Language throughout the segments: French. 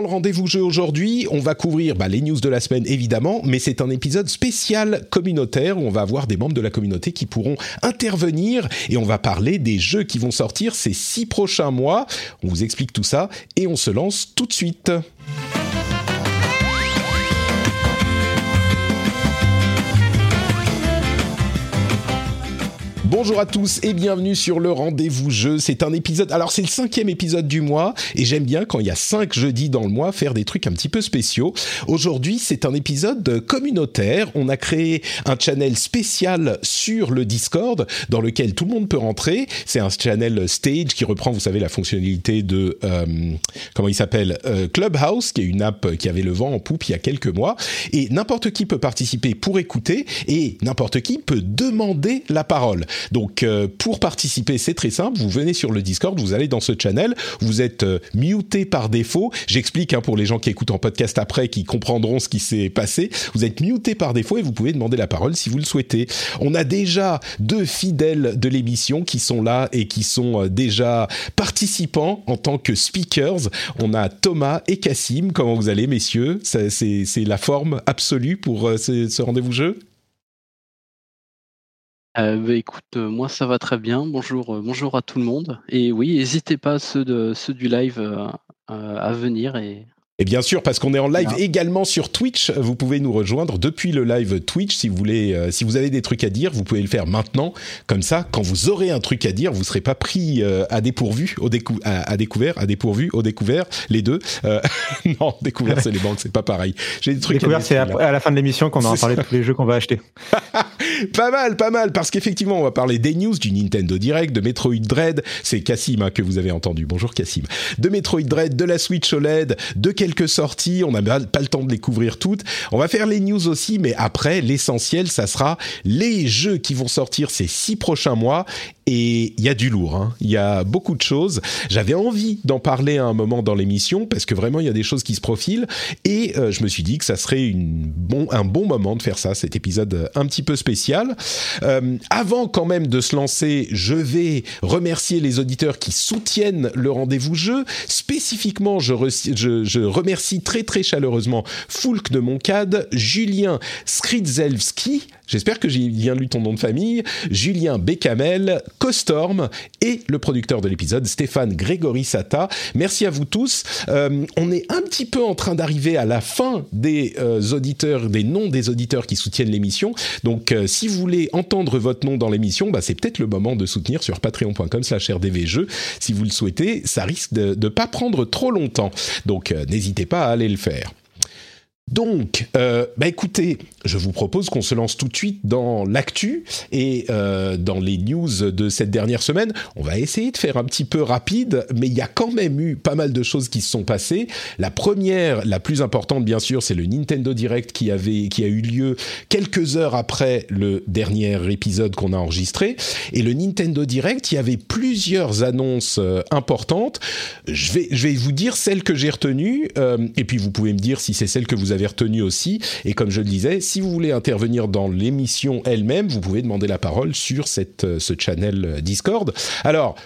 Le rendez-vous jeu aujourd'hui, on va couvrir bah, les news de la semaine évidemment, mais c'est un épisode spécial communautaire où on va avoir des membres de la communauté qui pourront intervenir et on va parler des jeux qui vont sortir ces six prochains mois. On vous explique tout ça et on se lance tout de suite. Bonjour à tous et bienvenue sur le rendez-vous jeu. C'est un épisode. Alors c'est le cinquième épisode du mois et j'aime bien quand il y a cinq jeudis dans le mois faire des trucs un petit peu spéciaux. Aujourd'hui c'est un épisode communautaire. On a créé un channel spécial sur le Discord dans lequel tout le monde peut rentrer. C'est un channel stage qui reprend, vous savez, la fonctionnalité de euh, comment il s'appelle euh, Clubhouse, qui est une app qui avait le vent en poupe il y a quelques mois. Et n'importe qui peut participer pour écouter et n'importe qui peut demander la parole. Donc euh, pour participer, c'est très simple. Vous venez sur le Discord, vous allez dans ce channel, vous êtes euh, muté par défaut. J'explique hein, pour les gens qui écoutent en podcast après, qui comprendront ce qui s'est passé. Vous êtes muté par défaut et vous pouvez demander la parole si vous le souhaitez. On a déjà deux fidèles de l'émission qui sont là et qui sont euh, déjà participants en tant que speakers. On a Thomas et Cassim. Comment vous allez, messieurs? C'est la forme absolue pour ce, ce rendez-vous jeu? Euh, bah, écoute, euh, moi ça va très bien. Bonjour, euh, bonjour à tout le monde. Et oui, n'hésitez pas ceux du live à venir et et bien sûr, parce qu'on est en live également sur Twitch, vous pouvez nous rejoindre depuis le live Twitch. Si vous voulez, euh, si vous avez des trucs à dire, vous pouvez le faire maintenant. Comme ça, quand vous aurez un truc à dire, vous serez pas pris euh, à dépourvu, au décou à, découvert, à dépourvu, au découvert, les deux. Euh, non, découvert c'est les banques, c'est pas pareil. J'ai des trucs. Découvert c'est à, la fin de l'émission qu'on va en parler de tous les jeux qu'on va acheter. pas mal, pas mal, parce qu'effectivement, on va parler des news du Nintendo Direct, de Metroid Dread. C'est Cassim hein, que vous avez entendu. Bonjour Cassim. De Metroid Dread, de la Switch OLED, de quelques sorties. On n'a pas le temps de les couvrir toutes. On va faire les news aussi, mais après, l'essentiel, ça sera les jeux qui vont sortir ces six prochains mois et il y a du lourd, hein. il y a beaucoup de choses. J'avais envie d'en parler à un moment dans l'émission parce que vraiment il y a des choses qui se profilent et euh, je me suis dit que ça serait un bon moment de faire ça, cet épisode un petit peu spécial. Euh, avant quand même de se lancer, je vais remercier les auditeurs qui soutiennent le rendez-vous jeu. Spécifiquement, je, je, je remercie très très chaleureusement Foulk de Moncade, Julien Skridzelski, j'espère que j'ai bien lu ton nom de famille, Julien Becamel, Costorm et le producteur de l'épisode, Stéphane Grégory Sata. Merci à vous tous. Euh, on est un petit peu en train d'arriver à la fin des euh, auditeurs, des noms des auditeurs qui soutiennent l'émission. Donc, euh, si vous voulez entendre votre nom dans l'émission, bah, c'est peut-être le moment de soutenir sur patreon.com slash rdvjeux. Si vous le souhaitez, ça risque de ne pas prendre trop longtemps. Donc, n'hésitez pas à aller le faire. Donc, euh, bah écoutez, je vous propose qu'on se lance tout de suite dans l'actu et euh, dans les news de cette dernière semaine. On va essayer de faire un petit peu rapide, mais il y a quand même eu pas mal de choses qui se sont passées. La première, la plus importante bien sûr, c'est le Nintendo Direct qui avait, qui a eu lieu quelques heures après le dernier épisode qu'on a enregistré. Et le Nintendo Direct, il y avait plusieurs annonces euh, importantes. Je vais, je vais vous dire celles que j'ai retenues, euh, et puis vous pouvez me dire si c'est celle que vous avez retenu aussi. Et comme je le disais, si vous voulez intervenir dans l'émission elle-même, vous pouvez demander la parole sur cette, euh, ce channel euh, Discord. Alors,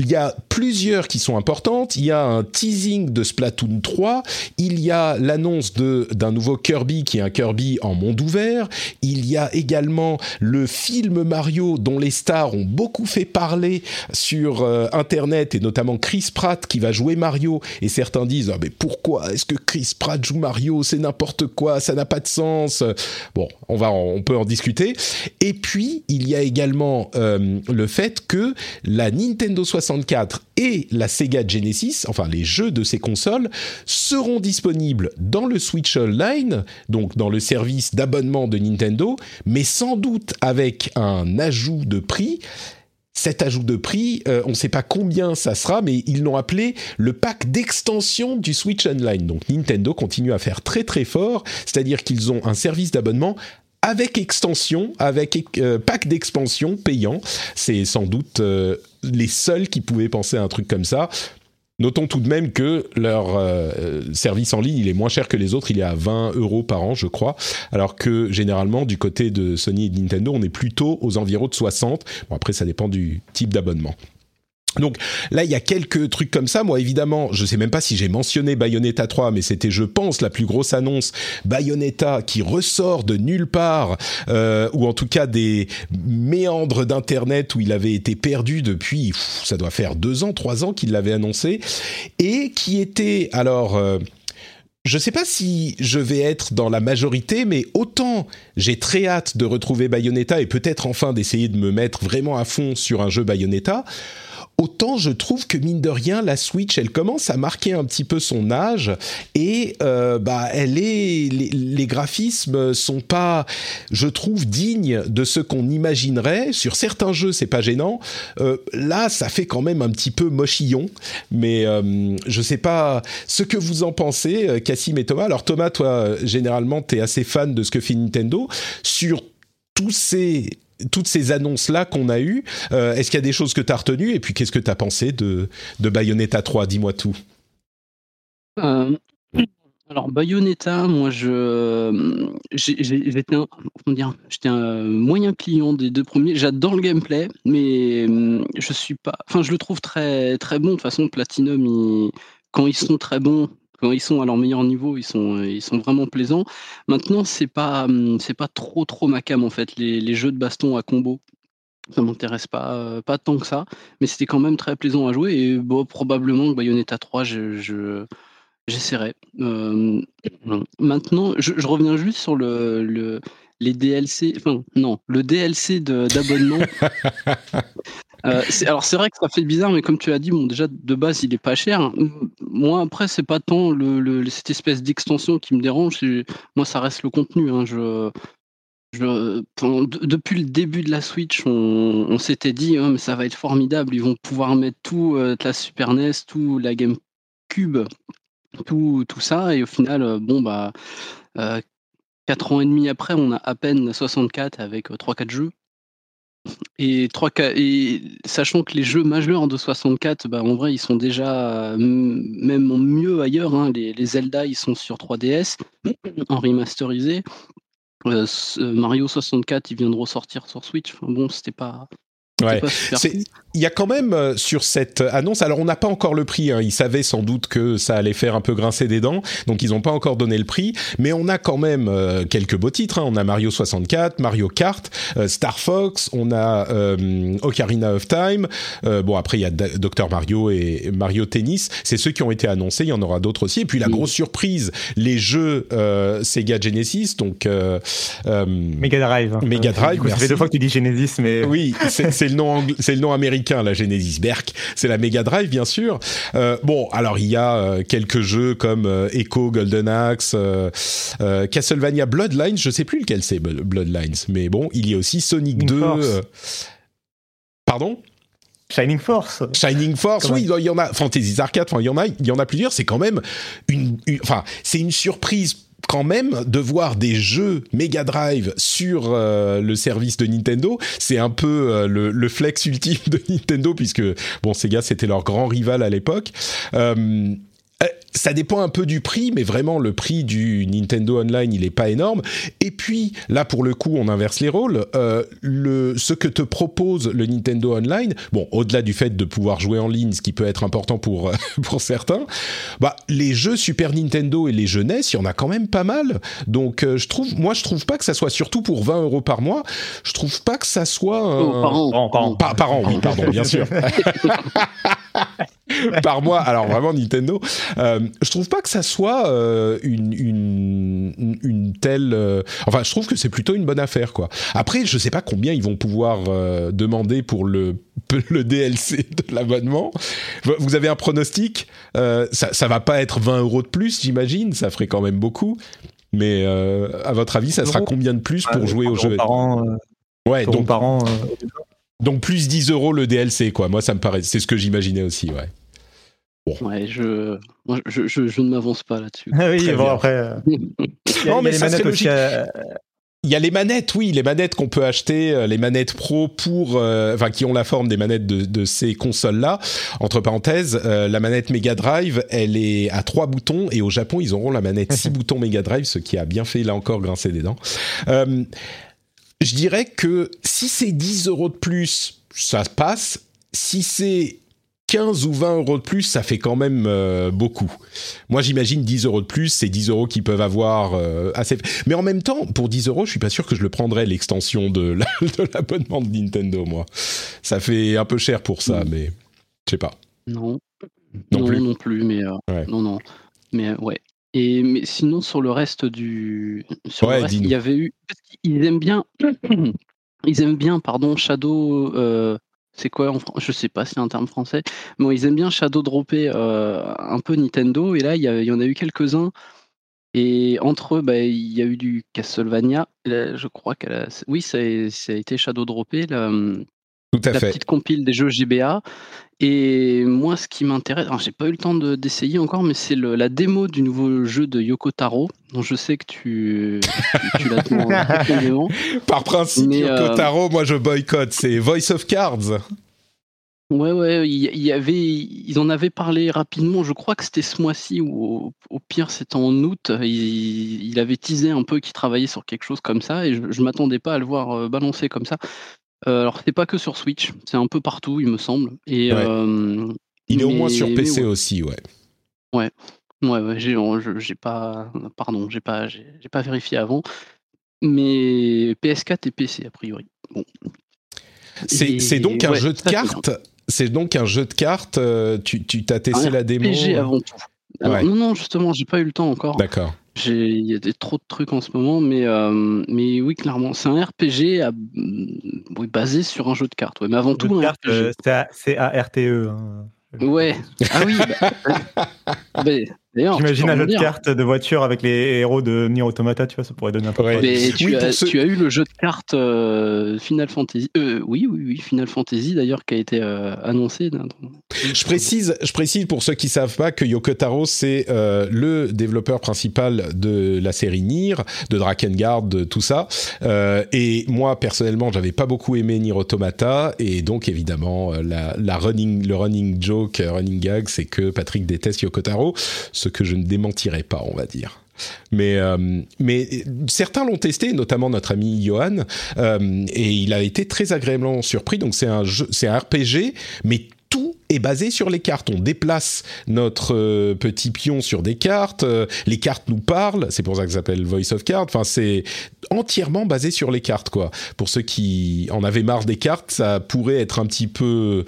il y a plusieurs qui sont importantes. Il y a un teasing de Splatoon 3. Il y a l'annonce d'un nouveau Kirby qui est un Kirby en monde ouvert. Il y a également le film Mario dont les stars ont beaucoup fait parler sur euh, Internet et notamment Chris Pratt qui va jouer Mario. Et certains disent ah, mais pourquoi est-ce que Chris Pratt joue Mario? C'est n'importe quoi, ça n'a pas de sens. Bon, on va, on peut en discuter. Et puis il y a également euh, le fait que la Nintendo 60 et la Sega Genesis, enfin les jeux de ces consoles, seront disponibles dans le Switch Online, donc dans le service d'abonnement de Nintendo, mais sans doute avec un ajout de prix. cet ajout de prix, euh, on ne sait pas combien ça sera, mais ils l'ont appelé le pack d'extension du Switch Online. Donc Nintendo continue à faire très très fort, c'est-à-dire qu'ils ont un service d'abonnement avec extension, avec euh, pack d'expansion payant. C'est sans doute euh, les seuls qui pouvaient penser à un truc comme ça. Notons tout de même que leur euh, service en ligne, il est moins cher que les autres, il est à 20 euros par an, je crois, alors que généralement, du côté de Sony et de Nintendo, on est plutôt aux environs de 60. Bon, après, ça dépend du type d'abonnement. Donc là, il y a quelques trucs comme ça. Moi, évidemment, je sais même pas si j'ai mentionné Bayonetta 3, mais c'était, je pense, la plus grosse annonce. Bayonetta qui ressort de nulle part, euh, ou en tout cas des méandres d'internet où il avait été perdu depuis, ça doit faire deux ans, trois ans qu'il l'avait annoncé, et qui était alors. Euh, je sais pas si je vais être dans la majorité, mais autant j'ai très hâte de retrouver Bayonetta et peut-être enfin d'essayer de me mettre vraiment à fond sur un jeu Bayonetta autant je trouve que mine de rien, la Switch, elle commence à marquer un petit peu son âge et euh, bah elle est les, graphismes sont pas, je trouve, dignes de ce qu'on imaginerait. Sur certains jeux, c'est pas gênant. Euh, là, ça fait quand même un petit peu mochillon, mais euh, je sais pas ce que vous en pensez, Cassim et Thomas. Alors Thomas, toi, généralement, tu es assez fan de ce que fait Nintendo sur tous ces toutes ces annonces-là qu'on a eues, euh, est-ce qu'il y a des choses que tu as retenues Et puis, qu'est-ce que tu as pensé de, Bayonetta 3 Dis-moi tout. Euh, alors, Bayonetta, moi, je, j'étais un, un moyen client des deux premiers. J'adore le gameplay, mais hum, je suis pas. Enfin, je le trouve très, très bon. De toute façon, Platinum, quand ils sont très bons, quand ils sont à leur meilleur niveau, ils sont, euh, ils sont vraiment plaisants. Maintenant, c'est pas, hum, c'est pas trop trop ma cam en fait. Les, jeux de baston à combo, ça m'intéresse pas, euh, pas tant que ça, mais c'était quand même très plaisant à jouer. Et bon, probablement que Bayonetta 3, je, j'essaierai. Euh, maintenant, je, reviens juste sur le, le, les DLC, enfin non, le DLC d'abonnement. Euh, alors c'est vrai que ça fait bizarre, mais comme tu as dit, bon déjà de base il est pas cher. Moi après c'est pas tant cette espèce d'extension qui me dérange. Moi ça reste le contenu. Hein. Depuis le début de la Switch, on, s'était dit mais ça va être formidable. Ils vont pouvoir mettre tout euh, la Super NES, tout la GameCube, tout, tout ça, et au final, euh, bon bah. 4 ans et demi après, on a à peine 64 avec 3-4 jeux. Et, 3, et sachant que les jeux majeurs de 64, bah, en vrai, ils sont déjà même mieux ailleurs. Hein. Les, Zelda, ils sont sur 3DS en remasterisé. Euh, Mario 64, il vient de ressortir sur Switch. Bon, c'était pas, Ouais. Il y a quand même euh, sur cette annonce, alors on n'a pas encore le prix, hein, ils savaient sans doute que ça allait faire un peu grincer des dents, donc ils n'ont pas encore donné le prix, mais on a quand même euh, quelques beaux titres, hein. on a Mario 64, Mario Kart, euh, Star Fox, on a Ocarina of Time, bon après il y a Dr Mario et Mario Tennis, c'est ceux qui ont été annoncés, il y en aura d'autres aussi, et puis la grosse surprise, les jeux Sega Genesis, donc... Mega Drive. Mega Drive, Ça fait deux fois que tu dis Genesis, mais... Oui, c'est le nom c'est le nom américain, la Genesis Berk. C'est la Mega Drive, bien sûr. Euh, bon, alors il y a euh, quelques jeux comme euh, Echo, Golden Axe, Castlevania Bloodlines. Je sais plus lequel c'est Bloodlines, mais bon, il y a aussi Sonic 2. Pardon? Shining Force. Shining Force, oui, il y en a. Fantasy Arcade, enfin, il y en a, il y en a plusieurs. C'est quand même une, enfin, c'est une surprise quand même de voir des jeux Mega Drive sur euh, le service de Nintendo, c'est un peu euh, le, flex ultime de Nintendo puisque bon Sega c'était leur grand rival à l'époque. Euh, ça dépend un peu du prix, mais vraiment le prix du Nintendo Online, il est pas énorme. Et puis là, pour le coup, on inverse les rôles. Euh, le, ce que te propose le Nintendo Online, bon, au-delà du fait de pouvoir jouer en ligne, ce qui peut être important pour pour certains, bah les jeux Super Nintendo et les jeux NES, il y en a quand même pas mal. Donc euh, je trouve, moi, je trouve pas que ça soit surtout pour 20 euros par mois. Je trouve pas que ça soit oh, par an. Par, an. Par, an, oui, pardon, bien sûr. par mois. Alors vraiment Nintendo. Euh, je trouve pas que ça soit euh, une, une, une, telle. Euh, enfin, je trouve que c'est plutôt une bonne affaire quoi. Après, je sais pas combien ils vont pouvoir demander pour le le DLC de l'abonnement. Vous avez un pronostic ça, ça va pas être 20 euros de plus, j'imagine. Ça ferait quand même beaucoup. Mais à votre avis, ça sera combien de plus pour jouer au jeu? par an, Ouais, donc par an. Donc plus 10 euros le DLC, quoi. Moi, ça me paraît, c'est ce que j'imaginais aussi, ouais. Ouais, je, moi, je, je, je ne m'avance pas là-dessus. Ah oui, Très bon bien. après. euh, il y a- Non, mais les ça manettes serait aussi. logique. euh, Il y a les manettes, oui, les manettes qu'on peut acheter, euh, les manettes pro pour, euh, enfin, qui ont la forme des manettes de, de ces consoles-là. Entre parenthèses, euh, la manette Mega Drive, elle est à trois boutons et au Japon, ils auront la manette six boutons Mega Drive, ce qui a bien fait là encore grincer des dents. Euh, je dirais que si c'est 10 euros de plus, ça passe. Si c'est 15 ou 20 euros de plus, ça fait quand même euh, beaucoup. Moi, j'imagine 10 euros de plus, c'est 10 euros qu'ils peuvent avoir euh, assez. Mais en même temps, pour 10 euros, je suis pas sûr que je le prendrais l'extension de la- de l'abonnement de Nintendo, moi. Ça fait un peu cher pour ça, mais je sais pas. Non. Non non, plus. non plus, mais euh, Ouais. non, non. Mais ouais. Et mais sinon sur le reste du, sur Ouais, le reste, il y avait eu, parce qu'ils aiment bien, ils aiment bien, pardon, Shadow. C'est quoi en fran- Je sais pas y a un terme français. Mais bon, ils aiment bien Shadow dropper euh, un peu Nintendo. Et là, il y, en a eu quelques-uns. Et entre eux, bah, il y a eu du Castlevania. Là, je crois qu'elle a... Oui, ça a, ça a été Shadow droppé. La, Tout à la fait. petite compile des jeux GBA. Et moi, ce qui m'intéresse, alors j'ai pas eu le temps de- d'essayer encore, mais c'est la démo du nouveau jeu de Yoko Taro, dont je sais que tu, tu, tu l'attends. Par principe, Mais, Yoko euh, Taro, moi je boycotte. C'est Voice of Cards. Ouais, ouais, il y, avait, ils en avaient parlé rapidement. Je crois que c'était ce mois-ci ou au, au pire c'était en août. Il, il avait teasé un peu qu'il travaillait sur quelque chose comme ça, et je, je m'attendais pas à le voir euh, balancer comme ça. Euh, alors c'est pas que sur Switch, c'est un peu partout, il me semble. Et Ouais. euh, Il est au moins sur PC ouais. aussi, ouais. Ouais, ouais, j'ai, je- j'ai pas, pardon, j'ai pas, j'ai pas vérifié avant, mais PS4 et PC a priori. Bon. C'est donc un ouais, jeu de cartes. C'est donc un jeu de cartes. euh, tu tu t'as testé Un la démo RPG avant tout. Alors, Ouais. Non, non, justement, j'ai pas eu le temps encore. D'accord. Il y a des, trop de trucs en ce moment, mais, euh, mais oui, clairement, c'est un RPG à- oui, basé sur un jeu de cartes. Ouais, mais avant jeu tout, euh, c'est ARTE. hein. Ouais. Ah oui. bah, bah, J'imagine peux un jeu de rebondir. cartes de voiture avec les héros de Nier Automata, tu vois, ça pourrait donner un peu. Ouais. Mais tu, Oui, as, ceux- tu as eu le jeu de cartes euh, Final Fantasy. euh, oui, oui, oui, Final Fantasy d'ailleurs qui a été euh, annoncé. Je précise, je précise pour ceux qui savent pas que Yoko Taro c'est euh, le développeur principal de la série Nier, de Drakengard, de tout ça. Euh, et moi personnellement, j'avais pas beaucoup aimé Nier Automata et donc évidemment la, la running, le running joke, running gag, c'est que Patrick déteste Yoko Taro, ce que je ne démentirai pas, on va dire. Mais, euh, mais certains l'ont testé, notamment notre ami Johan, euh, et il a été très agréablement surpris. Donc c'est un un RPG, mais tout est basé sur les cartes. On déplace notre euh, petit pion sur des cartes, les cartes nous parlent, c'est pour ça que ça s'appelle Voice of Cards. Enfin, c'est entièrement basé sur les cartes, quoi. Pour ceux qui en avaient marre des cartes, ça pourrait être un petit peu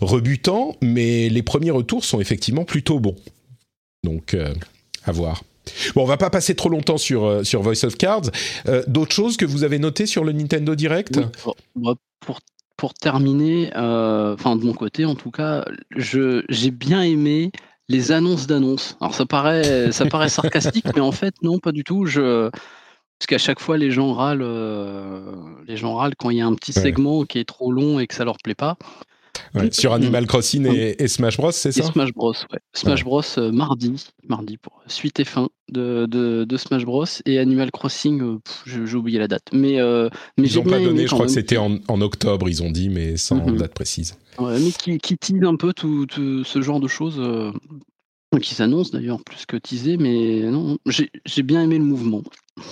rebutant, mais les premiers retours sont effectivement plutôt bons. Donc, euh, à voir. Bon, on va pas passer trop longtemps sur, euh, sur Voice of Cards. Euh, D'autres choses que vous avez notées sur le Nintendo Direct? Oui, pour, moi, pour, pour terminer, enfin de mon côté en tout cas, j'ai bien aimé les annonces d'annonces. Alors ça paraît ça paraît sarcastique, mais en fait non, pas du tout. Je parce qu'à chaque fois les gens râlent, euh, les gens râlent quand il y a un petit Ouais. segment qui est trop long et que ça leur plaît pas. Ouais, Sur Animal Crossing et, et Smash Bros, c'est ça Smash Bros, ouais. Smash Bros euh, mardi, mardi pour suite et fin de, de, de Smash Bros et Animal Crossing, euh, j'ai oublié la date. Mais euh, mais Ils n'ont pas donné, je crois que c'était en, en octobre, ils ont dit, mais sans Mhm. date précise. Ouais, mais qui, qui tease un peu tout, tout ce genre de choses, qui s'annonce d'ailleurs plus que teaser, mais non, j'ai j'ai bien aimé le mouvement.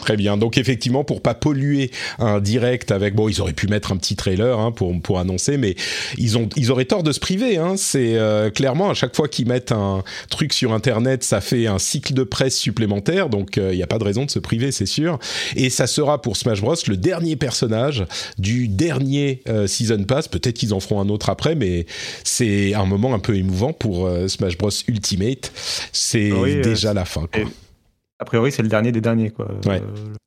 Très bien. Donc effectivement, pour pas polluer un direct avec bon, ils auraient pu mettre un petit trailer hein, pour pour annoncer, mais ils ont ils auraient tort de se priver. Hein. C'est euh, clairement à chaque fois qu'ils mettent un truc sur Internet, ça fait un cycle de presse supplémentaire. Donc il n'y a pas de raison de se priver, c'est sûr. Et ça sera pour Smash Bros le dernier personnage du dernier euh, season pass. Peut-être qu'ils en feront un autre après, mais c'est un moment un peu émouvant pour euh, Smash Bros Ultimate. C'est Oui, euh, déjà la fin. Quoi. et- a priori, c'est le dernier des derniers, quoi. Ouais,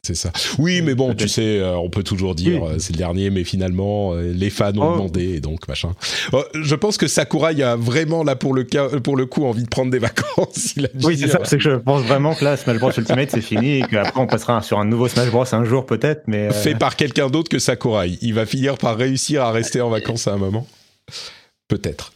c'est ça. Oui, mais bon, tu sais, on peut toujours dire c'est le dernier, mais finalement, les fans ont oh. demandé, et donc machin. je pense que Sakurai a vraiment là pour le cas, pour le coup envie de prendre des vacances. oui, c'est ça. C'est que je pense vraiment que là, Smash Bros Ultimate c'est fini et qu'après on passera sur un nouveau Smash Bros un jour peut-être, mais fait par quelqu'un d'autre que Sakurai. Il va finir par réussir à rester en vacances à un moment. Peut-être.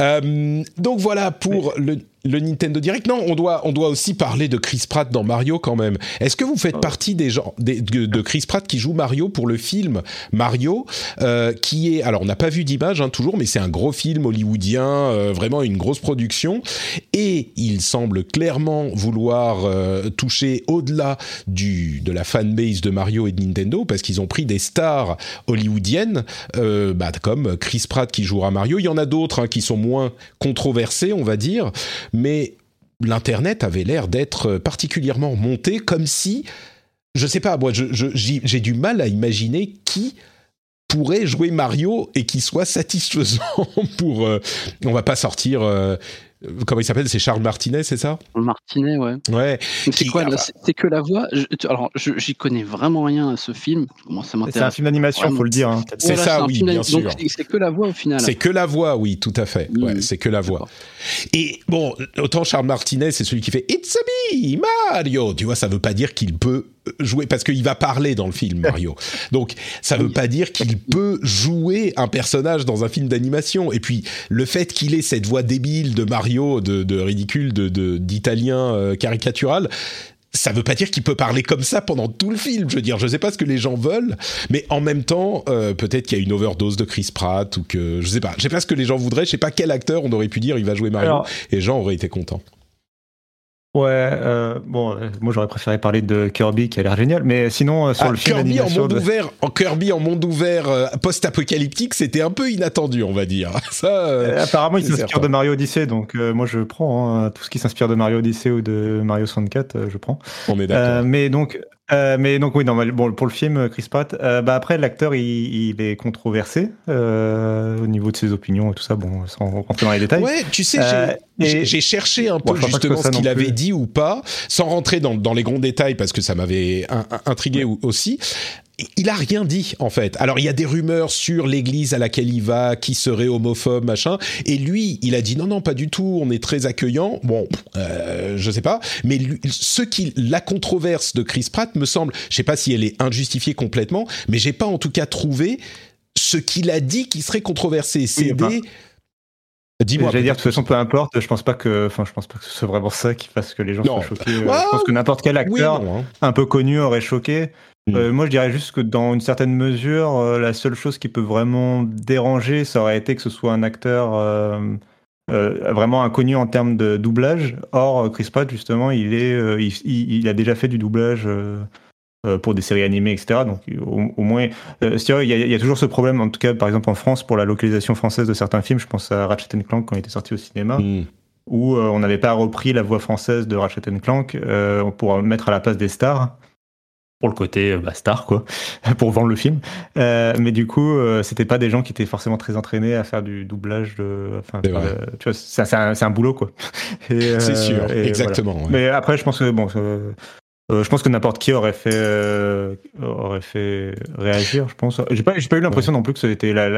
Euh, donc voilà pour le le Nintendo Direct. Non, on doit, on doit aussi parler de Chris Pratt dans Mario quand même. Est-ce que vous faites oh. partie des gens de, Chris Pratt qui joue Mario pour le film Mario, euh, qui est, alors on n'a pas vu d'image hein, toujours, mais c'est un gros film hollywoodien, euh, vraiment une grosse production, et il semble clairement vouloir euh, toucher au-delà du de la fanbase de Mario et de Nintendo parce qu'ils ont pris des stars hollywoodiennes, bah, comme Chris Pratt qui jouera Mario. Il y en a d'autres hein, qui sont moins controversés, on va dire mais l'Internet avait l'air d'être particulièrement monté comme si, je sais pas, moi, j'ai du mal à imaginer qui pourrait jouer Mario et qui soit satisfaisant pour. Euh, on va pas sortir euh, comment il s'appelle? C'est Charles Martinet, c'est ça? Martinet, ouais. Ouais. C'est quoi C'est que la voix? alors, j'y connais vraiment rien à ce film. Moi, ça C'est un film d'animation, faut le dire. Hein. C'est ça, oui, bien sûr. C'est que la voix au final. C'est que la voix, oui, tout à fait. Ouais, c'est que la voix. Et bon, autant Charles Martinet, c'est celui qui fait It's a me, Mario. Tu vois, ça veut pas dire qu'il peut jouer parce qu'il va parler dans le film Mario. Donc ça veut pas dire qu'il peut jouer un personnage dans un film d'animation. Et puis le fait qu'il ait cette voix débile de Mario, de, ridicule, de d'italien euh, caricatural, ça veut pas dire qu'il peut parler comme ça pendant tout le film. Je veux dire, je sais pas ce que les gens veulent, mais en même temps, euh, peut-être qu'il y a une overdose de Chris Pratt ou que je sais pas. Je sais pas ce que les gens voudraient. Je sais pas quel acteur on aurait pu dire il va jouer Mario et les gens auraient été contents. Ouais, euh, bon, euh, moi j'aurais préféré parler de Kirby qui a l'air génial, mais sinon euh, sur ah, le film Kirby en monde ouvert, en Kirby en monde ouvert post-apocalyptique, c'était un peu inattendu, on va dire. Ça, apparemment, il s'inspire de Mario Odyssey, donc moi je prends hein, tout ce qui s'inspire de Mario Odyssey ou de Mario 64, je prends. On est d'accord. mais donc euh, mais donc oui, bon, pour le film Chris Pratt, euh, bah après l'acteur il, il, est controversé euh, au niveau de ses opinions et tout ça. Bon, sans rentrer dans les détails. Ouais, tu sais, j'ai cherché un peu justement ce qu'il avait dit ou pas, sans rentrer dans, dans les grands détails parce que ça m'avait intrigué aussi il a rien dit en fait. Alors il y a des rumeurs sur l'église à laquelle il va, qui serait homophobe, machin. Et lui, il a dit non, non, pas du tout. On est très accueillant. Bon, euh, je sais pas. Mais ce qui la controverse de Chris Pratt me semble, je sais pas si elle est injustifiée complètement, mais j'ai pas en tout cas trouvé ce qu'il a dit qui serait controversé. C'est des Dis-moi. J'allais dire, de toute façon, peu importe. Je pense pas que, enfin, je pense pas que ce soit vraiment ça qui fasse que les gens soient choqués. je pense que n'importe quel acteur hein. un peu connu aurait choqué. Euh, mm. moi, je dirais juste que dans une certaine mesure, euh, la seule chose qui peut vraiment déranger, ça aurait été que ce soit un acteur euh, vraiment inconnu en termes de doublage. Or, Chris Pratt, justement, il, est, il, a déjà fait du doublage pour des séries animées, etc. Donc, au, moins, il y, a, il y, a toujours ce problème, en tout cas, par exemple en France, pour la localisation française de certains films. Je pense à Ratchet Clank quand il était sorti au cinéma. Mm. où on n'avait pas repris la voix française de Ratchet Clank pour mettre à la place des stars pour le côté euh, bah, star quoi pour vendre le film. Euh, mais du coup euh, c'était pas des gens qui étaient forcément très entraînés à faire du doublage de enfin tu vois c'est un, un, boulot quoi. C'est sûr exactement mais après je pense que bon je pense que n'importe qui aurait fait aurait fait réagir je pense. J'ai pas j'ai pas eu l'impression non plus que c'était la,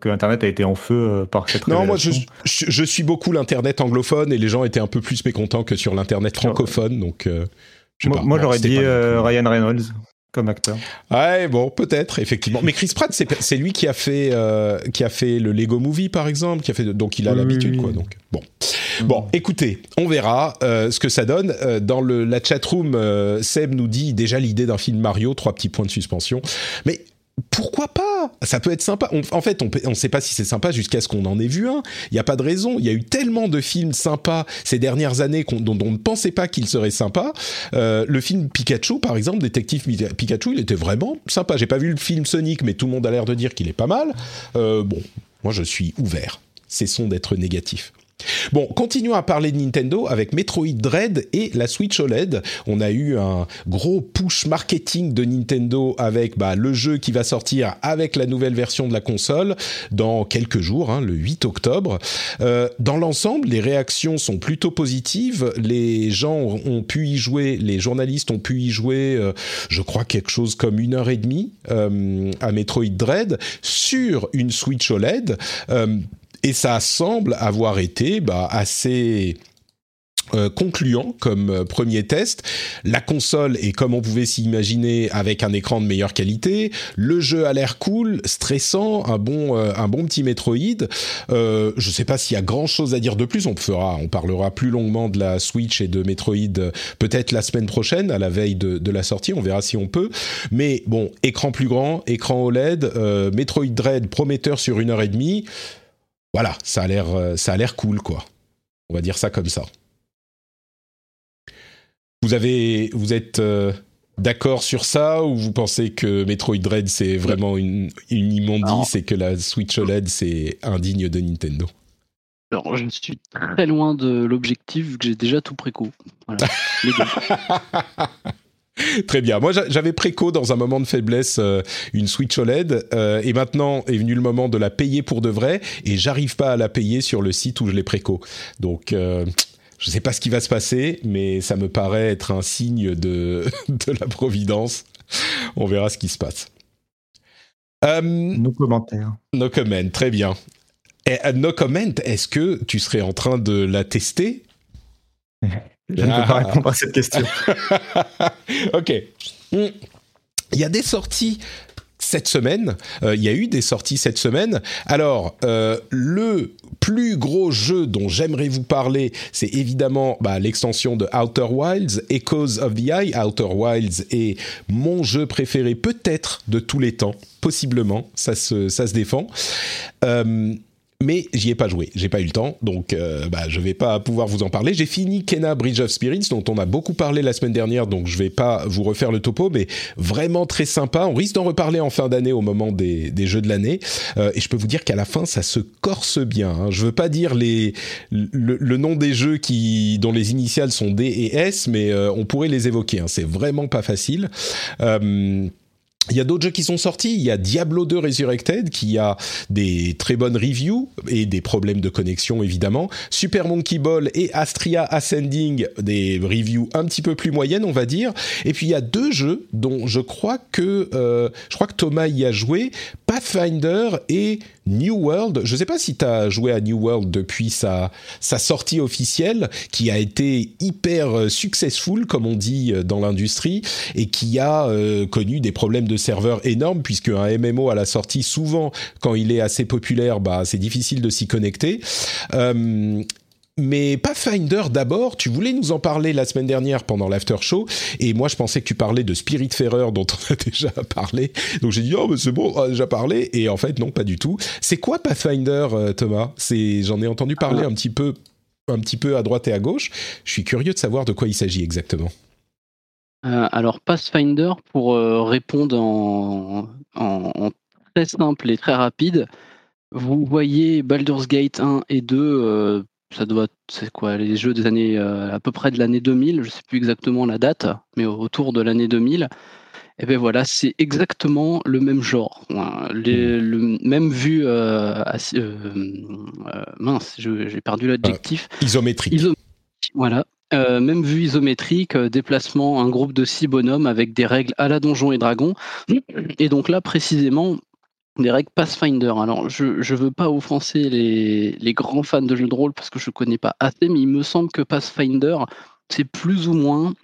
que internet a été en feu par cette non moi je, je, suis beaucoup l'internet anglophone et les gens étaient un peu plus mécontents que sur l'internet francophone donc moi, j'aurais dit euh, Ryan Reynolds comme acteur. Ouais, bon, peut-être, effectivement. Mais Chris Pratt, c'est lui qui a fait euh, qui a fait le Lego Movie, par exemple, qui a fait donc il a l'habitude, quoi. Donc bon, bon, écoutez, on verra euh, ce que ça donne. dans le, la chatroom, Seb nous dit déjà l'idée d'un film Mario, trois petits points de suspension. Mais pourquoi pas? Ça peut être sympa. en fait, on ne sait pas si c'est sympa jusqu'à ce qu'on en ait vu un. Il n'y a pas de raison. Il y a eu tellement de films sympas ces dernières années dont, on ne pensait pas qu'ils seraient sympas. Euh, le film Pikachu, par exemple, Détective Pikachu, il était vraiment sympa. J'ai pas vu le film Sonic, mais tout le monde a l'air de dire qu'il est pas mal. Euh, bon, moi je suis ouvert. Cessons d'être négatif. Bon, continuons à parler de Nintendo avec Metroid Dread et la Switch OLED. On a eu un gros push marketing de Nintendo avec bah, le jeu qui va sortir avec la nouvelle version de la console dans quelques jours, hein, le 8 octobre. Euh, dans l'ensemble, les réactions sont plutôt positives. Les gens ont pu y jouer, les journalistes ont pu y jouer, euh, je crois quelque chose comme une heure et demie euh, à Metroid Dread sur une Switch OLED. Et ça semble avoir été bah, assez euh, concluant comme euh, premier test. La console est comme on pouvait s'imaginer avec un écran de meilleure qualité. Le jeu a l'air cool, stressant, un bon euh, un bon petit Metroid. je ne sais pas s'il y a grand chose à dire de plus. On fera, on parlera plus longuement de la Switch et de Metroid peut-être la semaine prochaine à la veille de, de, la sortie. On verra si on peut. Mais bon, écran plus grand, écran OLED, Metroid Dread prometteur sur une heure et demie. Voilà, ça a l'air ça a l'air cool quoi. On va dire ça comme ça. Vous avez, vous êtes euh, d'accord sur ça ou vous pensez que Metroid Dread c'est vraiment une, une immondice et que la Switch OLED c'est indigne de Nintendo? Alors je suis très loin de l'objectif vu que j'ai déjà tout préco. Voilà, Très bien. Moi, j'avais préco dans un moment de faiblesse euh, une Switch OLED euh, et maintenant est venu le moment de la payer pour de vrai et j'arrive pas à la payer sur le site où je l'ai préco. Donc, je ne sais pas ce qui va se passer, mais ça me paraît être un signe de, de la providence. On verra ce qui se passe. Euh, nos commentaires. Nos commentaires, très bien. Et, euh, no comment, est-ce que tu serais en train de la tester? Je ne peux pas ah. répondre à cette question. ok. Hmm. Il y a des sorties cette semaine. Euh, il y a eu des sorties cette semaine. Alors, euh, le plus gros jeu dont j'aimerais vous parler, c'est évidemment bah, l'extension de Outer Wilds, Echoes of the Eye. Outer Wilds est mon jeu préféré peut-être de tous les temps, possiblement, ça se, ça se défend. Euh, mais j'y ai pas joué, j'ai pas eu le temps, donc euh, bah, je vais pas pouvoir vous en parler. J'ai fini Kena Bridge of Spirits, dont on a beaucoup parlé la semaine dernière, donc je vais pas vous refaire le topo, mais vraiment très sympa. On risque d'en reparler en fin d'année au moment des, des jeux de l'année, euh, et je peux vous dire qu'à la fin ça se corse bien. Hein. Je veux pas dire les le, nom des jeux qui dont les initiales sont D et S, mais euh, on pourrait les évoquer. Hein. C'est vraiment pas facile. Euh, il y a d'autres jeux qui sont sortis. Il y a Diablo 2 Resurrected qui a des très bonnes reviews et des problèmes de connexion évidemment. Super Monkey Ball et Astria Ascending des reviews un petit peu plus moyennes on va dire. Et puis il y a deux jeux dont je crois que euh, je crois que Thomas y a joué, Pathfinder et New World. Je ne sais pas si tu as joué à New World depuis sa, sa sortie officielle, qui a été hyper successful, comme on dit euh, dans l'industrie, et qui a euh, connu des problèmes de serveur énormes, puisque un MMO à la sortie, souvent, quand il est assez populaire, bah, c'est difficile de s'y connecter. Mais Pathfinder d'abord, tu voulais nous en parler la semaine dernière pendant l'after show, et moi je pensais que tu parlais de Spiritfarer dont on a déjà parlé. Donc j'ai dit oh mais c'est bon, on a déjà parlé, et en fait non pas du tout. C'est quoi Pathfinder, euh, Thomas? C'est j'en ai entendu parler un petit peu, un petit peu à droite et à gauche. Je suis curieux de savoir de quoi il s'agit exactement. Euh, alors Pathfinder, pour euh, répondre en, en, très simple et très rapide, vous voyez Baldur's Gate 1 et 2 ça doit c'est quoi les jeux des années euh, à peu près de l'année 2000 je sais plus exactement la date mais autour de l'année 2000 et ben voilà c'est exactement le même genre. Les, hmm. le même vue euh, euh, mince j'ai perdu l'adjectif. isométrique. Voilà même vue isométrique, déplacement, un groupe de six bonhommes avec des règles à la donjon et dragon. Et donc là, précisément, des règles Pathfinder. Alors, je ne veux pas offenser les, les, grands fans de jeux de rôle parce que je ne connais pas assez, mais il me semble que Pathfinder, c'est plus ou moins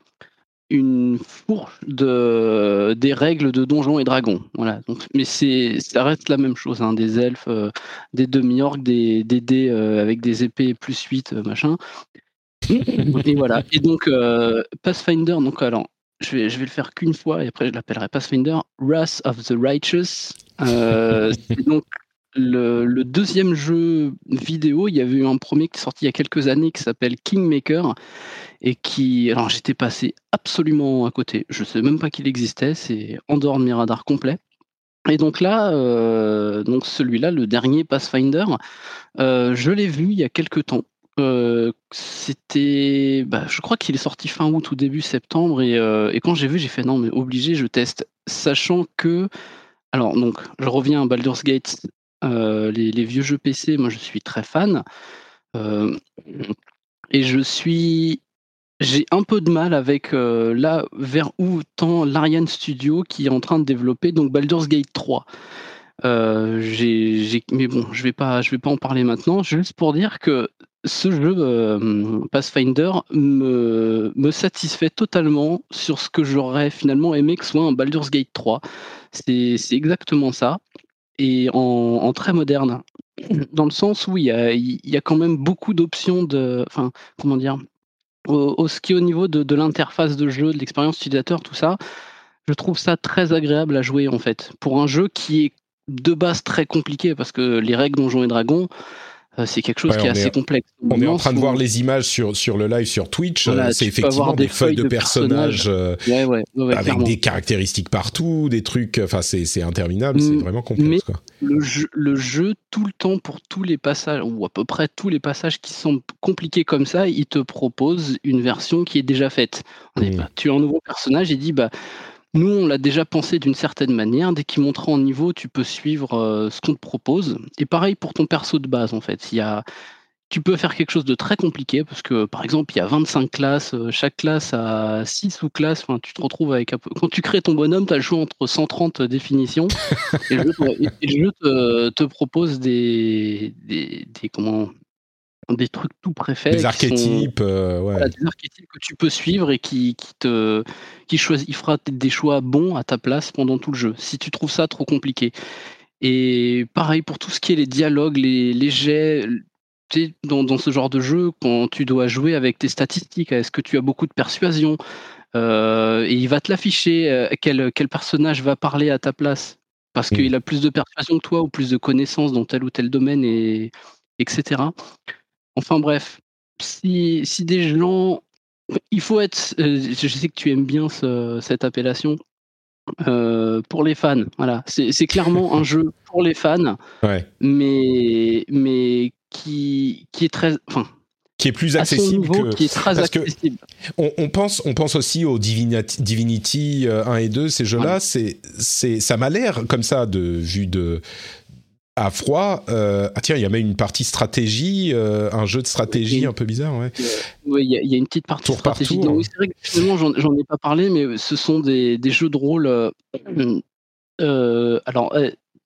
une fourche de, des règles de Donjons et Dragons. Voilà. Donc, mais ça reste la même chose. Hein, des elfes, euh, des demi-orques, des, des dés euh, avec des épées plus 8, euh, machin. Et voilà. Et donc, Pathfinder, donc, alors, je vais, je vais le faire qu'une fois et après je l'appellerai Pathfinder Wrath of the Righteous. Euh, donc le, deuxième jeu vidéo. Il y avait eu un premier qui est sorti il y a quelques années qui s'appelle Kingmaker et qui. Alors j'étais passé absolument à côté. Je ne sais même pas qu'il existait. C'est en dehors de mes radars complets. Et donc là, euh, donc celui-là, le dernier Pathfinder, euh, je l'ai vu il y a quelques temps c'était, bah, je crois qu'il est sorti fin août ou début septembre et, et quand j'ai vu, j'ai fait non mais obligé, je teste, sachant que, alors donc, je reviens à Baldur's Gate, les, les, vieux jeux PC, moi je suis très fan, et je suis j'ai un peu de mal avec là vers où tend l'Ariane Studio qui est en train de développer donc Baldur's Gate 3. j'ai, mais bon, je vais je vais pas en parler maintenant. Juste pour dire que ce jeu Pathfinder me, satisfait totalement sur ce que j'aurais finalement aimé que soit un Baldur's Gate 3. C'est, exactement ça. Et en, très moderne. Dans le sens où il y a, quand même beaucoup d'options de. Enfin, comment dire au, est au niveau de, l'interface de jeu, de l'expérience utilisateur, tout ça, je trouve ça très agréable à jouer en fait. Pour un jeu qui est de base très compliqué, parce que les règles Donjons et Dragons, euh, c'est quelque chose qui est, assez complexe. On est en train de voir les images sur, sur le live sur Twitch. Euh, c'est effectivement des, feuilles de, personnages, euh, avec des caractéristiques partout, des trucs. Enfin, c'est interminable, c'est vraiment complexe. Le, jeu, le jeu, tout le temps, pour tous les passages, ou à peu près tous les passages qui sont compliqués comme ça, il te propose une version qui est déjà faite. Mmh. tu as un nouveau personnage, il dit bah nous, on l'a déjà pensé d'une certaine manière. Dès qu'il montrera en niveau, tu peux suivre euh, ce qu'on te propose. Et pareil pour ton perso de base, en fait. Il y a, tu peux faire quelque chose de très compliqué parce que, par exemple, il y a 25 classes. Euh, chaque classe a 6 sous-classes. Enfin, tu te retrouves avec un peu... Quand tu crées ton bonhomme, tu as le choix entre 130 définitions. et le jeu, te, propose des, des, des, comment, des trucs tout préfets. Des archétypes, euh, ouais. des archétypes que tu peux suivre et qui, qui te, qui choisit, il fera des choix bons à ta place pendant tout le jeu. Si tu trouves ça trop compliqué. Et pareil pour tout ce qui est les dialogues, les, les jets. Dans, dans, ce genre de jeu, quand tu dois jouer avec tes statistiques, est-ce que tu as beaucoup de persuasion euh, Et il va te l'afficher, euh, quel, quel personnage va parler à ta place? Parce mmh. qu'il a plus de persuasion que toi ou plus de connaissances dans tel ou tel domaine, et, etc. Enfin bref, si, si des gens. Il faut être. Euh, je sais que tu aimes bien cette appellation. Euh, pour les fans, voilà, c'est clairement un jeu pour les fans, mais mais qui qui est très, enfin, qui est plus accessible que qui est très accessible. On, on, pense on pense aussi aux Divinity, Divinity 1 euh, et 2 ces jeux-là, c'est c'est ça m'a l'air comme ça de vue de à froid. Euh, ah tiens, il y a même une partie stratégie, euh, un jeu de stratégie un peu bizarre, ouais. Oui, il y, a une petite partie stratégie. oui, c'est vrai que finalement, j'en ai pas parlé, mais ce sont des, des jeux de rôle. Euh, euh alors,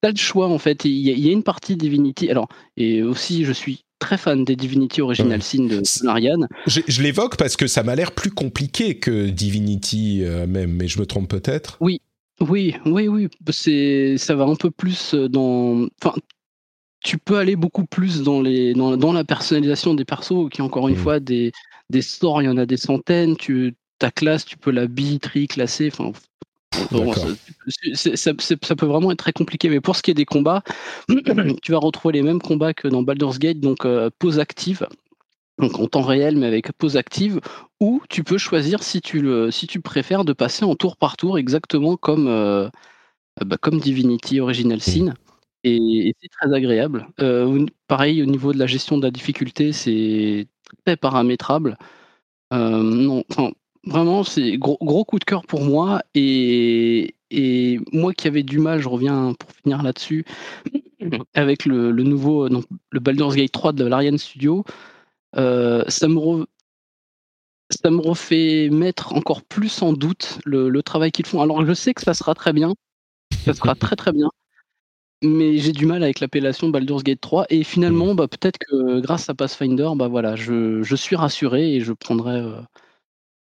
t'as le choix en fait. Il y, a une partie Divinity. Alors, et aussi, je suis très fan des Divinity Original Sin de Marianne. Je, je l'évoque parce que ça m'a l'air plus compliqué que Divinity même, mais je me trompe peut-être. Oui, oui, oui, oui. C'est, ça va un peu plus euh, dans. Enfin, tu peux aller beaucoup plus dans les dans, dans la personnalisation des persos, qui encore une mmh. fois des des sorts, il y en a des centaines. Tu ta classe, tu peux la bi, tri, classer. Enfin, ça, ça, peut vraiment être très compliqué. Mais pour ce qui est des combats, tu vas retrouver les mêmes combats que dans Baldur's Gate, donc euh, pause active donc en temps réel mais avec pause active, ou tu peux choisir si tu, le, si tu préfères de passer en tour par tour exactement comme, euh, bah, comme Divinity Original Sin. Et, c'est très agréable. Euh, pareil, au niveau de la gestion de la difficulté, c'est très paramétrable. Euh, non, vraiment, c'est gros, gros coup de cœur pour moi. Et, et moi qui avais du mal, je reviens pour finir là-dessus, avec le, le nouveau, donc, le Baldur's Gate 3 de l'Ariane Studio. Euh, ça me ça me refait mettre encore plus en doute le, travail qu'ils font. Alors je sais que ça sera très bien, ça sera très très bien, mais j'ai du mal avec l'appellation Baldur's Gate 3 et finalement bah, peut-être que grâce à Pathfinder, bah voilà, je, je suis rassuré et je prendrai euh,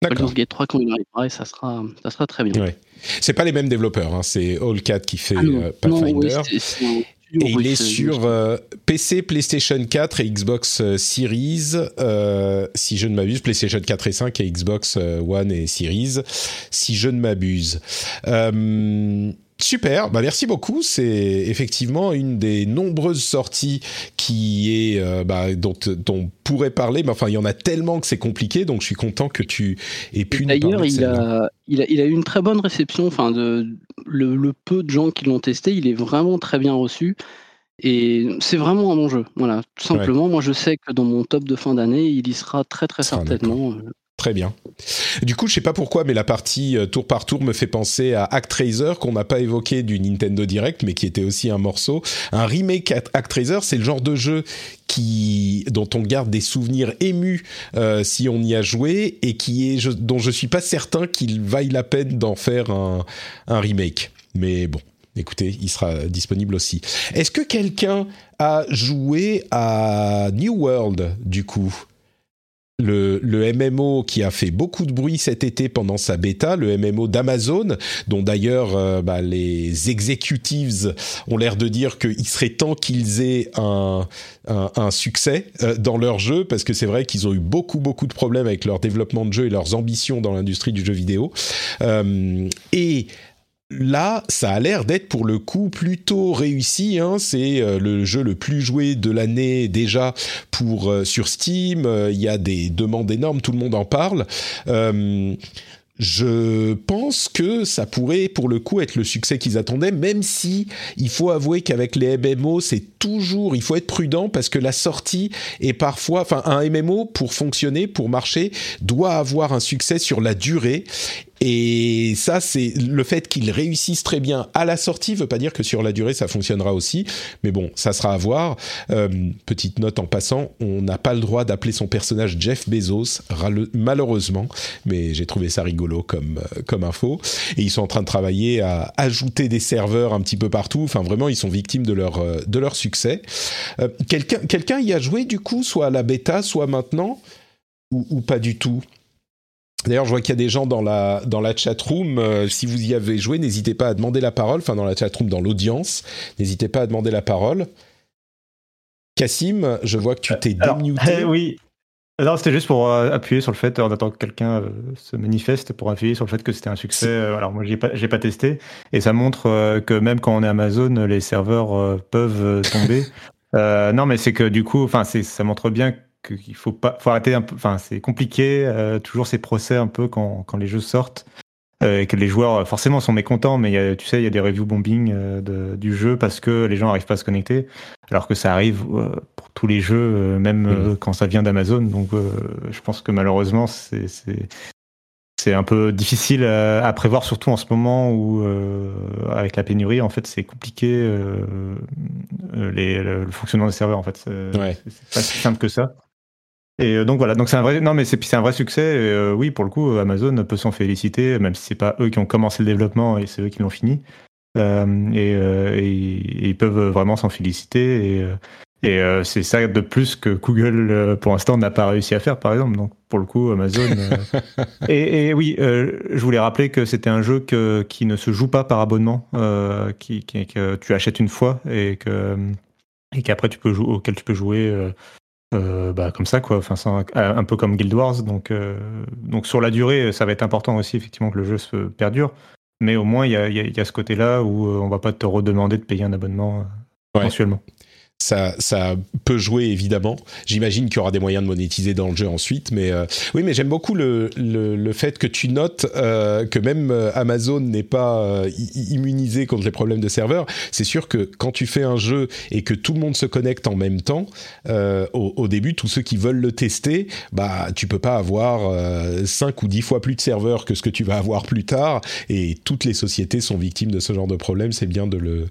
Baldur's Gate 3 quand il arrivera et ça sera, ça sera très bien. Ouais. C'est pas les mêmes développeurs, hein, c'est All4 qui fait ah euh, Pathfinder. Et il est sur euh, PC, PlayStation 4 et Xbox euh, Series, euh, si je ne m'abuse, PlayStation 4 et 5 et Xbox One et Series, si je ne m'abuse. Super, bah merci beaucoup. C'est effectivement une des nombreuses sorties qui est euh, bah, dont, on pourrait parler, mais enfin il y en a tellement que c'est compliqué, donc je suis content que tu aies pu. D'ailleurs, il a, il a, il a eu une très bonne réception. Enfin, de le, peu de gens qui l'ont testé, il est vraiment très bien reçu. Et c'est vraiment un bon jeu. Voilà, tout simplement. Moi, je sais que dans mon top de fin d'année, il y sera très très certainement. Très bien. Du coup, je sais pas pourquoi, mais la partie euh, tour par tour me fait penser à Actraiser qu'on n'a pas évoqué du Nintendo Direct, mais qui était aussi un morceau. Un remake Actraiser, c'est le genre de jeu qui dont on garde des souvenirs émus euh, si on y a joué et qui est dont je suis pas certain qu'il vaille la peine d'en faire un remake. Mais bon, écoutez, il sera disponible aussi. Est-ce que quelqu'un a joué à New World du coup? Le, MMO qui a fait beaucoup de bruit cet été pendant sa bêta, le MMO d'Amazon, dont d'ailleurs euh, bah, les executives ont l'air de dire qu'il serait temps qu'ils aient un, succès euh, dans leur jeu, parce que c'est vrai qu'ils ont eu beaucoup beaucoup de problèmes avec leur développement de jeu et leurs ambitions dans l'industrie du jeu vidéo. Euh, et là, ça a l'air d'être pour le coup plutôt réussi. Hein. C'est euh, le jeu le plus joué de l'année déjà pour euh, sur Steam. Euh, il y a des demandes énormes, tout le monde en parle. je pense que ça pourrait pour le coup être le succès qu'ils attendaient, même si il faut avouer qu'avec les MMO, c'est toujours, il faut être prudent parce que la sortie est parfois, enfin un MMO pour fonctionner, pour marcher, doit avoir un succès sur la durée et ça, c'est le fait qu'ils réussissent très bien à la sortie, veut pas dire que sur la durée ça fonctionnera aussi. Mais bon, ça sera à voir. Euh, petite note en passant, on n'a pas le droit d'appeler son personnage Jeff Bezos, malheureusement. Mais j'ai trouvé ça rigolo comme euh, comme info. Et ils sont en train de travailler à ajouter des serveurs un petit peu partout. Enfin, vraiment, ils sont victimes de leur euh, de leur succès. quelqu'un y a joué du coup, soit à la bêta, soit maintenant, ou pas du tout? D'ailleurs, je vois qu'il y a des gens dans la dans la chat room. Euh, si vous y avez joué, n'hésitez pas à demander la parole. Enfin, dans la chat room, dans l'audience, n'hésitez pas à demander la parole. Cassim, je vois que tu t'es démuté. oui. Non, c'était juste pour euh, appuyer sur le fait, en attendant que quelqu'un euh, se manifeste, pour appuyer sur le fait que c'était un succès. alors moi, j'ai pas, j'ai pas testé, et ça montre que même quand on est Amazon, les serveurs peuvent tomber. non, mais c'est que du coup, enfin, ça montre bien qu'il faut pas, faut arrêter un peu. Enfin, c'est compliqué, euh, toujours ces procès un peu quand, quand les jeux sortent. Euh, et que les joueurs forcément sont mécontents, mais tu sais, il y a des review bombing euh, du jeu parce que les gens n'arrivent pas à se connecter, alors que ça arrive pour tous les jeux, même mmh. quand ça vient d'Amazon. Donc, je pense que malheureusement, c'est c'est un peu difficile à, prévoir, surtout en ce moment où, avec la pénurie, en fait, c'est compliqué les, le, fonctionnement des serveurs. En fait, c'est pas si simple que ça. Et euh, donc voilà, donc c'est un vrai, non mais c'est un vrai succès. Et euh, oui, pour le coup, Amazon peut s'en féliciter, même si c'est pas eux qui ont commencé le développement et c'est eux qui l'ont fini. Euh, et, ils peuvent vraiment s'en féliciter. Et, et c'est ça de plus que Google, pour l'instant, n'a pas réussi à faire, par exemple. Donc pour le coup, Amazon. et, oui, je voulais rappeler que c'était un jeu que, qui ne se joue pas par abonnement, qui, que tu achètes une fois et que et qu'après tu peux jouer, auquel tu peux jouer euh, bah, comme ça, quoi. Enfin, un, peu comme Guild Wars. Donc, euh, donc, sur la durée, ça va être important aussi, effectivement, que le jeu se perdure. Mais au moins, il y a, y a, ce côté-là où euh, on va pas te redemander de payer un abonnement mensuellement ça, peut jouer évidemment. J'imagine qu'il y aura des moyens de monétiser dans le jeu ensuite, mais euh, oui, mais j'aime beaucoup le, le, fait que tu notes euh, que même euh, Amazon n'est pas immunisé contre les problèmes de serveurs. C'est sûr que quand tu fais un jeu et que tout le monde se connecte en même temps, au, au, début, tous ceux qui veulent le tester, bah tu peux pas avoir 5 ou 10 fois plus de serveurs que ce que tu vas avoir plus tard, et toutes les sociétés sont victimes de ce genre de problème. C'est bien de le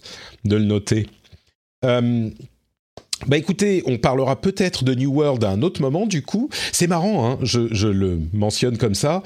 de le noter. Bah écoutez, on parlera peut-être de New World à un autre moment du coup. C'est marrant, hein, je, le mentionne comme ça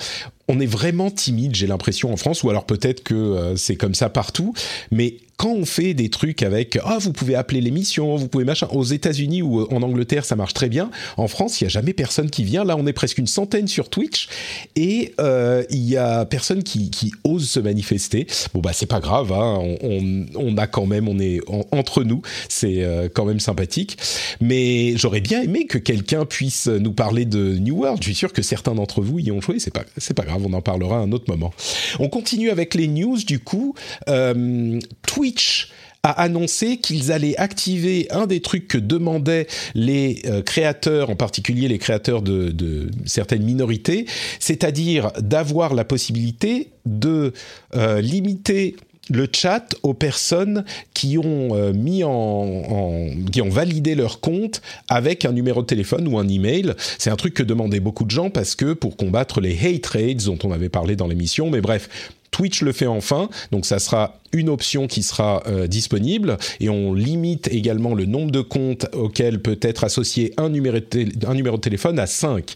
on est vraiment timide, j'ai l'impression en France, ou alors peut-être que euh, c'est comme ça partout. Mais quand on fait des trucs avec ah vous pouvez appeler l'émission, vous pouvez machin, aux États-Unis ou en Angleterre ça marche très bien. En France il y a jamais personne qui vient. Là on est presque une centaine sur Twitch et euh, il y a personne qui, ose se manifester. Bon bah c'est pas grave, hein, on, a quand même, on est entre nous, c'est euh, quand même sympathique. Mais j'aurais bien aimé que quelqu'un puisse nous parler de New World. Je suis sûr que certains d'entre vous y ont joué. C'est pas c'est pas grave on en parlera un autre moment. On continue avec les news du coup. Euh, Twitch a annoncé qu'ils allaient activer un des trucs que demandaient les euh, créateurs, en particulier les créateurs de, certaines minorités, c'est-à-dire d'avoir la possibilité de euh, limiter le chat aux personnes qui ont euh, mis en, qui ont validé leur compte avec un numéro de téléphone ou un email. C'est un truc que demandaient beaucoup de gens parce que pour combattre les hate raids dont on avait parlé dans l'émission, mais bref, Twitch le fait enfin, donc ça sera une option qui sera euh, disponible et on limite également le nombre de comptes auxquels peut être associé un numéro de, téléphone à 5.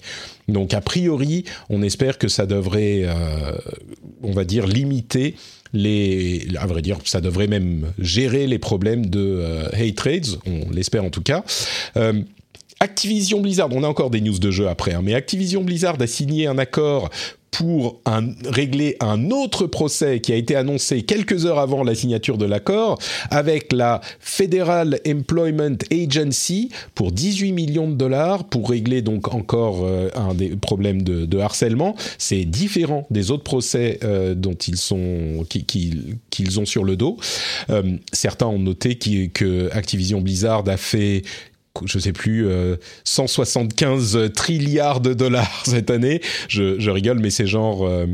Donc a priori, on espère que ça devrait, euh, on va dire, limiter les, à vrai dire, ça devrait même gérer les problèmes de euh, hate trades, on l'espère en tout cas. Activision Blizzard, on a encore des news de jeux après, hein, mais Activision Blizzard a signé un accord pour régler un autre procès qui a été annoncé quelques heures avant la signature de l'accord avec la Federal Employment Agency pour 18 millions de dollars pour régler donc encore euh, un des problèmes de, harcèlement. C'est différent des autres procès euh, dont ils sont qu'ils ont sur le dos. Euh, certains ont noté que Activision Blizzard a fait je sais plus, 175 euh, trilliards de dollars cette année. Je, je rigole, mais c'est genre euh,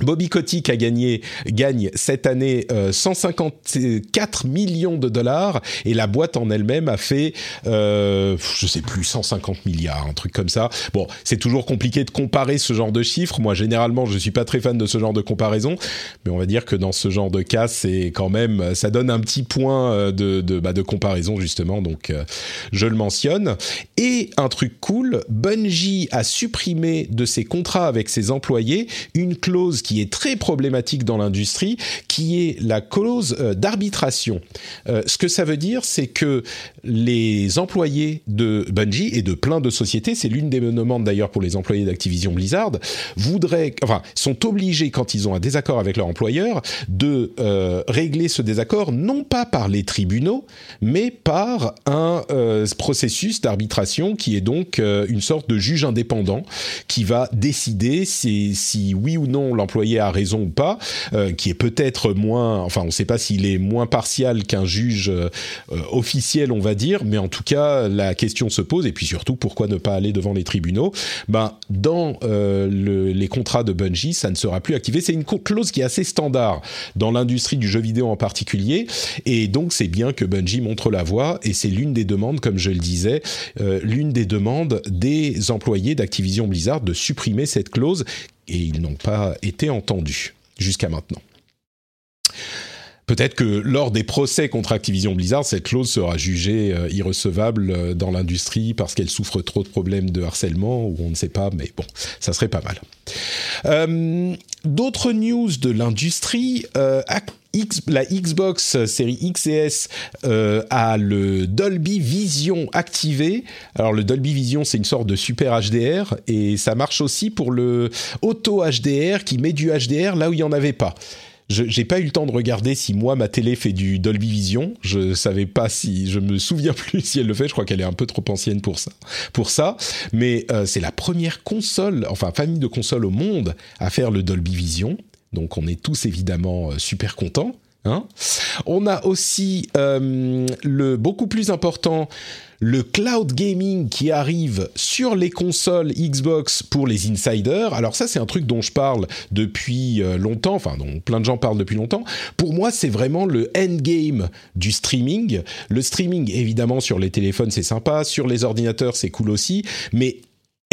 Bobby Kotick a gagné gagne cette année 154 euh, millions de dollars et la boîte en elle-même a fait euh, je sais plus 150 milliards un truc comme ça. Bon, c'est toujours compliqué de comparer ce genre de chiffres. Moi généralement, je suis pas très fan de ce genre de comparaison, mais on va dire que dans ce genre de cas, c'est quand même ça donne un petit point euh, de de, bah, de comparaison justement. Donc euh, je le mentionne et un truc cool, Bungie a supprimé de ses contrats avec ses employés une clause qui est très problématique dans l'industrie, qui est la clause euh, d'arbitration. Euh, ce que ça veut dire, c'est que les employés de Bungie et de plein de sociétés, c'est l'une des demandes d'ailleurs pour les employés d'Activision Blizzard, voudraient, enfin, sont obligés quand ils ont un désaccord avec leur employeur de euh, régler ce désaccord non pas par les tribunaux, mais par un processus d'arbitration qui est donc une sorte de juge indépendant qui va décider si, si oui ou non l'employeur employé a raison ou pas, euh, qui est peut-être moins, enfin on ne sait pas s'il est moins partial qu'un juge euh, officiel, on va dire, mais en tout cas la question se pose et puis surtout pourquoi ne pas aller devant les tribunaux? Ben dans euh, le, les contrats de Bungie, ça ne sera plus activé. C'est une clause qui est assez standard dans l'industrie du jeu vidéo en particulier, et donc c'est bien que Bungie montre la voie et c'est l'une des demandes, comme je le disais, l'une des demandes des employés d'Activision Blizzard de supprimer cette clause et ils n'ont pas été entendus jusqu'à maintenant. Peut-être que lors des procès contre Activision Blizzard, cette clause sera jugée euh, irrecevable euh, dans l'industrie parce qu'elle souffre trop de problèmes de harcèlement ou on ne sait pas, mais bon, ça serait pas mal. Euh, d'autres news de l'industrie. la Xbox série X a le Dolby Vision activé. Alors le Dolby Vision, c'est une sorte de super HDR et ça marche aussi pour le Auto HDR qui met du HDR là où il n'y en avait pas. Je n'ai pas eu le temps de regarder si moi ma télé fait du Dolby Vision. Je savais pas si, je me souviens plus si elle le fait. Je crois qu'elle est un peu trop ancienne pour ça. Pour ça, mais euh, c'est la première console, enfin famille de consoles au monde à faire le Dolby Vision. Donc on est tous évidemment euh, super contents. Hein on a aussi euh, le beaucoup plus important le cloud gaming qui arrive sur les consoles Xbox pour les insiders. Alors ça, c'est un truc dont je parle depuis euh, longtemps, enfin dont plein de gens parlent depuis longtemps. Pour moi, c'est vraiment le endgame du streaming. Le streaming, évidemment, sur les téléphones, c'est sympa, sur les ordinateurs, c'est cool aussi, mais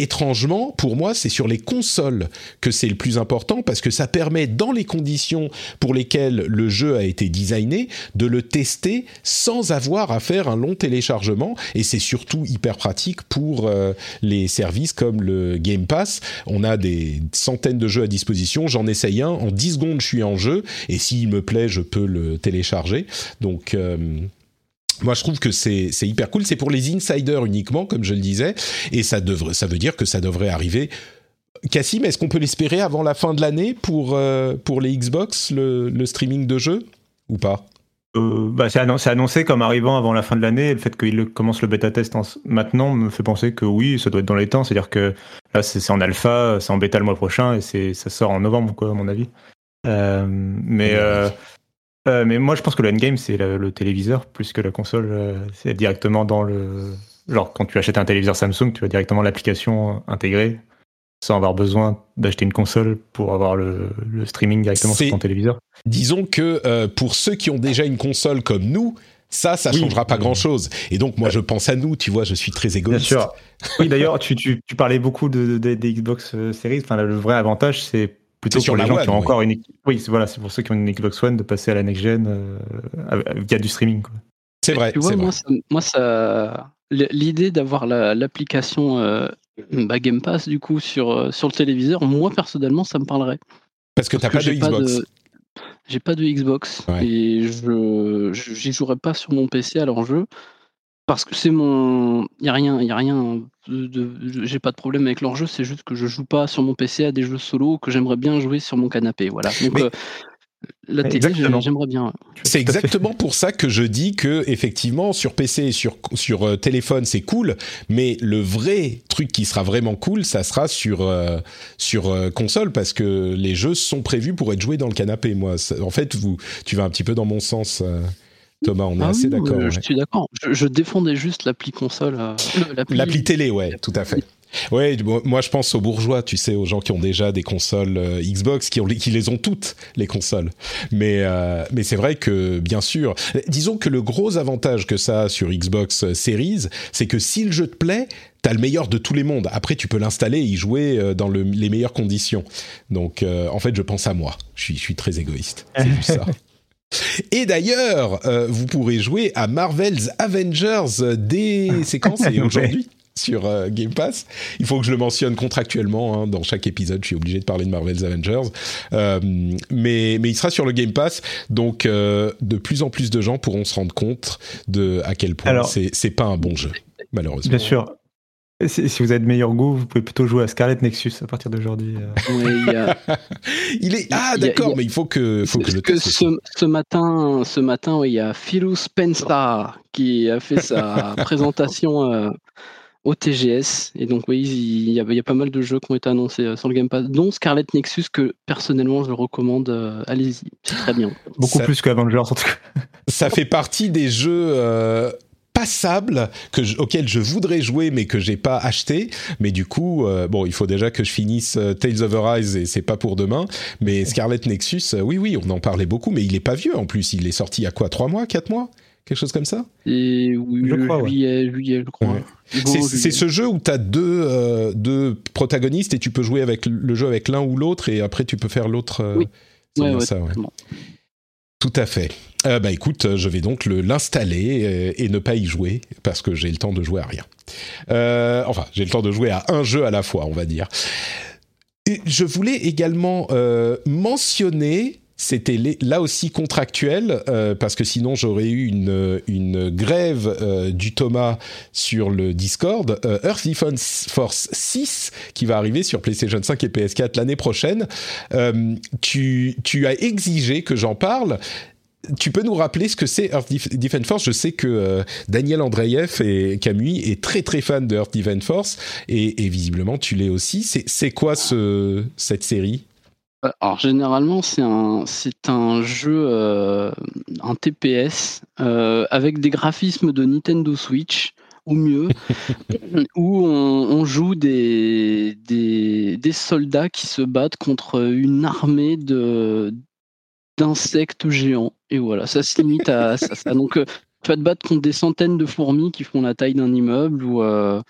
étrangement, pour moi, c'est sur les consoles que c'est le plus important parce que ça permet, dans les conditions pour lesquelles le jeu a été designé, de le tester sans avoir à faire un long téléchargement. Et c'est surtout hyper pratique pour euh, les services comme le Game Pass. On a des centaines de jeux à disposition. J'en essaye un. En 10 secondes, je suis en jeu. Et s'il me plaît, je peux le télécharger. Donc, euh, moi, je trouve que c'est hyper cool. C'est pour les insiders uniquement, comme je le disais, et ça devrait, ça veut dire que ça devrait arriver. Cassim, est-ce qu'on peut l'espérer avant la fin de l'année pour euh, pour les Xbox, le, le, streaming de jeux ou pas? Euh, bah, c'est annoncé, annoncé, comme arrivant avant la fin de l'année. Le fait qu'il commence le bêta test maintenant me fait penser que oui, ça doit être dans les temps. C'est-à-dire que là, c'est en alpha, c'est en bêta le mois prochain et c'est ça sort en novembre, quoi, à mon avis. Euh, mais euh, euh, mais moi, je pense que le endgame, c'est le, téléviseur plus que la console. Euh, c'est directement dans le. Genre, quand tu achètes un téléviseur Samsung, tu as directement l'application intégrée sans avoir besoin d'acheter une console pour avoir le, streaming directement sur ton téléviseur. disons que pour ceux qui ont déjà une console comme nous, ça, ça changera pas grand-chose. Et donc, moi, je pense à nous, tu vois, je suis très égoïste. Bien sûr. Oui, d'ailleurs, tu, tu, tu, parlais beaucoup de, des Xbox Series. Enfin, le vrai avantage, c'est plutôt sur les gens qui ont encore une. Oui, voilà, c'est pour ceux qui ont une Xbox One de passer à la next gen euh, via du streaming. C'est vrai. Tu vois, moi, Ça, moi, ça, l'idée d'avoir l'application euh, bah, Game Pass du coup sur euh, sur le téléviseur, moi personnellement, ça me parlerait. Parce que tu n'as pas, de Xbox. J'ai pas de Xbox et je j'y jouerai pas sur mon PC à leur jeu parce que c'est mon il y a rien y a rien de, j'ai pas de problème avec leur jeu c'est juste que je joue pas sur mon PC à des jeux solo que j'aimerais bien jouer sur mon canapé voilà. Donc euh, la télé j'aimerais bien c'est exactement pour ça que je dis que effectivement sur PC et sur sur euh, téléphone c'est cool mais le vrai truc qui sera vraiment cool ça sera sur euh, sur console parce que les jeux sont prévus pour être joués dans le canapé moi. En fait vous tu vas un petit peu dans mon sens Thomas, on est ah assez d'accord. Je suis d'accord. Je, défendais juste l'appli console. Euh, l'appli télé, ouais, tout à fait. Ouais, moi je pense aux bourgeois, tu sais, aux gens qui ont déjà des consoles euh, Xbox, qui, ont, qui les ont toutes les consoles. Mais euh, mais c'est vrai que bien sûr, disons que le gros avantage que ça a sur Xbox Series, c'est que si le jeu te plaît, t'as le meilleur de tous les mondes. Après, tu peux l'installer et y jouer dans les meilleures conditions. Donc, en fait, je pense à moi. Je suis, je suis très égoïste. C'est juste ça. Et d'ailleurs, euh, vous pourrez jouer à Marvel's Avengers dès séquences et aujourd'hui sur euh, Game Pass. Il faut que je le mentionne contractuellement hein, dans chaque épisode. Je suis obligé de parler de Marvel's Avengers, euh, mais mais il sera sur le Game Pass, donc de plus en plus de gens pourront se rendre compte de à quel point c'est c'est pas un bon jeu malheureusement. Bien sûr. Si, vous avez de meilleur goût, vous pouvez plutôt jouer à Scarlet Nexus à partir d'aujourd'hui. Euh. il, est ah d'accord, mais il faut que faut que je que ce, matin, ce matin, il y a Philou Spencer qui a fait sa présentation euh, au TGS et donc oui, il y, a, il y, a, pas mal de jeux qui ont été annoncés euh, sur le Game Pass, dont Scarlet Nexus que personnellement je le recommande. Allez-y, c'est très bien. Beaucoup plus qu'Avengers en tout cas. Ça fait partie des jeux passable que auquel je voudrais jouer mais que j'ai pas acheté. Mais du coup, euh, bon, il faut déjà que je finisse euh, Tales of Arise et c'est pas pour demain. Mais Scarlet Nexus, euh, oui, oui, on en parlait beaucoup, mais il est pas vieux en plus. Il est sorti il y a quoi, trois mois, quatre mois? Quelque chose comme ça? Et oui, je crois, juillet, je crois. C'est ce jeu où tu as deux, deux protagonistes et tu peux jouer avec le jeu avec l'un ou l'autre et après tu peux faire l'autre. Oui. Ouais, ça, Tout à fait. Euh, bah écoute, je vais donc l'installer euh, et ne pas y jouer parce que j'ai le temps de jouer à rien. Euh, enfin, j'ai le temps de jouer à un jeu à la fois, on va dire. je voulais également mentionner c'était là aussi contractuel parce que sinon j'aurais eu une, grève du Thomas sur le Discord. Earth Defense Force 6 qui va arriver sur PlayStation 5 et PS4 l'année prochaine. tu as exigé que j'en parle tu peux nous rappeler ce que c'est Earth Defense Force? Je sais que euh, Daniel Andreev et Camus est très très fan de Earth Defense Force et, visiblement tu l'es aussi. C'est quoi ce, cette série? Alors généralement c'est un c'est un jeu euh, un TPS euh, avec des graphismes de Nintendo Switch ou mieux où on, joue des, des, des soldats qui se battent contre une armée de d'insectes géants. Et voilà, ça se limite à ça. Donc, euh, tu vas te battre contre des centaines de fourmis qui font la taille d'un immeuble ou euh,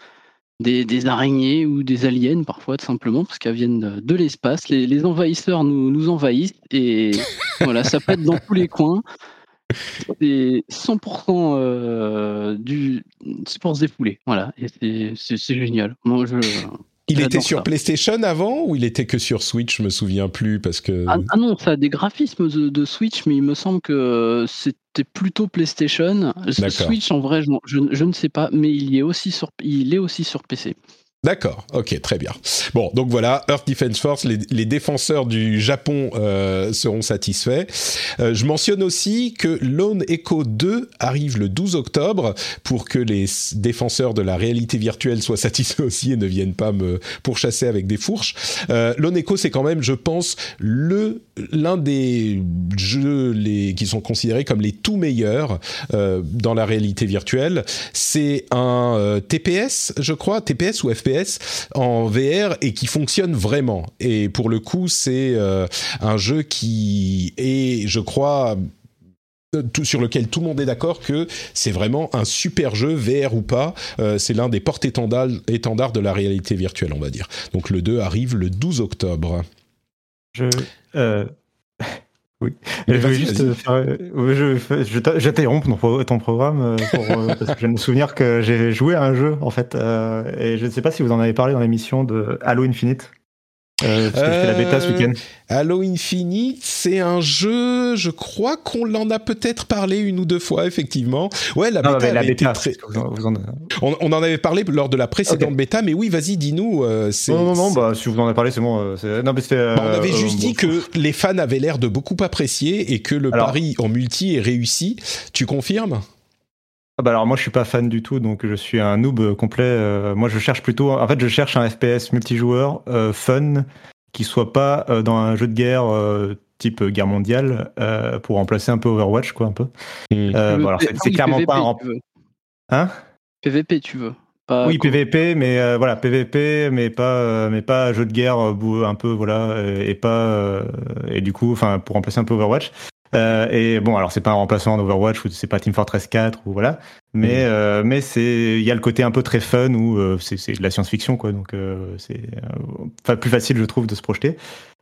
des, araignées ou des aliens, parfois, tout simplement, parce qu'elles viennent de, l'espace. Les, envahisseurs nous, nous envahissent et voilà, ça pète dans tous les coins. C'est 100% euh, du. C'est pour se défouler. Voilà, et c'est génial. Moi, je. Il était sur PlayStation avant ou il était que sur Switch? Je me souviens plus parce que. Ah, ah non, ça a des graphismes de, Switch, mais il me semble que c'était plutôt PlayStation. Switch, en vrai, je, je, ne sais pas, mais il, est aussi sur, il est aussi sur PC. D'accord, ok, très bien. Bon, donc voilà, Earth Defense Force, les, défenseurs du Japon euh, seront satisfaits. Euh, je mentionne aussi que Lone Echo 2 arrive le 12 octobre pour que les défenseurs de la réalité virtuelle soient satisfaits aussi et ne viennent pas me pourchasser avec des fourches. Euh, Lone Echo, c'est quand même, je pense, le l'un des jeux les, qui sont considérés comme les tout meilleurs euh, dans la réalité virtuelle. C'est un TPS, je crois, TPS ou FPS En VR et qui fonctionne vraiment. Et pour le coup, c'est un jeu qui est, je crois, sur lequel tout le monde est d'accord que c'est vraiment un super jeu, VR ou pas. Euh, c'est l'un des porte-étendards de la réalité virtuelle, on va dire. Donc le 2 arrive le 12 octobre. Je. Euh, oui. je vais juste faire. Je, je, ton programme euh, parce que je me souvenir que j'ai joué à un jeu en fait. et je ne sais pas si vous en avez parlé dans l'émission de Halo Infinite. Euh, parce que la bêta ce week-end. Euh, Halo Infinite, c'est un jeu, je crois qu'on en a peut-être parlé une ou deux fois, effectivement. Ouais, la bêta, la bêta très... on, on, en avait parlé lors de la précédente bêta, mais oui, vas-y, dis-nous. Euh, non, non, non, bah, si vous en avez parlé, c'est bon. Euh, non, mais bah, on avait juste dit que les fans avaient l'air de beaucoup apprécier et que le pari en multi est réussi. Tu confirmes? Ah bah alors moi je suis pas fan du tout donc je suis un noob complet. Euh, moi je cherche plutôt en fait je cherche un FPS multijoueur euh, fun qui soit pas euh, dans un jeu de guerre type guerre mondiale pour remplacer un peu Overwatch quoi un peu. Hmm. Bon, c'est clairement pas un hein? PVP tu veux oui PVP mais voilà PVP mais pas mais pas jeu de guerre un peu voilà et pas et du coup enfin pour remplacer un peu Overwatch euh, et bon, alors c'est pas un remplaçant d'Overwatch ou c'est pas Team Fortress 4 ou voilà, mais mm. euh, mais c'est il y a le côté un peu très fun où euh, c'est de la science-fiction quoi, donc euh, c'est enfin plus facile je trouve de se projeter.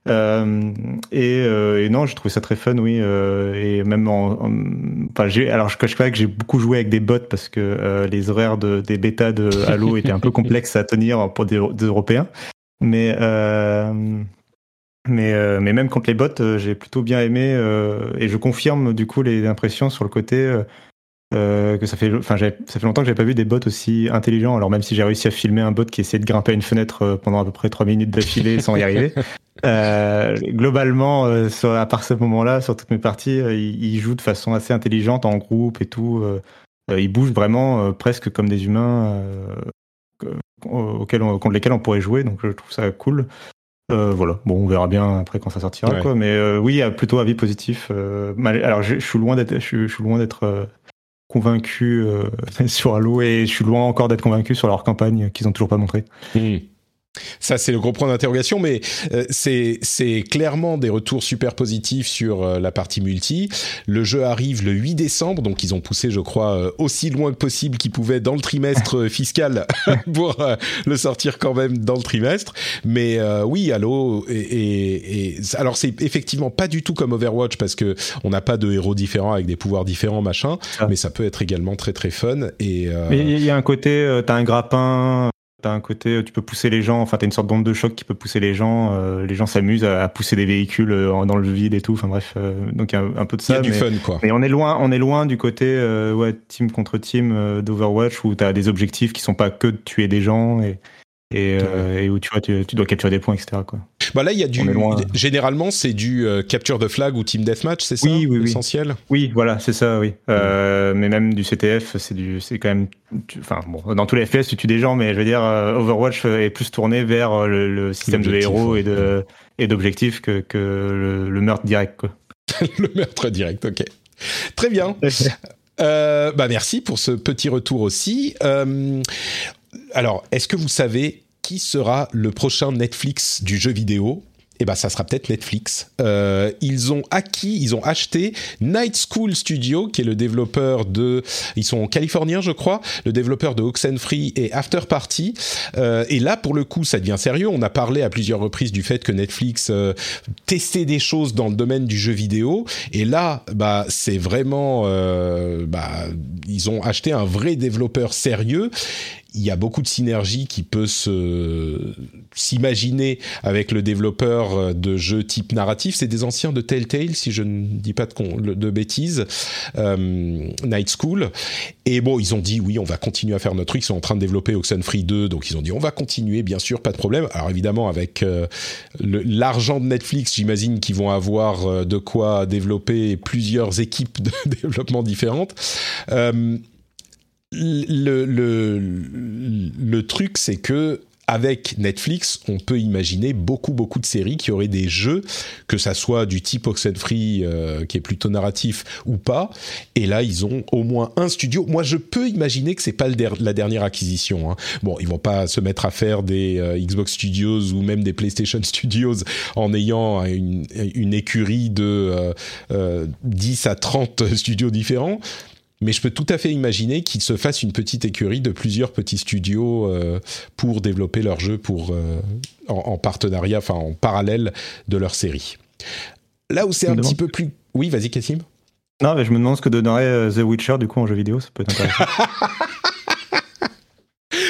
Et, et, non, j'ai trouvé ça très fun, oui. et même en, enfin, j'ai alors je cache pas que j'ai beaucoup joué avec des bots parce que les horaires de, des bêtas de Halo étaient un peu complexes à tenir pour des, des Européens. Mais mais, euh, mais même contre les bots, euh, j'ai plutôt bien aimé euh, et je confirme du coup les impressions sur le côté que ça fait, enfin, ça fait longtemps que j'avais pas vu des bots aussi intelligents. Alors même si j'ai réussi à filmer un bot qui essayait de grimper à une fenêtre pendant à peu près trois minutes d'affilée sans y arriver, globalement, à part ce moment-là, sur toutes mes parties, il, il, joue de façon assez intelligente en groupe et tout. il bouge vraiment presque comme des humains auxquels contre lesquels on pourrait jouer. Donc je trouve ça cool. Euh, voilà, bon, on verra bien après quand ça sortira, quoi. Mais euh, oui, plutôt avis positif. Euh, alors, je, suis loin d'être, je, suis loin d'être convaincu sur Halo et je suis loin encore d'être convaincu sur leur campagne qu'ils ont toujours pas montré. Mmh. Ça, c'est le gros point d'interrogation, mais euh, c'est clairement des retours super positifs sur euh, la partie multi. Le jeu arrive le 8 décembre, donc ils ont poussé, je crois, euh, aussi loin que possible qu'ils pouvaient dans le trimestre fiscal pour le sortir quand même dans le trimestre. Mais oui, Halo, et, et, alors c'est effectivement pas du tout comme Overwatch parce que on n'a pas de héros différents avec des pouvoirs différents, machin, mais ça peut être également très très fun. Et il y a un côté, t'as un grappin T'as un côté, tu peux pousser les gens, enfin t'as une sorte d'onde de choc qui peut pousser les gens, euh, les gens s'amusent à, pousser des véhicules euh, dans le vide et tout, enfin bref, euh, donc il y a un, peu de ça. Il y a du fun quoi. Mais on est loin, on est loin du côté ouais team contre team d'Overwatch où t'as des objectifs qui sont pas que de tuer des gens et, euh, et, où tu vois, tu, dois capturer des points, etc. Quoi. Bah là, il y a du. Généralement, c'est du euh, capture de flag ou team deathmatch, c'est ça Oui, oui, Essentiel? Oui, voilà, c'est ça, oui. Euh, mais même du CTF, c'est du, c'est quand même. Enfin, bon, dans tous les FPS, tu tues des gens, mais je veux dire, Overwatch est plus tourné vers le, système de héros et de et d'objectifs que, que le, meurtre direct, quoi. le meurtre direct, ok. Très bien. bah merci pour ce petit retour aussi. Euh, alors, est-ce que vous savez qui sera le prochain Netflix du jeu vidéo? Eh ben, ça sera peut-être Netflix. Euh, ils ont acquis, ils ont acheté Night School Studio, qui est le développeur de, ils sont californiens, je crois, le développeur de Oxenfree et After Party. Euh, et là, pour le coup, ça devient sérieux. On a parlé à plusieurs reprises du fait que Netflix euh, testait des choses dans le domaine du jeu vidéo. Et là, bah, c'est vraiment, bah, ils ont acheté un vrai développeur sérieux il y a beaucoup de synergie qui peut s'imaginer avec le développeur de jeux type narratif. C'est des anciens de Telltale, si je ne dis pas de, de bêtises, euh, Night School. Et bon, ils ont dit oui, on va continuer à faire notre truc. Ils sont en train de développer Oxenfree 2, donc ils ont dit on va continuer, bien sûr, pas de problème. Alors évidemment, avec euh, l'argent de Netflix, j'imagine qu'ils vont avoir euh, de quoi développer plusieurs équipes de développement différentes. Euh, le, le, le truc, c'est que avec Netflix, on peut imaginer beaucoup beaucoup de séries qui auraient des jeux, que ça soit du type Oxenfree euh, qui est plutôt narratif ou pas. Et là, ils ont au moins un studio. Moi, je peux imaginer que c'est pas la dernière acquisition. Hein. Bon, ils vont pas se mettre à faire des euh, Xbox Studios ou même des PlayStation Studios en ayant une, une écurie de 10 à 30 studios différents mais je peux tout à fait imaginer qu'ils se fassent une petite écurie de plusieurs petits studios euh, pour développer leurs jeux pour, euh, en, partenariat, enfin en parallèle de leur série. Là où c'est un petit peu plus... Oui, vas-y Cassim. Non, mais je me demande ce que donnerait euh, The Witcher du coup en jeu vidéo, ça peut être intéressant.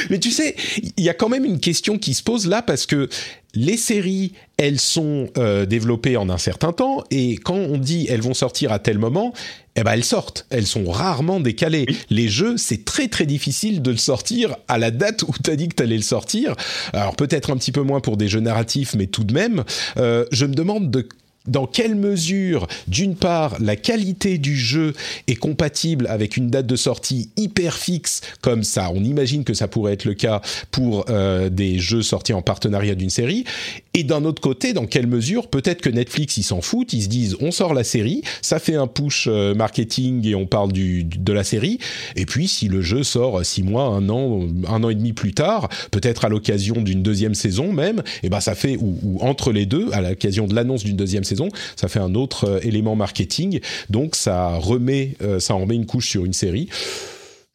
Mais tu sais, il y a quand même une question qui se pose là parce que les séries, elles sont développées en un certain temps et quand on dit elles vont sortir à tel moment, eh ben elles sortent. Elles sont rarement décalées. Les jeux, c'est très très difficile de le sortir à la date où tu as dit que tu allais le sortir. Alors peut-être un petit peu moins pour des jeux narratifs, mais tout de même, euh, je me demande de dans quelle mesure, d'une part, la qualité du jeu est compatible avec une date de sortie hyper fixe, comme ça, on imagine que ça pourrait être le cas pour euh, des jeux sortis en partenariat d'une série, et d'un autre côté, dans quelle mesure, peut-être que Netflix, ils s'en foutent, ils se disent, on sort la série, ça fait un push euh, marketing et on parle du, de la série, et puis si le jeu sort six mois, un an, un an et demi plus tard, peut-être à l'occasion d'une deuxième saison même, et ben ça fait, ou entre les deux, à l'occasion de l'annonce d'une deuxième saison, ça fait un autre euh, élément marketing, donc ça remet, euh, ça remet une couche sur une série.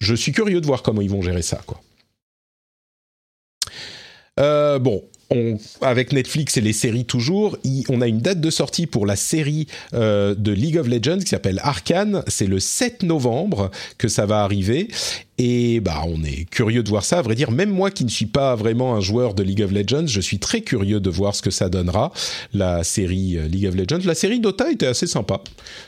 Je suis curieux de voir comment ils vont gérer ça, quoi. Euh, bon, avec Netflix et les séries toujours, on a une date de sortie pour la série de League of Legends qui s'appelle Arkane. C'est le 7 novembre que ça va arriver. Et bah, on est curieux de voir ça. À vrai dire, même moi qui ne suis pas vraiment un joueur de League of Legends, je suis très curieux de voir ce que ça donnera. La série euh, League of Legends, la série Dota était assez sympa.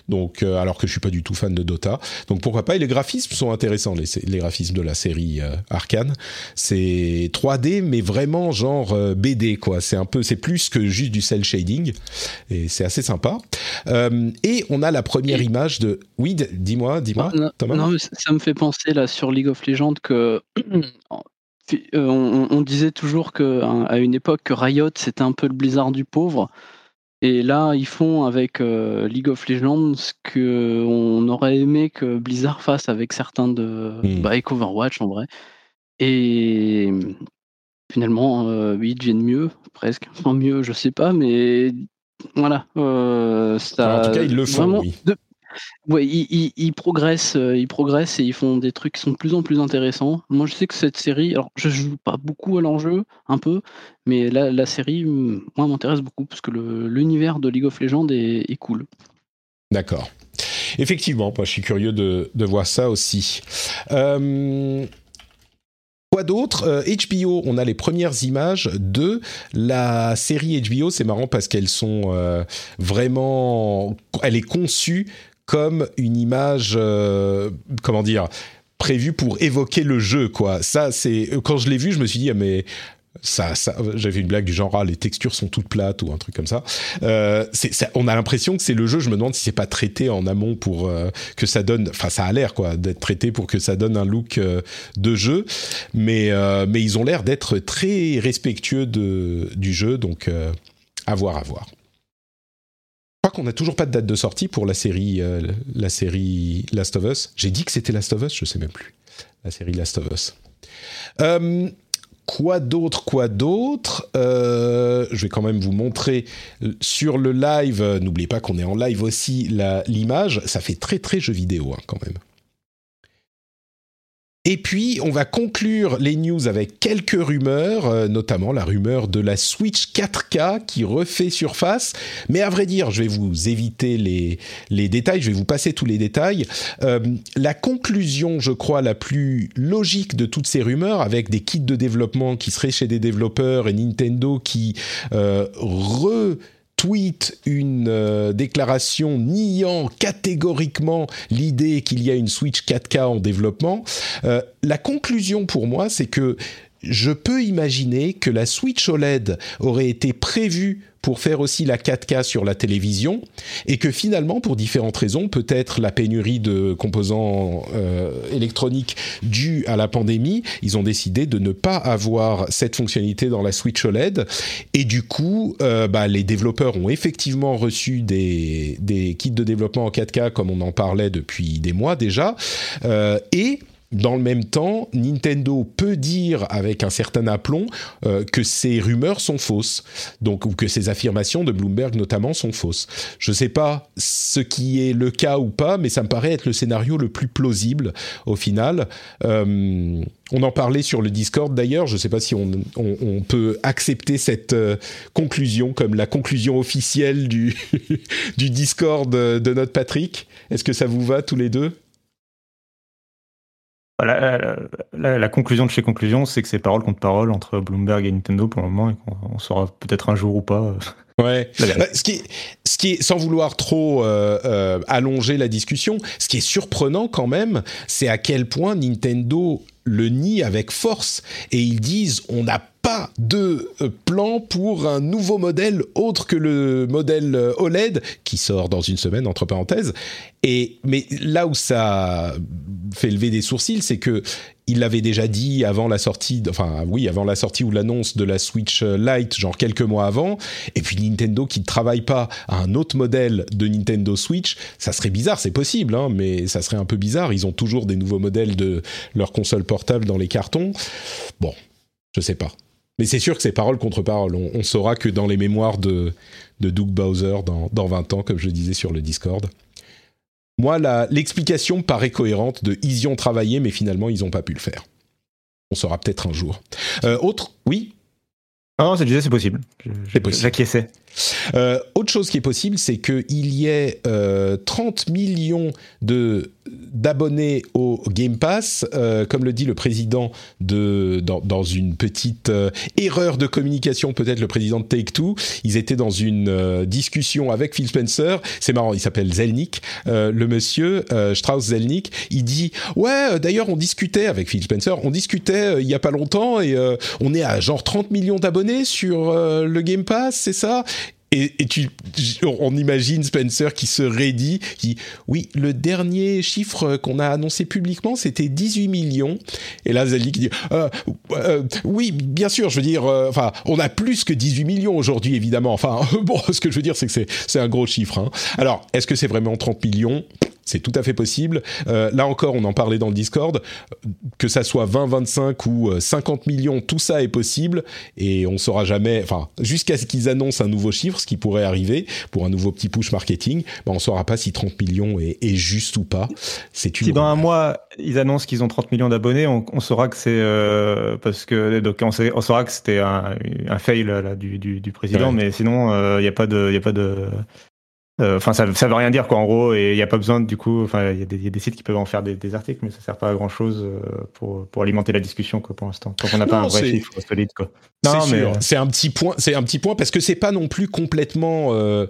Donc, euh, alors que je suis pas du tout fan de Dota, donc pourquoi pas? Et les graphismes sont intéressants, les, les graphismes de la série euh, Arkane. C'est 3D, mais vraiment genre BD quoi. C'est un peu, c'est plus que juste du cel shading, et c'est assez sympa. et on a la première image de. Oui, dis-moi, dis-moi. Non, non, ça me fait penser là sur League of Legends que euh, on, disait toujours que hein, à une époque que Riot c'était un peu le Blizzard du pauvre. Et là, ils font avec euh, League of Legends ce qu'on aurait aimé que Blizzard fasse avec certains de mmh. bah, avec Overwatch en vrai. Et finalement, euh, oui, ils deviennent mieux, presque. Enfin, mieux, je sais pas, mais voilà. ça, en tout cas, ils le font. Oui. Ouais, ils, progressent, euh, ils progressent et ils font des trucs qui sont de plus en plus intéressants. Moi, je sais que cette série, alors je joue pas beaucoup à l'enjeu, un peu, mais la, série, moi, m'intéresse beaucoup parce que l'univers de League of Legends est, cool. D'accord. Effectivement, moi, je suis curieux de, de voir ça aussi. Euh, quoi d'autre? HBO, euh, on a les premières images de la série HBO. C'est marrant parce qu'elles sont vraiment, elle est conçue comme une image, euh, comment dire, prévue pour évoquer le jeu, quoi. Ça, c'est quand je l'ai vu, je me suis dit, ah, mais ça, ça j'avais une blague du genre ah, les textures sont toutes plates ou un truc comme ça. Euh, on a l'impression que c'est le jeu. Je me demande si c'est pas traité en amont pour euh, que ça donne. Enfin, ça a l'air quoi d'être traité pour que ça donne un look de jeu. Mais mais ils ont l'air d'être très respectueux de, du jeu. Donc à voir, à voir crois qu'on n'a toujours pas de date de sortie pour la série, euh, la série Last of Us. J'ai dit que c'était Last of Us, je sais même plus. La série Last of Us. Euh, quoi d'autre Quoi d'autre? Euh, Je vais quand même vous montrer sur le live. N'oubliez pas qu'on est en live aussi l'image. Ça fait très très jeu vidéo hein, quand même. Et puis, on va conclure les news avec quelques rumeurs, euh, notamment la rumeur de la Switch 4K qui refait surface. Mais à vrai dire, je vais vous éviter les, les détails, je vais vous passer tous les détails. Euh, la conclusion, je crois, la plus logique de toutes ces rumeurs, avec des kits de développement qui seraient chez des développeurs et Nintendo qui euh, re tweet une euh, déclaration niant catégoriquement l'idée qu'il y a une Switch 4K en développement. Euh, la conclusion pour moi, c'est que je peux imaginer que la Switch OLED aurait été prévue pour faire aussi la 4K sur la télévision et que finalement, pour différentes raisons, peut-être la pénurie de composants euh, électroniques due à la pandémie, ils ont décidé de ne pas avoir cette fonctionnalité dans la Switch OLED et du coup, euh, bah, les développeurs ont effectivement reçu des, kits de développement en 4K comme on en parlait depuis des mois déjà euh, et dans le même temps, Nintendo peut dire avec un certain aplomb euh, que ces rumeurs sont fausses, donc ou que ces affirmations de Bloomberg notamment sont fausses. Je ne sais pas ce qui est le cas ou pas, mais ça me paraît être le scénario le plus plausible au final. Euh, on en parlait sur le Discord d'ailleurs. Je ne sais pas si on, peut accepter cette euh, conclusion comme la conclusion officielle du, du Discord de notre Patrick. Est-ce que ça vous va tous les deux? La, conclusion de chez Conclusion, c'est que c'est parole contre parole entre Bloomberg et Nintendo pour le moment, et qu'on saura peut-être un jour ou pas. Ouais. Bah, ce, qui est, ce qui est, sans vouloir trop euh, euh, allonger la discussion, ce qui est surprenant quand même, c'est à quel point Nintendo le nie avec force et ils disent on n'a pas de euh, plan pour un nouveau modèle autre que le modèle euh, OLED qui sort dans une semaine entre parenthèses. Et mais là où ça fait lever des sourcils, c'est que il l'avait déjà dit avant la sortie, enfin oui, avant la sortie ou l'annonce de la Switch euh, Lite, genre quelques mois avant. Et puis Nintendo qui ne travaille pas à un autre modèle de Nintendo Switch, ça serait bizarre, c'est possible, hein, mais ça serait un peu bizarre. Ils ont toujours des nouveaux modèles de leur console portable dans les cartons. Bon, je sais pas. Mais c'est sûr que c'est parole contre parole. On, saura que dans les mémoires de, de Doug Bowser dans, dans 20 ans, comme je disais sur le Discord. Moi, l'explication paraît cohérente de ils y ont travaillé, mais finalement, ils n'ont pas pu le faire. On saura peut-être un jour. Euh, autre Oui? Non, c'est c'est possible. C'est possible. J'acquiesçais. Euh, autre chose qui est possible, c'est qu'il y ait 30 euh, millions de d'abonnés au Game Pass, euh, comme le dit le président de dans, une petite erreur de communication, peut-être le président de Take Two. Ils étaient dans une discussion avec Phil Spencer. C'est marrant, il s'appelle Zelnick, le monsieur Strauss Zelnick. Il dit ouais, d'ailleurs on discutait avec Phil Spencer, on discutait il y a pas longtemps et on est à genre 30 millions d'abonnés sur le Game Pass, c'est ça? Et, tu, on imagine Spencer qui se raidit, qui oui, le dernier chiffre qu'on a annoncé publiquement, c'était 18 millions. Et là, Zali qui dit euh, euh, oui, bien sûr, je veux dire, euh, enfin, on a plus que 18 millions aujourd'hui, évidemment. Enfin, bon, ce que je veux dire, c'est que c'est un gros chiffre. Hein. Alors, est-ce que c'est vraiment 30 millions? C'est tout à fait possible. Euh, là encore, on en parlait dans le Discord, que ça soit 20, 25 ou 50 euh, millions, tout ça est possible et on saura jamais, enfin, jusqu'à ce qu'ils annoncent un nouveau chiffre, ce qui pourrait arriver pour un nouveau petit push marketing, ben on saura pas si 30 millions est, juste ou pas. C'est une. Si dans un mois ils annoncent qu'ils ont 30 millions d'abonnés, on, saura que c'est euh, parce que donc on, saura que c'était un, fail du, président, mais sinon il n'y a pas de, il a pas de euh, enfin, ça, ça veut rien dire quoi en gros, et il n'y a pas besoin du coup. Enfin, il y, a des sites qui peuvent en faire des, articles, mais ça sert pas à grand chose euh, pour pour alimenter la discussion quoi pour l'instant. Tant qu'on n'a pas un vrai chiffre solide quoi. Non, mais euh, c'est un petit point. C'est un petit point parce que c'est pas non plus complètement. Euh,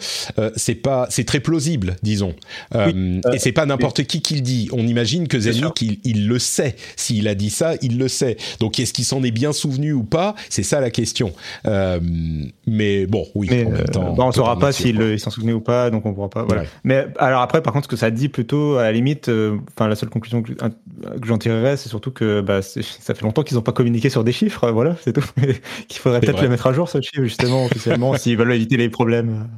c'est pas. C'est très plausible, disons. et c'est pas n'importe qui qui le dit. On imagine que Zelnick il, il, le sait. S'il a dit ça, il le sait. Donc est-ce qu'il s'en est bien souvenu ou pas? C'est ça la question. mais bon, oui. Mais, en même temps, on ne saura pas s'il s'en souvenait ou pas donc on pourra pas. Voilà. Mais alors après, par contre, ce que ça dit plutôt, à la limite, euh, enfin la seule conclusion que, j'en tirerais, c'est surtout que bah, ça fait longtemps qu'ils n'ont pas communiqué sur des chiffres, voilà, c'est tout. Qu'il faudrait peut-être les mettre à jour ce chiffre justement officiellement s'ils veulent éviter les problèmes.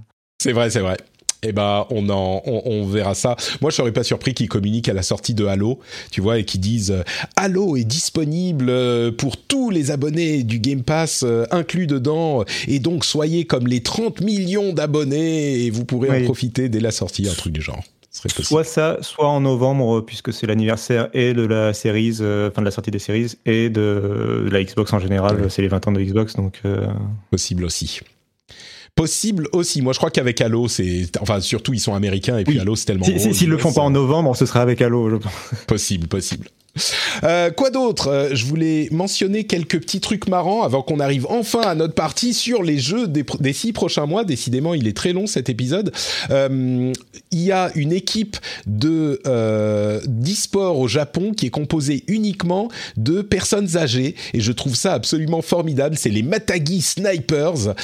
C'est vrai, c'est vrai eh ben on en on, verra ça. Moi, je serais pas surpris qu'ils communiquent à la sortie de Halo, tu vois, et qu'ils disent euh, Halo est disponible euh, pour tous les abonnés du Game Pass euh, inclus dedans, et donc soyez comme les 30 millions d'abonnés et vous pourrez en profiter dès la sortie, un truc du genre. Soit ça, soit en novembre, puisque c'est l'anniversaire et de la série, enfin de la sortie des séries, et de, la Xbox en général, c'est les 20 ans de Xbox, donc. Possible aussi possible aussi. Moi, je crois qu'avec Halo, c'est, enfin, surtout ils sont américains et puis Halo, c'est tellement. Si, S'ils le font pas en novembre, ce sera avec Halo, je pense. Possible, possible. Euh, quoi d'autre? Euh, Je voulais mentionner quelques petits trucs marrants avant qu'on arrive enfin à notre partie sur les jeux des, six prochains mois. Décidément, il est très long cet épisode. Euh, il y a une équipe de d'e-sport au Japon qui est composée uniquement de personnes âgées et je trouve ça absolument formidable. C'est les Matagi Snipers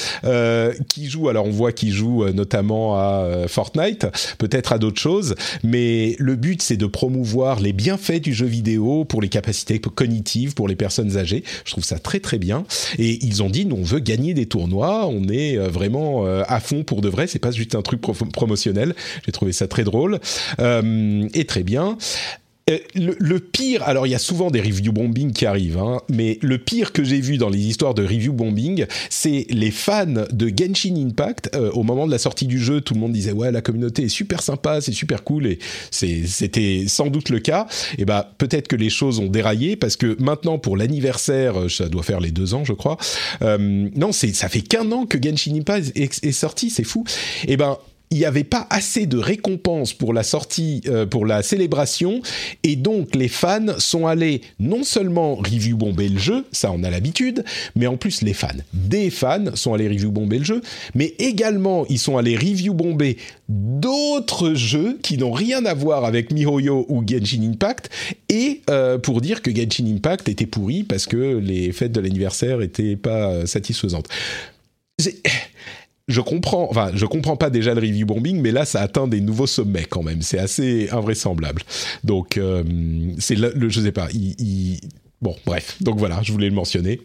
qui jouent. Alors on voit qu'ils jouent notamment à Fortnite, peut-être à d'autres choses, mais le but c'est de promouvoir les bienfaits du jeu vidéo pour les capacités cognitives pour les personnes âgées. Je trouve ça très très bien. Et ils ont dit, nous on veut gagner des tournois, on est euh, vraiment euh, à fond pour de vrai, c'est pas juste un truc promotionnel. J'ai trouvé ça très drôle euh, et très bien. Euh, le, pire, alors il y a souvent des review bombing qui arrivent, hein, mais le pire que j'ai vu dans les histoires de review bombing, c'est les fans de Genshin Impact. Euh, au moment de la sortie du jeu, tout le monde disait ouais la communauté est super sympa, c'est super cool et c'était sans doute le cas. Et bah peut-être que les choses ont déraillé parce que maintenant pour l'anniversaire, euh, ça doit faire les deux ans je crois. non, c'est ça fait qu'un an que Genshin Impact est, sorti, c'est fou. Et ben il n'y avait pas assez de récompenses pour la sortie, euh, pour la célébration, et donc les fans sont allés non seulement review bomber le jeu, ça on a l'habitude, mais en plus les fans, des fans sont allés review bomber le jeu, mais également ils sont allés review bomber d'autres jeux qui n'ont rien à voir avec MiHoYo ou Genshin Impact, et euh, pour dire que Genshin Impact était pourri parce que les fêtes de l'anniversaire étaient pas euh, satisfaisantes je comprends, enfin, je comprends pas déjà le review bombing, mais là, ça atteint des nouveaux sommets quand même. C'est assez invraisemblable. Donc, euh, c'est le, je sais pas. Bon, bref. Donc voilà, je voulais le mentionner.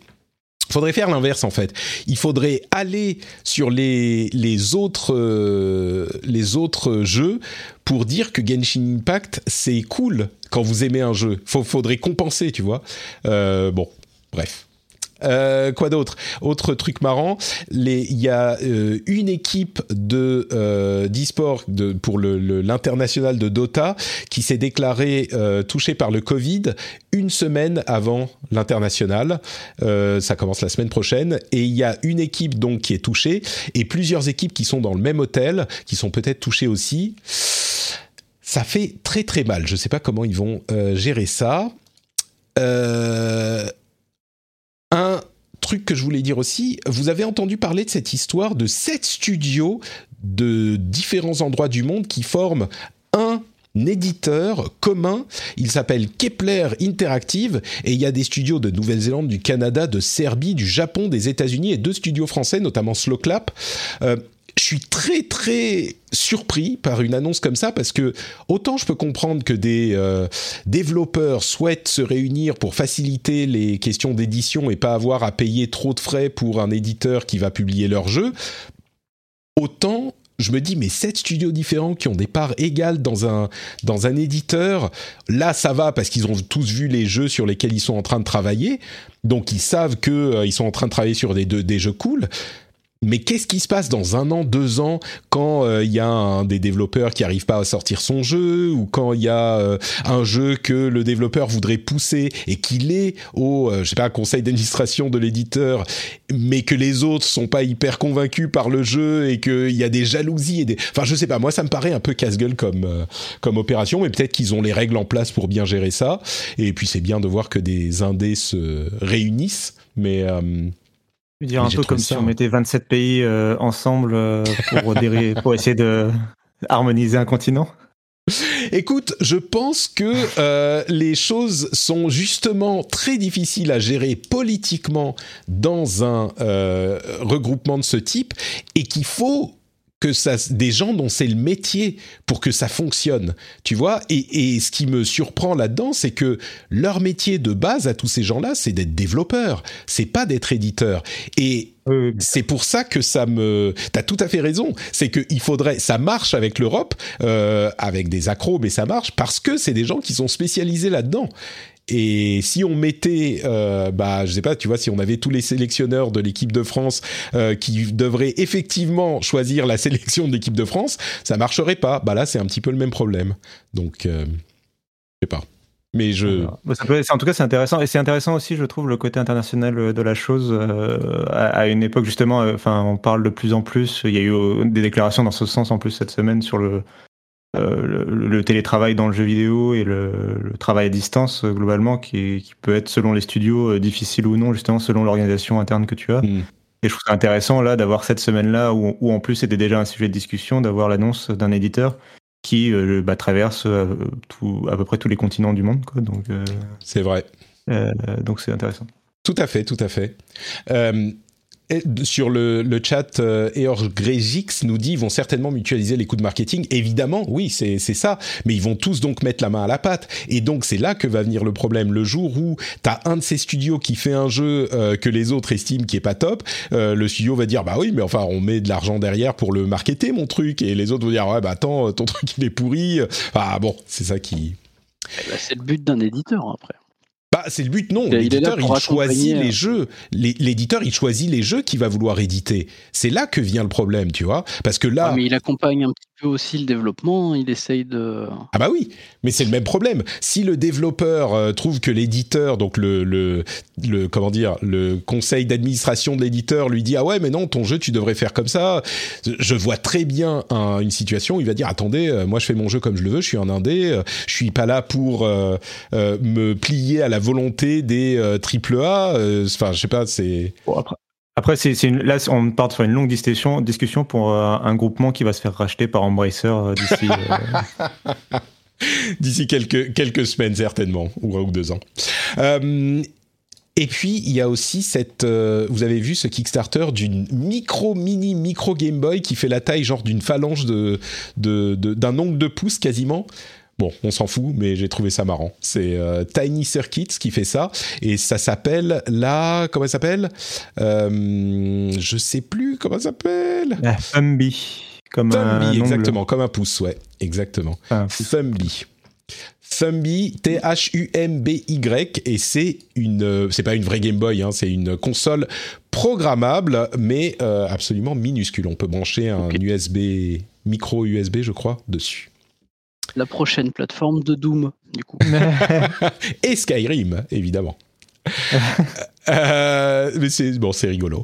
Il faudrait faire l'inverse en fait. Il faudrait aller sur les, les autres euh, les autres jeux pour dire que Genshin Impact c'est cool quand vous aimez un jeu. Faudrait compenser, tu vois. Euh, bon, bref. Euh, quoi d'autre? Autre truc marrant, il y a euh, une équipe de euh, d'e-sport pour l'international de Dota qui s'est déclarée euh, touchée par le Covid une semaine avant l'international. ça commence la semaine prochaine et il y a une équipe donc qui est touchée et plusieurs équipes qui sont dans le même hôtel qui sont peut-être touchées aussi. Ça fait très très mal. Je ne sais pas comment ils vont gérer ça. Euh, un truc que je voulais dire aussi, vous avez entendu parler de cette histoire de sept studios de différents endroits du monde qui forment un éditeur commun. Il s'appelle Kepler Interactive et il y a des studios de Nouvelle-Zélande, du Canada, de Serbie, du Japon, des États-Unis et deux studios français, notamment Slowclap. Euh, je suis très très surpris par une annonce comme ça parce que autant je peux comprendre que des euh, développeurs souhaitent se réunir pour faciliter les questions d'édition et pas avoir à payer trop de frais pour un éditeur qui va publier leur jeu, autant je me dis mais sept studios différents qui ont des parts égales dans un dans un éditeur, là ça va parce qu'ils ont tous vu les jeux sur lesquels ils sont en train de travailler, donc ils savent que euh, ils sont en train de travailler sur des, des jeux cool mais qu'est-ce qui se passe dans un an, deux ans, quand euh, il y a un des développeurs qui arrive pas à sortir son jeu, ou quand il y a euh, un jeu que le développeur voudrait pousser et qu'il est au, euh, je sais pas, conseil d'administration de l'éditeur, mais que les autres sont pas hyper convaincus par le jeu et qu'il y a des jalousies et des, enfin je sais pas, moi ça me paraît un peu casse-gueule comme comme opération, mais peut-être qu'ils ont les règles en place pour bien gérer ça. Et puis c'est bien de voir que des indés se réunissent, mais veux dire un peu comme si on mettait 27 pays euh, ensemble euh, pour, pour essayer de harmoniser un continent? Écoute, je pense que euh, les choses sont justement très difficiles à gérer politiquement dans un regroupement de ce type et qu'il faut que ça, des gens dont c'est le métier pour que ça fonctionne, tu vois. Et, et ce qui me surprend là-dedans, c'est que leur métier de base à tous ces gens-là, c'est d'être développeur, c'est pas d'être éditeur. Et c'est pour ça que ça me. T'as tout à fait raison. C'est qu'il faudrait. Ça marche avec l'Europe, euh, avec des accros, mais ça marche parce que c'est des gens qui sont spécialisés là-dedans. Et si on mettait, euh, bah, je sais pas, tu vois, si on avait tous les sélectionneurs de l'équipe de France euh, qui devraient effectivement choisir la sélection de l'équipe de France, ça marcherait pas. Bah là, c'est un petit peu le même problème. Donc, euh, je sais pas. Mais je. en tout cas, c'est intéressant. Et c'est intéressant aussi, je trouve, le côté international de la chose. Euh, à, une époque, justement, on parle de plus en plus. Il y a eu des déclarations dans ce sens en plus cette semaine sur le, le, télétravail dans le jeu vidéo et le, travail à distance globalement qui, qui, peut être selon les studios difficile ou non justement selon l'organisation interne que tu as. Mm. Et je trouve ça intéressant là d'avoir cette semaine-là où, où, en plus c'était déjà un sujet de discussion d'avoir l'annonce d'un éditeur qui euh, bah, traverse euh, tout, à peu près tous les continents du monde. Quoi, donc euh, c'est vrai. donc c'est intéressant. Tout à fait, tout à fait sur le, le chat, euh, Eorg nous dit ils vont certainement mutualiser les coûts de marketing. Évidemment, oui, c'est ça. Mais ils vont tous donc mettre la main à la pâte. Et donc, c'est là que va venir le problème. Le jour où tu as un de ces studios qui fait un jeu euh, que les autres estiment qui est pas top, euh, le studio va dire bah oui, mais enfin, on met de l'argent derrière pour le marketer, mon truc. Et les autres vont dire ouais, bah attends, ton truc il est pourri. Ah bon, c'est ça qui. Eh ben, c'est le but d'un éditeur après. Bah, c'est le but, non. L'éditeur, il, choisit les euh. jeux. L'éditeur, il choisit les jeux qu'il va vouloir éditer. C'est là que vient le problème, tu vois. Parce que là. mais il accompagne un petit aussi le développement, il essaye de... Ah bah oui, mais c'est le même problème. Si le développeur euh, trouve que l'éditeur, donc le, le, le, comment dire, le conseil d'administration de l'éditeur lui dit ah ouais mais non ton jeu tu devrais faire comme ça, je vois très bien une situation où il va dire attendez euh, moi je fais mon jeu comme je le veux, je suis un indé, euh, je suis pas là pour me plier à la volonté des triple A, enfin je sais pas c'est. Après, c'est, une, là, on part sur une longue discussion, pour euh, un groupement qui va se faire racheter par Embracer euh, d'ici. Euh, quelques, semaines, certainement, ou un ou deux ans. et puis, il y a aussi cette. vous avez vu ce Kickstarter d'une micro, mini, micro Game Boy qui fait la taille genre d'une phalange de, de, d'un ongle de pouce quasiment. Bon, on s'en fout, mais j'ai trouvé ça marrant. C'est euh, Tiny Circuits qui fait ça, et ça s'appelle la... Comment elle s'appelle? Euh, Je sais plus comment ça s'appelle. La Thumby. Comme un exactement, comme un pouce, ouais, exactement. Thumby. Thumby, T-H-U-M-B-Y, et c'est une, euh, c'est pas une vraie Game Boy, hein, c'est une console programmable, mais euh, absolument minuscule. On peut brancher un USB, micro USB, je crois, dessus la prochaine plateforme de Doom, du coup. Et Skyrim, évidemment. Euh, mais c'est bon, c'est rigolo.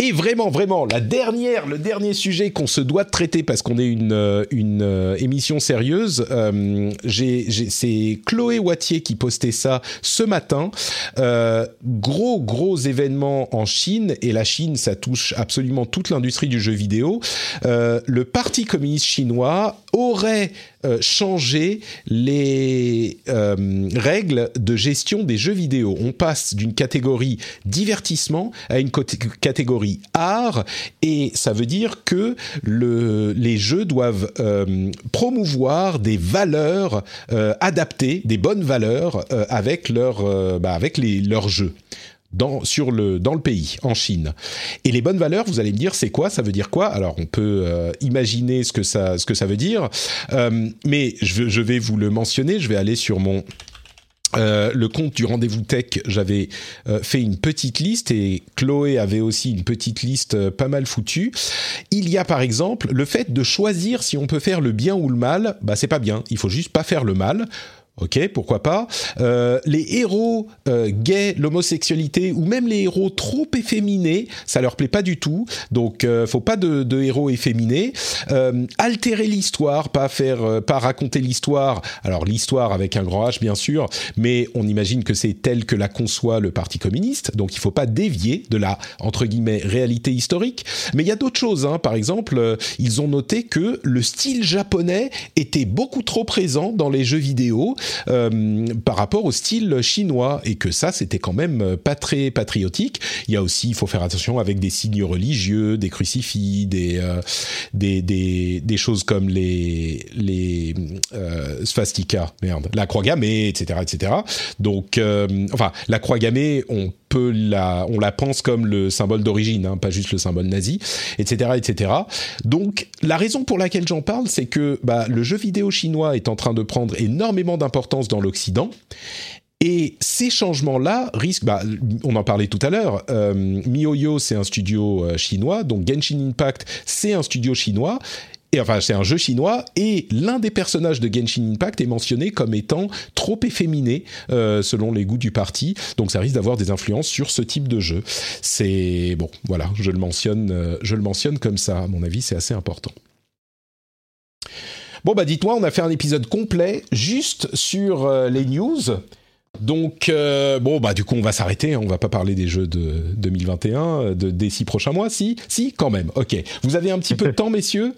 Et vraiment, vraiment, la dernière, le dernier sujet qu'on se doit de traiter parce qu'on est une, euh, une euh, émission sérieuse, euh, c'est Chloé Wattier qui postait ça ce matin. Euh, gros, gros événement en Chine, et la Chine, ça touche absolument toute l'industrie du jeu vidéo. Euh, le Parti communiste chinois aurait euh, changer les euh, règles de gestion des jeux vidéo. On passe d'une catégorie divertissement à une catégorie art, et ça veut dire que le, les jeux doivent euh, promouvoir des valeurs adaptées, des bonnes valeurs avec, bah, leurs jeux dans, sur le, dans le pays, en Chine. Et les bonnes valeurs, vous allez me dire, c'est quoi? Ça veut dire quoi? Alors, on peut euh, imaginer ce que, ça, ce que ça veut dire, euh, mais je, vais vous le mentionner, je vais aller sur mon... Euh, le compte du rendez-vous tech, j'avais fait une petite liste et Chloé avait aussi une petite liste pas mal foutue. Il y a par exemple le fait de choisir si on peut faire le bien ou le mal. Bah c'est pas bien. Il faut juste pas faire le mal. Ok, pourquoi pas. Euh, les héros euh, gays, l'homosexualité ou même les héros trop efféminés, ça leur plaît pas du tout. Donc, euh, faut pas de, de héros efféminés. Euh, altérer l'histoire, pas faire, euh, pas raconter l'histoire. Alors l'histoire avec un grand H bien sûr, mais on imagine que c'est tel que la conçoit le Parti communiste. Donc, il faut pas dévier de la entre guillemets réalité historique. Mais il y a d'autres choses. Hein. Par exemple, ils ont noté que le style japonais était beaucoup trop présent dans les jeux vidéo. Euh, par rapport au style chinois et que ça c'était quand même pas très patriotique. Il y a aussi, il faut faire attention avec des signes religieux, des crucifix, des euh, des, des, des, choses comme les les euh, merde, la croix gammée, etc., etc. Donc, enfin, la croix gammée, on peut la, on la pense comme le symbole d'origine, hein, pas juste le symbole nazi, etc., etc. Donc, la raison pour laquelle j'en parle, c'est que bah, le jeu vidéo chinois est en train de prendre énormément d'importance dans l'Occident. Et ces changements-là risquent, bah, on en parlait tout à l'heure, euh, MiHoYo c'est un studio euh, chinois, donc Genshin Impact c'est un studio chinois, et enfin, c'est un jeu chinois et l'un des personnages de Genshin Impact est mentionné comme étant trop efféminé euh, selon les goûts du parti. Donc, ça risque d'avoir des influences sur ce type de jeu. C'est bon, voilà, je le mentionne, euh, je le mentionne comme ça. À mon avis, c'est assez important. Bon bah dites-moi, on a fait un épisode complet juste sur euh, les news. Donc euh, bon bah du coup on va s'arrêter, hein. on va pas parler des jeux de 2021 de, des six prochains mois, si si quand même. Ok, vous avez un petit peu de temps messieurs?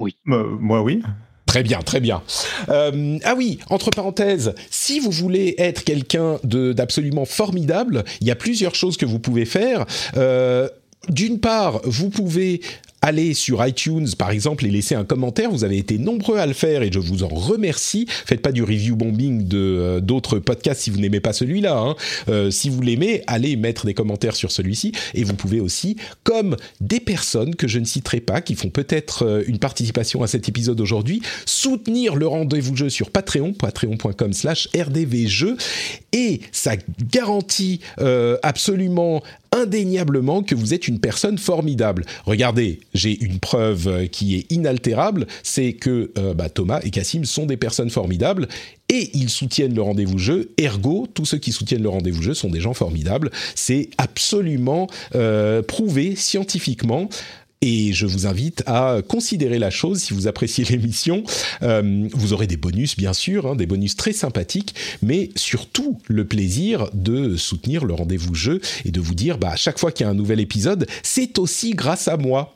Oui, moi oui. Très bien, très bien. Euh, ah oui, entre parenthèses, si vous voulez être quelqu'un d'absolument formidable, il y a plusieurs choses que vous pouvez faire. Euh, d'une part, vous pouvez allez sur iTunes par exemple et laissez un commentaire. Vous avez été nombreux à le faire et je vous en remercie. Faites pas du review bombing de euh, d'autres podcasts si vous n'aimez pas celui-là. Hein. Euh, si vous l'aimez, allez mettre des commentaires sur celui-ci et vous pouvez aussi, comme des personnes que je ne citerai pas, qui font peut-être euh, une participation à cet épisode aujourd'hui, soutenir le rendez-vous jeu sur Patreon, patreon.com/slash rdvjeux et ça garantit absolument indéniablement que vous êtes une personne formidable. Regardez, j'ai une preuve qui est inaltérable, c'est que euh, bah, Thomas et Cassim sont des personnes formidables et ils soutiennent le rendez-vous jeu. Ergo, tous ceux qui soutiennent le rendez-vous jeu sont des gens formidables. C'est absolument euh, prouvé scientifiquement. Et je vous invite à considérer la chose si vous appréciez l'émission. Euh, vous aurez des bonus, bien sûr, hein, des bonus très sympathiques, mais surtout le plaisir de soutenir le rendez-vous jeu et de vous dire, bah, à chaque fois qu'il y a un nouvel épisode, c'est aussi grâce à moi.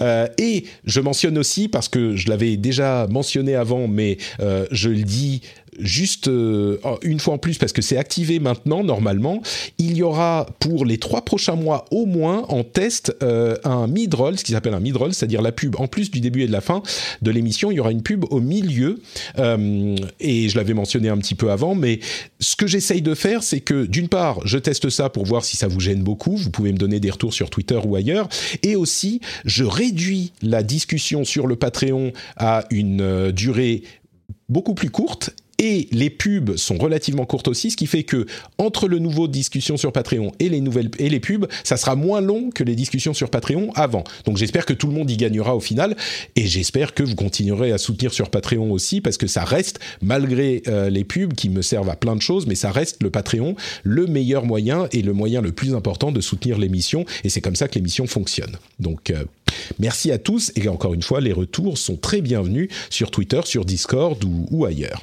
Euh, et je mentionne aussi, parce que je l'avais déjà mentionné avant, mais euh, je le dis juste euh, une fois en plus parce que c'est activé maintenant normalement, il y aura pour les trois prochains mois au moins en test euh, un mid-roll, ce qui s'appelle un mid-roll, c'est-à-dire la pub. En plus du début et de la fin de l'émission, il y aura une pub au milieu. Euh, et je l'avais mentionné un petit peu avant, mais ce que j'essaye de faire, c'est que d'une part, je teste ça pour voir si ça vous gêne beaucoup, vous pouvez me donner des retours sur Twitter ou ailleurs, et aussi je réduis la discussion sur le Patreon à une durée beaucoup plus courte et les pubs sont relativement courtes aussi, ce qui fait que entre le nouveau discussion sur Patreon et les nouvelles et les pubs, ça sera moins long que les discussions sur Patreon avant. Donc j'espère que tout le monde y gagnera au final et j'espère que vous continuerez à soutenir sur Patreon aussi parce que ça reste malgré euh, les pubs qui me servent à plein de choses, mais ça reste le Patreon le meilleur moyen et le moyen le plus important de soutenir l'émission et c'est comme ça que l'émission fonctionne. Donc euh, merci à tous et encore une fois les retours sont très bienvenus sur Twitter, sur Discord ou, ou ailleurs.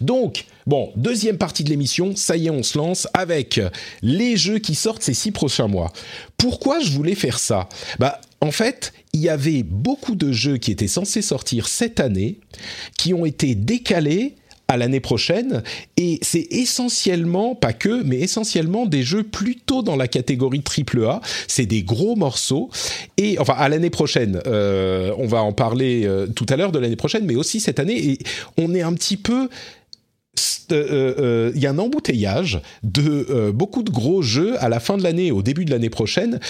Donc, bon, deuxième partie de l'émission, ça y est, on se lance avec les jeux qui sortent ces six prochains mois. Pourquoi je voulais faire ça? Bah, en fait, il y avait beaucoup de jeux qui étaient censés sortir cette année, qui ont été décalés à l'année prochaine et c'est essentiellement pas que mais essentiellement des jeux plutôt dans la catégorie triple A. C'est des gros morceaux. Et enfin à l'année prochaine euh, on va en parler euh, tout à l'heure de l'année prochaine mais aussi cette année. Et on est un petit peu euh, euh, euh, il y a un embouteillage de beaucoup de gros jeux à la fin de l'année, au début de l'année prochaine,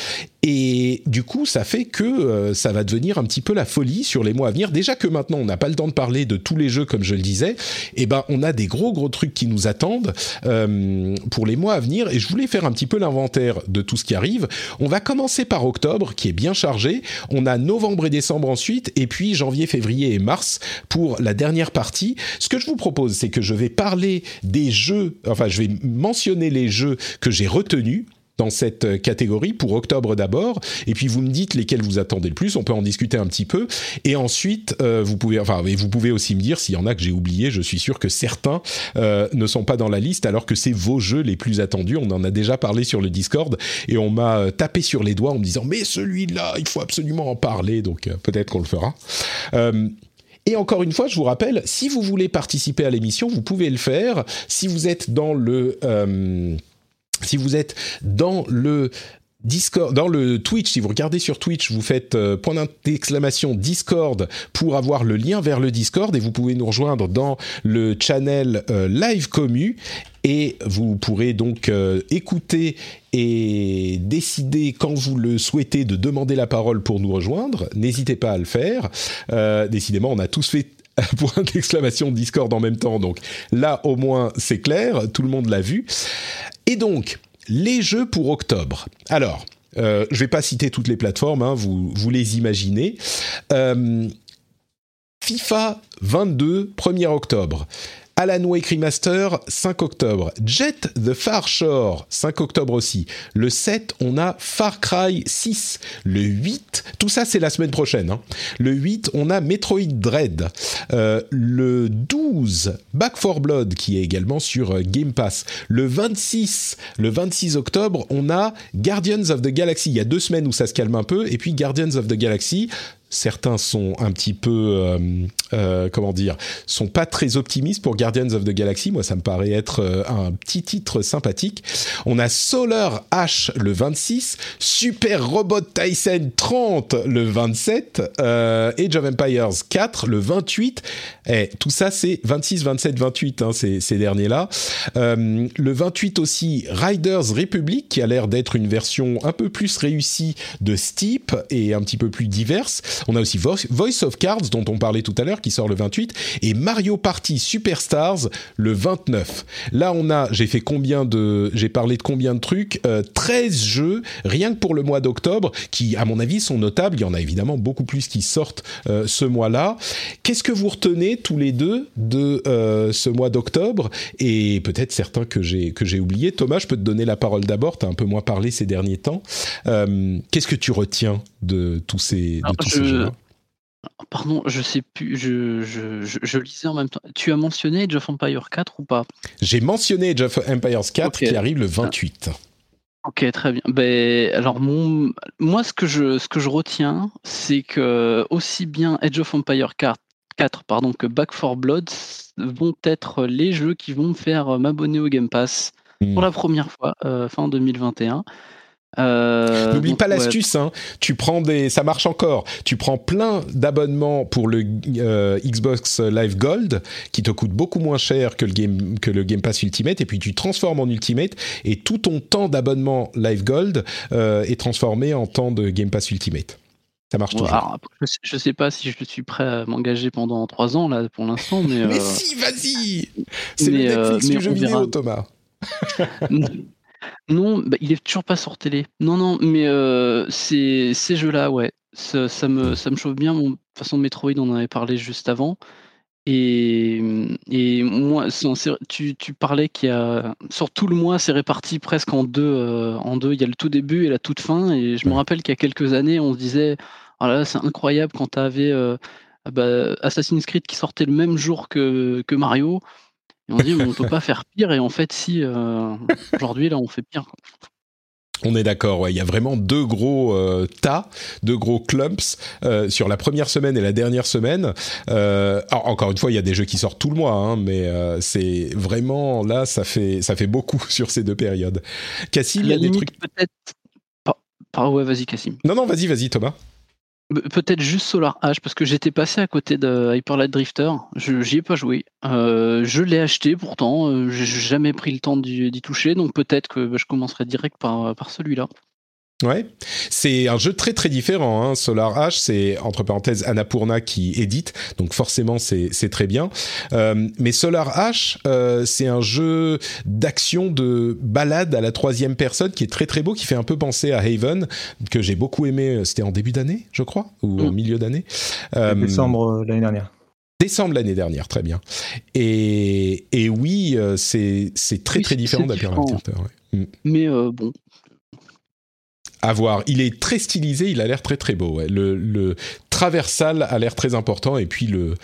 et du coup, ça fait que ça va devenir un petit peu la folie sur les mois à venir. Déjà que maintenant, on n'a pas le temps de parler de tous les jeux, comme je le disais, et eh ben, on a des gros gros trucs qui nous attendent pour les mois à venir. Et je voulais faire un petit peu l'inventaire de tout ce qui arrive. On va commencer par octobre, qui est bien chargé. On a novembre et décembre ensuite, et puis janvier, février et mars pour la dernière partie. Ce que je vous propose, c'est que je vais parler des jeux, enfin je vais mentionner les jeux que j'ai retenus dans cette catégorie pour octobre d'abord, et puis vous me dites lesquels vous attendez le plus. On peut en discuter un petit peu, et ensuite vous pouvez, enfin, vous pouvez aussi me dire s'il y en a que j'ai oublié. Je suis sûr que certains ne sont pas dans la liste, alors que c'est vos jeux les plus attendus. On en a déjà parlé sur le Discord, et on m'a tapé sur les doigts en me disant mais celui-là, il faut absolument en parler. Donc peut-être qu'on le fera. Et encore une fois, je vous rappelle, si vous voulez participer à l'émission, vous pouvez le faire. Si vous êtes dans le, euh, si vous êtes dans le Discord, dans le Twitch, si vous regardez sur Twitch, vous faites euh, point d'exclamation Discord pour avoir le lien vers le Discord et vous pouvez nous rejoindre dans le channel euh, Live Commu et vous pourrez donc euh, écouter et décider quand vous le souhaitez de demander la parole pour nous rejoindre. N'hésitez pas à le faire. Euh, décidément, on a tous fait point d'exclamation Discord en même temps, donc là au moins c'est clair, tout le monde l'a vu. Et donc, les jeux pour octobre. Alors, euh, je vais pas citer toutes les plateformes, hein, vous, vous les imaginez. Euh, FIFA 22, 1er octobre. Alan Wake Remaster, 5 octobre. Jet the Far Shore, 5 octobre aussi. Le 7, on a Far Cry 6. Le 8, tout ça c'est la semaine prochaine. Hein. Le 8, on a Metroid Dread. Euh, le 12, Back 4 Blood, qui est également sur euh, Game Pass. Le 26, le 26 octobre, on a Guardians of the Galaxy. Il y a deux semaines où ça se calme un peu. Et puis Guardians of the Galaxy, certains sont un petit peu, euh, euh, comment dire, sont pas très optimistes pour Guardians of the Galaxy. Moi, ça me paraît être euh, un petit titre sympathique. On a Solar H le 26, Super Robot Tyson 30 le 27, euh, Age of Empires 4 le 28. Et tout ça, c'est 26, 27, 28, hein, ces, ces derniers-là. Euh, le 28 aussi, Riders Republic, qui a l'air d'être une version un peu plus réussie de Steep et un petit peu plus diverse. On a aussi Voice of Cards, dont on parlait tout à l'heure, qui sort le 28, et Mario Party Superstars le 29. Là, on a, j'ai fait combien de, j'ai parlé de combien de trucs 13 euh, jeux, rien que pour le mois d'octobre, qui, à mon avis, sont notables. Il y en a évidemment beaucoup plus qui sortent euh, ce mois-là. Qu'est-ce que vous retenez tous les deux de euh, ce mois d'octobre? Et peut-être certains que j'ai que j'ai oubliés. Thomas, je peux te donner la parole d'abord. Tu as un peu moins parlé ces derniers temps. Qu'est-ce que tu retiens de tous ces, de tous ces Pardon, je sais plus, je, je, je, lisais en même temps. Tu as mentionné Age of Empires 4 ou pas? J'ai mentionné Age of Empires 4 qui arrive le 28. Ok, très bien. Ben, alors, mon, moi, ce que je, ce que je retiens, c'est que aussi bien Age of Empires 4, 4 pardon, que Back 4 Blood vont être les jeux qui vont me faire m'abonner au Game Pass pour hmm. la première fois euh, fin 2021. Euh, N'oublie pas l'astuce, hein. tu prends des, ça marche encore. Tu prends plein d'abonnements pour le euh, Xbox Live Gold, qui te coûte beaucoup moins cher que le Game que le Game Pass Ultimate, et puis tu transformes en Ultimate, et tout ton temps d'abonnement Live Gold euh, est transformé en temps de Game Pass Ultimate. Ça marche toujours. je sais pas si je suis prêt à m'engager pendant trois ans là pour l'instant, mais. mais si, vas-y. C'est le Netflix du jeu vidéo, Thomas. Non, bah, il est toujours pas sur télé. Non, non, mais euh, ces jeux-là, ouais, ça, me, ça me chauffe bien. de toute façon, Metroid, on en avait parlé juste avant. Et, et moi, tu, tu parlais qu'il y a sur tout le mois, c'est réparti presque en deux, euh, en deux. Il y a le tout début et la toute fin. Et je me rappelle qu'il y a quelques années, on se disait, ah là, c'est incroyable quand tu avais bah, Assassin's Creed qui sortait le même jour que, que Mario. Et on dit, on peut pas faire pire. Et en fait, si, euh, aujourd'hui, là, on fait pire. On est d'accord, ouais. il y a vraiment deux gros euh, tas, deux gros clumps euh, sur la première semaine et la dernière semaine. encore une fois, il y a des jeux qui sortent tout le mois, hein, mais c'est vraiment là, ça fait ça fait beaucoup sur ces deux périodes. Cassim, il y a des trucs. Peut-être. Par... Ouais, vas-y, Cassim. Non, non, vas-y, vas-y, Thomas. Peut-être juste Solar H, parce que j'étais passé à côté de Hyper Light Drifter. Je J'y ai pas joué. Euh, je l'ai acheté pourtant. Euh, j'ai jamais pris le temps d'y toucher, donc peut-être que bah, je commencerai direct par celui-là. Ouais, c'est un jeu très très différent. Hein. Solar H, c'est entre parenthèses Annapurna qui édite, donc forcément c'est très bien. Euh, mais Solar H, euh, c'est un jeu d'action de balade à la troisième personne qui est très très beau, qui fait un peu penser à Haven, que j'ai beaucoup aimé. C'était en début d'année, je crois, ou en mm. milieu d'année. Euh, décembre l'année dernière. Décembre l'année dernière, très bien. Et, et oui, c'est très très différent d'Hyper ouais. Mm. Mais bon, à voir. Il est très stylisé, il a l'air très très beau. Le, le traversal a l'air très important et puis le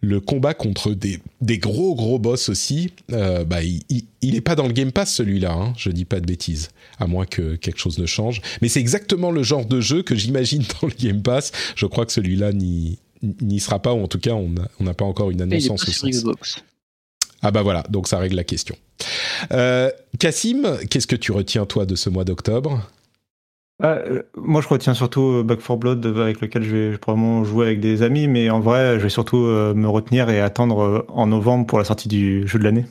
le combat contre des, des gros gros boss aussi, euh, bah, il, il, est pas dans le Game Pass celui-là, hein, je dis pas de bêtises, à moins que quelque chose ne change. Mais c'est exactement le genre de jeu que j'imagine dans le Game Pass. Je crois que celui-là n'y sera pas, ou en tout cas on n'a pas encore une annonce en ce sens. Ah bah voilà, donc ça règle la question. Euh, Cassim, qu'est-ce que tu retiens toi de ce mois d'octobre? Euh, moi, je retiens surtout euh, Back 4 Blood avec lequel je vais probablement jouer avec des amis, mais en vrai, je vais surtout euh, me retenir et attendre en novembre pour la sortie du jeu de l'année.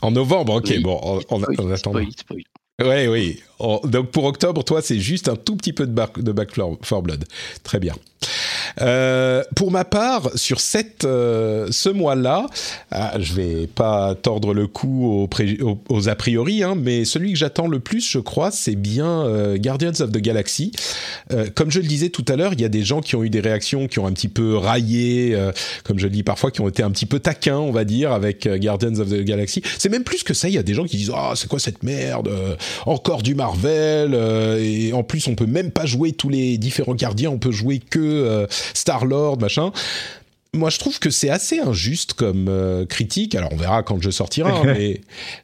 En novembre, ok, bon, on, attend. Oui, oui. Donc pour octobre, toi, c'est juste un tout petit peu de, de Back 4 Blood. Très bien. Euh, pour ma part, sur cette, euh, ce mois-là, ah, je vais pas tordre le cou aux, a priori, hein, mais celui que j'attends le plus, je crois, c'est bien euh, Guardians of the Galaxy. comme je le disais tout à l'heure, il y a des gens qui ont eu des réactions qui ont un petit peu raillé, comme je le dis parfois, qui ont été un petit peu taquins, on va dire, avec Guardians of the Galaxy. C'est même plus que ça, il y a des gens qui disent « Ah, c'est quoi cette merde Encore du Marvel Et en plus, on peut même pas jouer tous les différents gardiens, on peut jouer que Star-Lord, machin moi, je trouve que c'est assez injuste comme euh, critique. Alors, on verra quand le jeu sortira. Hein, mais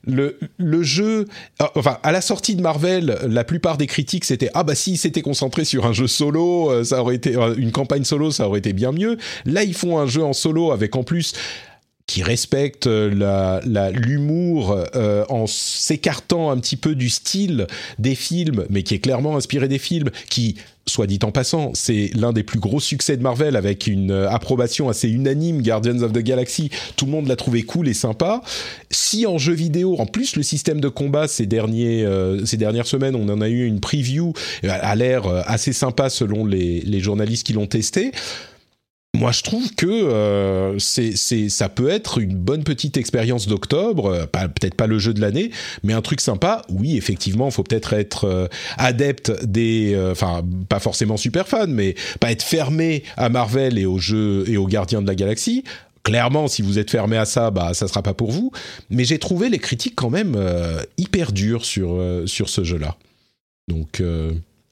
le, le jeu, ah, enfin, à la sortie de Marvel, la plupart des critiques c'était ah bah si s'était concentré sur un jeu solo, euh, ça aurait été euh, une campagne solo, ça aurait été bien mieux. Là, ils font un jeu en solo avec en plus qui respecte la, l'humour en s'écartant un petit peu du style des films, mais qui est clairement inspiré des films, qui soit dit en passant, c'est l'un des plus gros succès de Marvel avec une euh, approbation assez unanime, Guardians of the Galaxy. Tout le monde l'a trouvé cool et sympa. Si en jeu vidéo, en plus le système de combat ces derniers euh, ces dernières semaines, on en a eu une preview, euh, a l'air assez sympa selon les, les journalistes qui l'ont testé moi je trouve que euh, c'est, ça peut être une bonne petite expérience d'octobre, euh, peut-être pas le jeu de l'année, mais un truc sympa. Oui, effectivement, il faut peut-être être, euh, adepte des, enfin pas forcément super fan, mais pas être fermé à Marvel et aux jeux et aux Gardiens de la Galaxie. Clairement, si vous êtes fermé à ça, bah ça sera pas pour vous. Mais j'ai trouvé les critiques quand même hyper dures sur sur ce jeu-là. Donc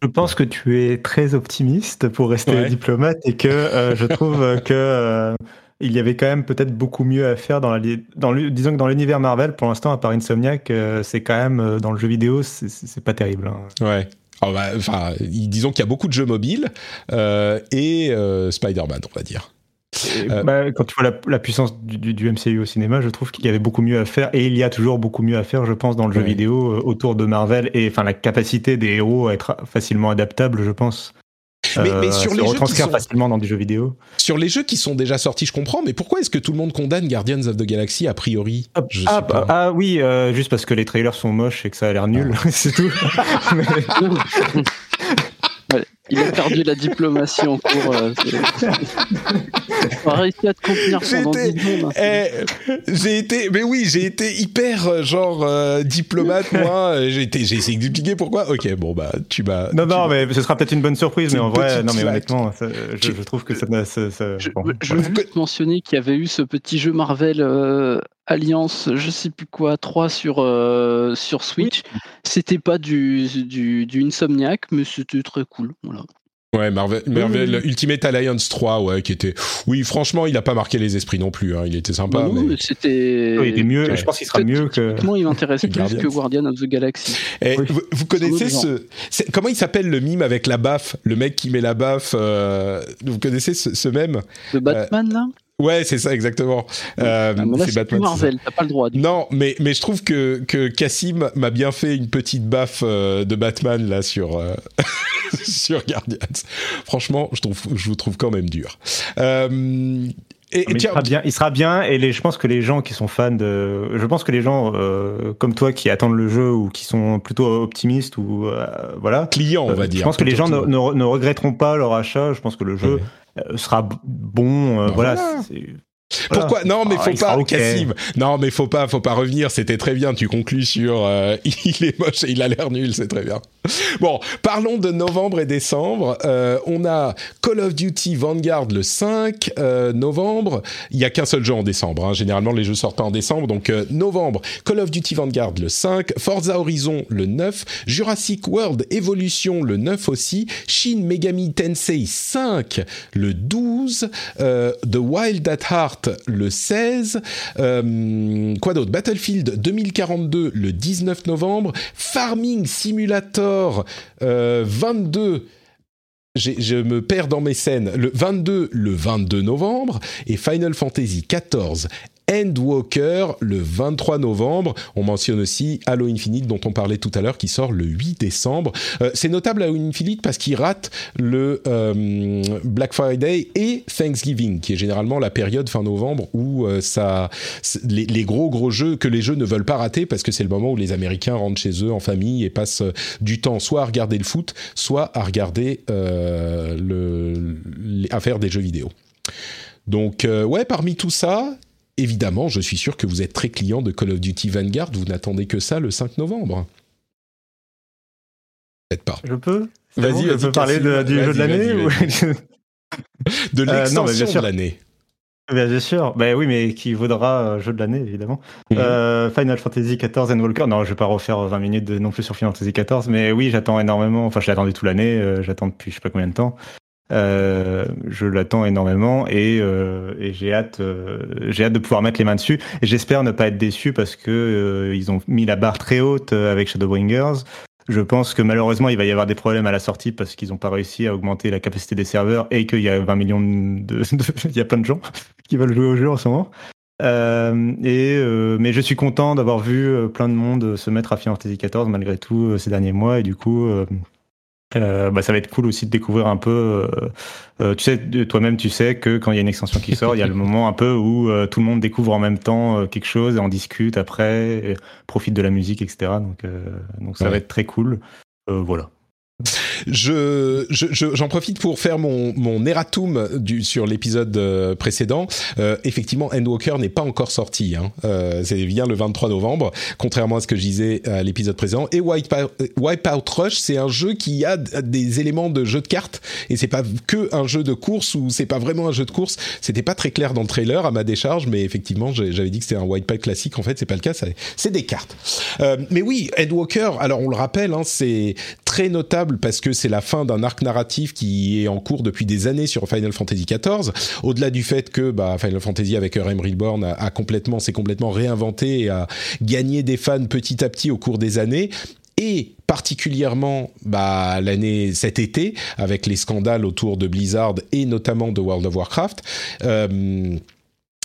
je pense que tu es très optimiste pour rester diplomate et que euh, je trouve que euh, il y avait quand même peut-être beaucoup mieux à faire dans la dans le, disons que dans l'univers Marvel pour l'instant à part Insomniac euh, c'est quand même dans le jeu vidéo c'est pas terrible. Hein. Ouais. Bah, enfin, disons qu'il y a beaucoup de jeux mobiles et Spider-Man, on va dire. Euh, bah, quand tu vois la, puissance du, MCU au cinéma, je trouve qu'il y avait beaucoup mieux à faire et il y a toujours beaucoup mieux à faire, je pense, dans le jeu vidéo euh, autour de Marvel et enfin la capacité des héros à être facilement adaptables, je pense. Mais, mais, euh, sur les jeux qui sont... facilement dans des jeux vidéo. Sur les jeux qui sont déjà sortis, je comprends, mais pourquoi est-ce que tout le monde condamne Guardians of the Galaxy a priori? Ah, ah, bah, ah, oui, juste parce que les trailers sont moches et que ça a l'air nul, ah. c'est tout. Il a perdu la diplomatie en cours. Euh, pas réussi à te contenir pendant 10 secondes. Eh, j'ai été, mais oui, j'ai été hyper euh, genre euh, diplomate moi. J'ai été, j'ai essayé d'expliquer pourquoi. Ok, bon bah tu m'as. Non non, mais ce sera peut-être une bonne surprise, mais en vrai, non mais honnêtement, je, trouve que ça. ça, ça je, je veux mentionner qu'il y avait eu ce petit jeu Marvel Alliance, je sais plus quoi, 3 sur, euh, sur Switch. C'était pas du, du, du, Insomniac, mais c'était très cool. Voilà. Ouais, Marvel, Marvel Ultimate Alliance 3, ouais, qui était. Oui, franchement, il a pas marqué les esprits non plus. Hein. Il était sympa. Bah mais... c'était. il était mieux. Je pense qu'il sera mieux que. il m'intéresse plus que Guardian of the Galaxy. Eh, vous, connaissez ce. Comment il s'appelle le mime avec la baffe Le mec qui met la baffe. Euh, vous connaissez ce, ce même Le Batman, là? Ouais, c'est ça exactement. Euh, ah, c'est Batman. Marvel, t'as pas le droit. Non, mais mais je trouve que que Cassim m'a bien fait une petite baffe euh, de Batman là sur euh, sur Guardians. Franchement, je trouve je vous trouve quand même dur. Euh, et, il, sera bien, il sera bien, et les, je pense que les gens qui sont fans de, je pense que les gens euh, comme toi qui attendent le jeu ou qui sont plutôt optimistes ou euh, voilà, clients on va dire. Je pense que les gens ne, ne, regretteront pas leur achat. Je pense que le jeu euh, sera bon. Euh, voilà. Pourquoi? Non, mais faut ah, pas, Cassim. Non, mais faut pas, faut pas revenir. C'était très bien. Tu conclus sur euh, il est moche et il a l'air nul. C'est très bien. Bon, parlons de novembre et décembre. Euh, on a Call of Duty Vanguard le 5 euh, novembre. Il n'y a qu'un seul jeu en décembre. Hein. Généralement, les jeux sortent pas en décembre. Donc, novembre, Call of Duty Vanguard le 5. Forza Horizon le 9. Jurassic World Evolution le 9 aussi. Shin Megami Tensei 5 le 12. The Wild at Heart le 16. quoi d'autre? Battlefield 2042 le 19 novembre. Farming Simulator 22 euh, je me perds dans mes scènes. Le 22, le 22 novembre, et Final Fantasy XIV Endwalker le 23 novembre. On mentionne aussi Halo Infinite dont on parlait tout à l'heure qui sort le 8 décembre. Euh, c'est notable Halo Infinite parce qu'il rate le euh, Black Friday et Thanksgiving qui est généralement la période fin novembre où euh, ça les, les, gros gros jeux que les jeux ne veulent pas rater parce que c'est le moment où les Américains rentrent chez eux en famille et passent du temps soit à regarder le foot, soit à regarder le, à faire des jeux vidéo. Donc ouais, parmi tout ça, évidemment, je suis sûr que vous êtes très client de Call of Duty Vanguard. Vous n'attendez que ça le 5 novembre. Peut-être pas. Je peux Vas-y, on peut parler de, du jeu de l'année ou... De euh, l'extension de l'année. Bien sûr, bah oui, mais qui vaudra euh, jeu de l'année, évidemment. Mhm. Euh, Final Fantasy XIV and Walker. Non, je vais pas refaire 20 minutes de, non plus sur Final Fantasy XIV, mais oui, j'attends énormément. Enfin, je l'attendais toute l'année, j'attends depuis je sais pas combien de temps. Euh, je l'attends énormément et, euh, et j'ai hâte, euh, j'ai hâte de pouvoir mettre les mains dessus. J'espère ne pas être déçu parce que euh, ils ont mis la barre très haute avec Shadowbringers. Je pense que malheureusement il va y avoir des problèmes à la sortie parce qu'ils n'ont pas réussi à augmenter la capacité des serveurs et qu'il y a 20 millions de, il y a plein de gens qui veulent jouer au jeu en ce moment. Euh, et mais je suis content d'avoir vu plein de monde se mettre à Final Fantasy XIV malgré tout ces derniers mois et du coup euh, bah, ça va être cool aussi de découvrir un peu. Euh, euh, tu sais, toi-même, tu sais que quand il y a une extension qui sort, il y a le moment un peu où tout le monde découvre en même temps quelque chose et en discute après, profite de la musique, etc. Donc, donc ça va être très cool. voilà. Je, j'en profite pour faire mon, mon erratum du, sur l'épisode euh, précédent. Euh, effectivement, Endwalker n'est pas encore sorti. Hein. Euh, c'est bien le 23 novembre, contrairement à ce que je disais à l'épisode précédent. Et Wipeout, Wipeout Rush, c'est un jeu qui a des éléments de jeu de cartes et c'est pas que un jeu de course ou c'est pas vraiment un jeu de course. C'était pas très clair dans le trailer à ma décharge, mais effectivement, j'avais dit que c'était un Wipeout classique. En fait, c'est pas le cas. C'est des cartes. Euh, mais oui, Endwalker. Alors on le rappelle, hein, c'est très notable parce que c'est la fin d'un arc narratif qui est en cours depuis des années sur Final Fantasy XIV. Au-delà du fait que bah, Final Fantasy avec RM Reborn a, complètement, s'est complètement réinventé et a gagné des fans petit à petit au cours des années et particulièrement bah, l'année cet été avec les scandales autour de Blizzard et notamment de World of Warcraft. Euh,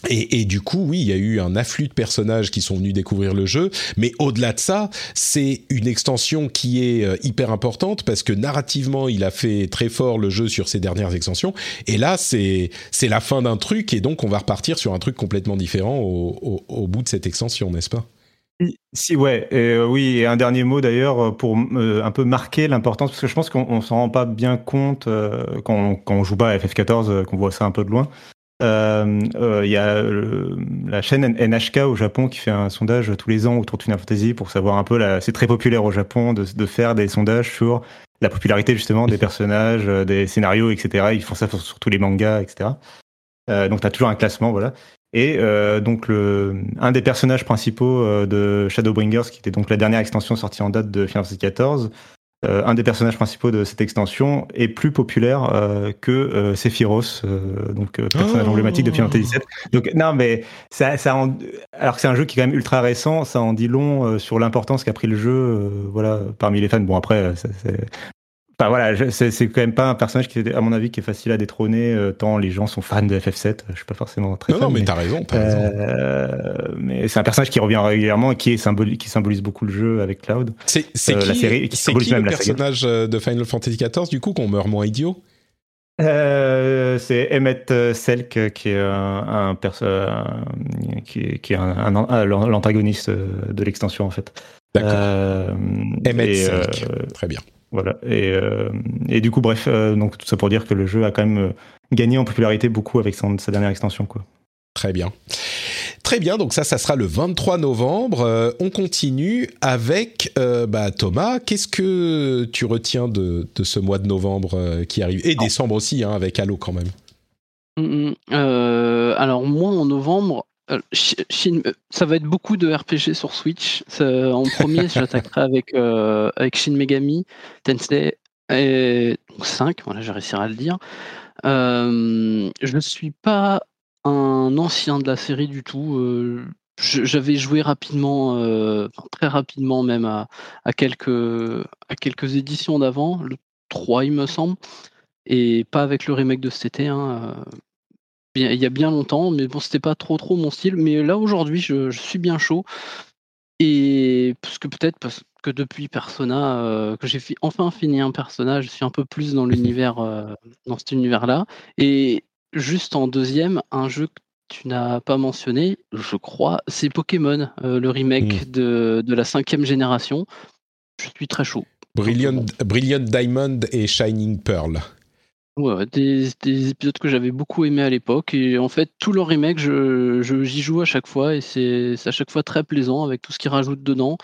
et, du coup, oui, il y a eu un afflux de personnages qui sont venus découvrir le jeu, mais au-delà de ça, c'est une extension qui est euh, hyper importante parce que narrativement, il a fait très fort le jeu sur ses dernières extensions. Et là, c'est c'est la fin d'un truc, et donc on va repartir sur un truc complètement différent au, au, au bout de cette extension, n'est-ce pas? Si ouais, et, euh, oui, et un dernier mot d'ailleurs pour euh, un peu marquer l'importance, parce que je pense qu'on s'en rend pas bien compte quand, on, quand on joue pas à FF14, qu'on voit ça un peu de loin. Euh, euh, il y a la chaîne NHK au Japon qui fait un sondage tous les ans autour de Final Fantasy pour savoir un peu. C'est très populaire au Japon de, faire des sondages sur la popularité justement des personnages, euh, des scénarios, etc. Ils font ça sur, tous les mangas, etc. Euh, donc tu as toujours un classement, voilà. Et euh, donc un des personnages principaux de Shadowbringers, qui était donc la dernière extension sortie en date de Final Fantasy XIV, euh, un des personnages principaux de cette extension est plus populaire euh, que euh, Sephiroth, donc personnage oh. emblématique de Final Fantasy VII. Donc non, mais ça, ça alors que c'est un jeu qui est quand même ultra récent, ça en dit long sur l'importance qu'a pris le jeu, voilà, parmi les fans. Bon après, c'est voilà, c'est quand même pas un personnage qui, à mon avis, qui est facile à détrôner, euh, tant les gens sont fans de FF7. Je suis pas forcément très non, fan. Non, mais, t'as raison, as euh, mais c'est un personnage qui revient régulièrement et qui, est qui symbolise beaucoup le jeu avec Cloud. C'est euh, qui, la série, qui, qui le personnage de Final Fantasy XIV, du coup, qu'on meurt moins idiot? Euh, c'est Emmet Selk qui est un, qui, qui, est un, l'antagoniste de l'extension en fait. D'accord. Emmet Selk, très bien. Voilà. Et, euh, et du coup, bref, euh, donc tout ça pour dire que le jeu a quand même euh, gagné en popularité beaucoup avec son, sa dernière extension, quoi. Très bien. très bien, donc ça, ça sera le 23 novembre. on continue avec bah, Thomas. Qu'est-ce que tu retiens de, de, ce mois de novembre qui arrive? Et décembre aussi, hein, avec Halo quand même. Mm, mm. alors moi en novembre, ça va être beaucoup de RPG sur Switch. en premier, j'attaquerai avec, avec Shin Megami Tensei et 5, voilà, je réussirai à le dire. je ne suis pas un ancien de la série du tout. j'avais joué rapidement, très rapidement même à, quelques, à quelques éditions d'avant, le 3 il me semble, et pas avec le remake de cet été. Hein, il y a bien longtemps, mais bon, c'était pas trop trop mon style. Mais là aujourd'hui, je, suis bien chaud. Et parce que peut-être parce que depuis Persona, euh, que j'ai enfin fini un personnage, je suis un peu plus dans l'univers, euh, dans cet univers-là. Et juste en deuxième, un jeu que tu n'as pas mentionné, je crois, c'est Pokémon, euh, le remake mmh. de, de, la cinquième génération. Je suis très chaud. Brilliant, Brilliant Diamond et Shining Pearl. Ouais, des, épisodes que j'avais beaucoup aimé à l'époque. Et en fait, tout leur remake, je, j'y joue à chaque fois et c'est, à chaque fois très plaisant avec tout ce qu'ils rajoutent dedans.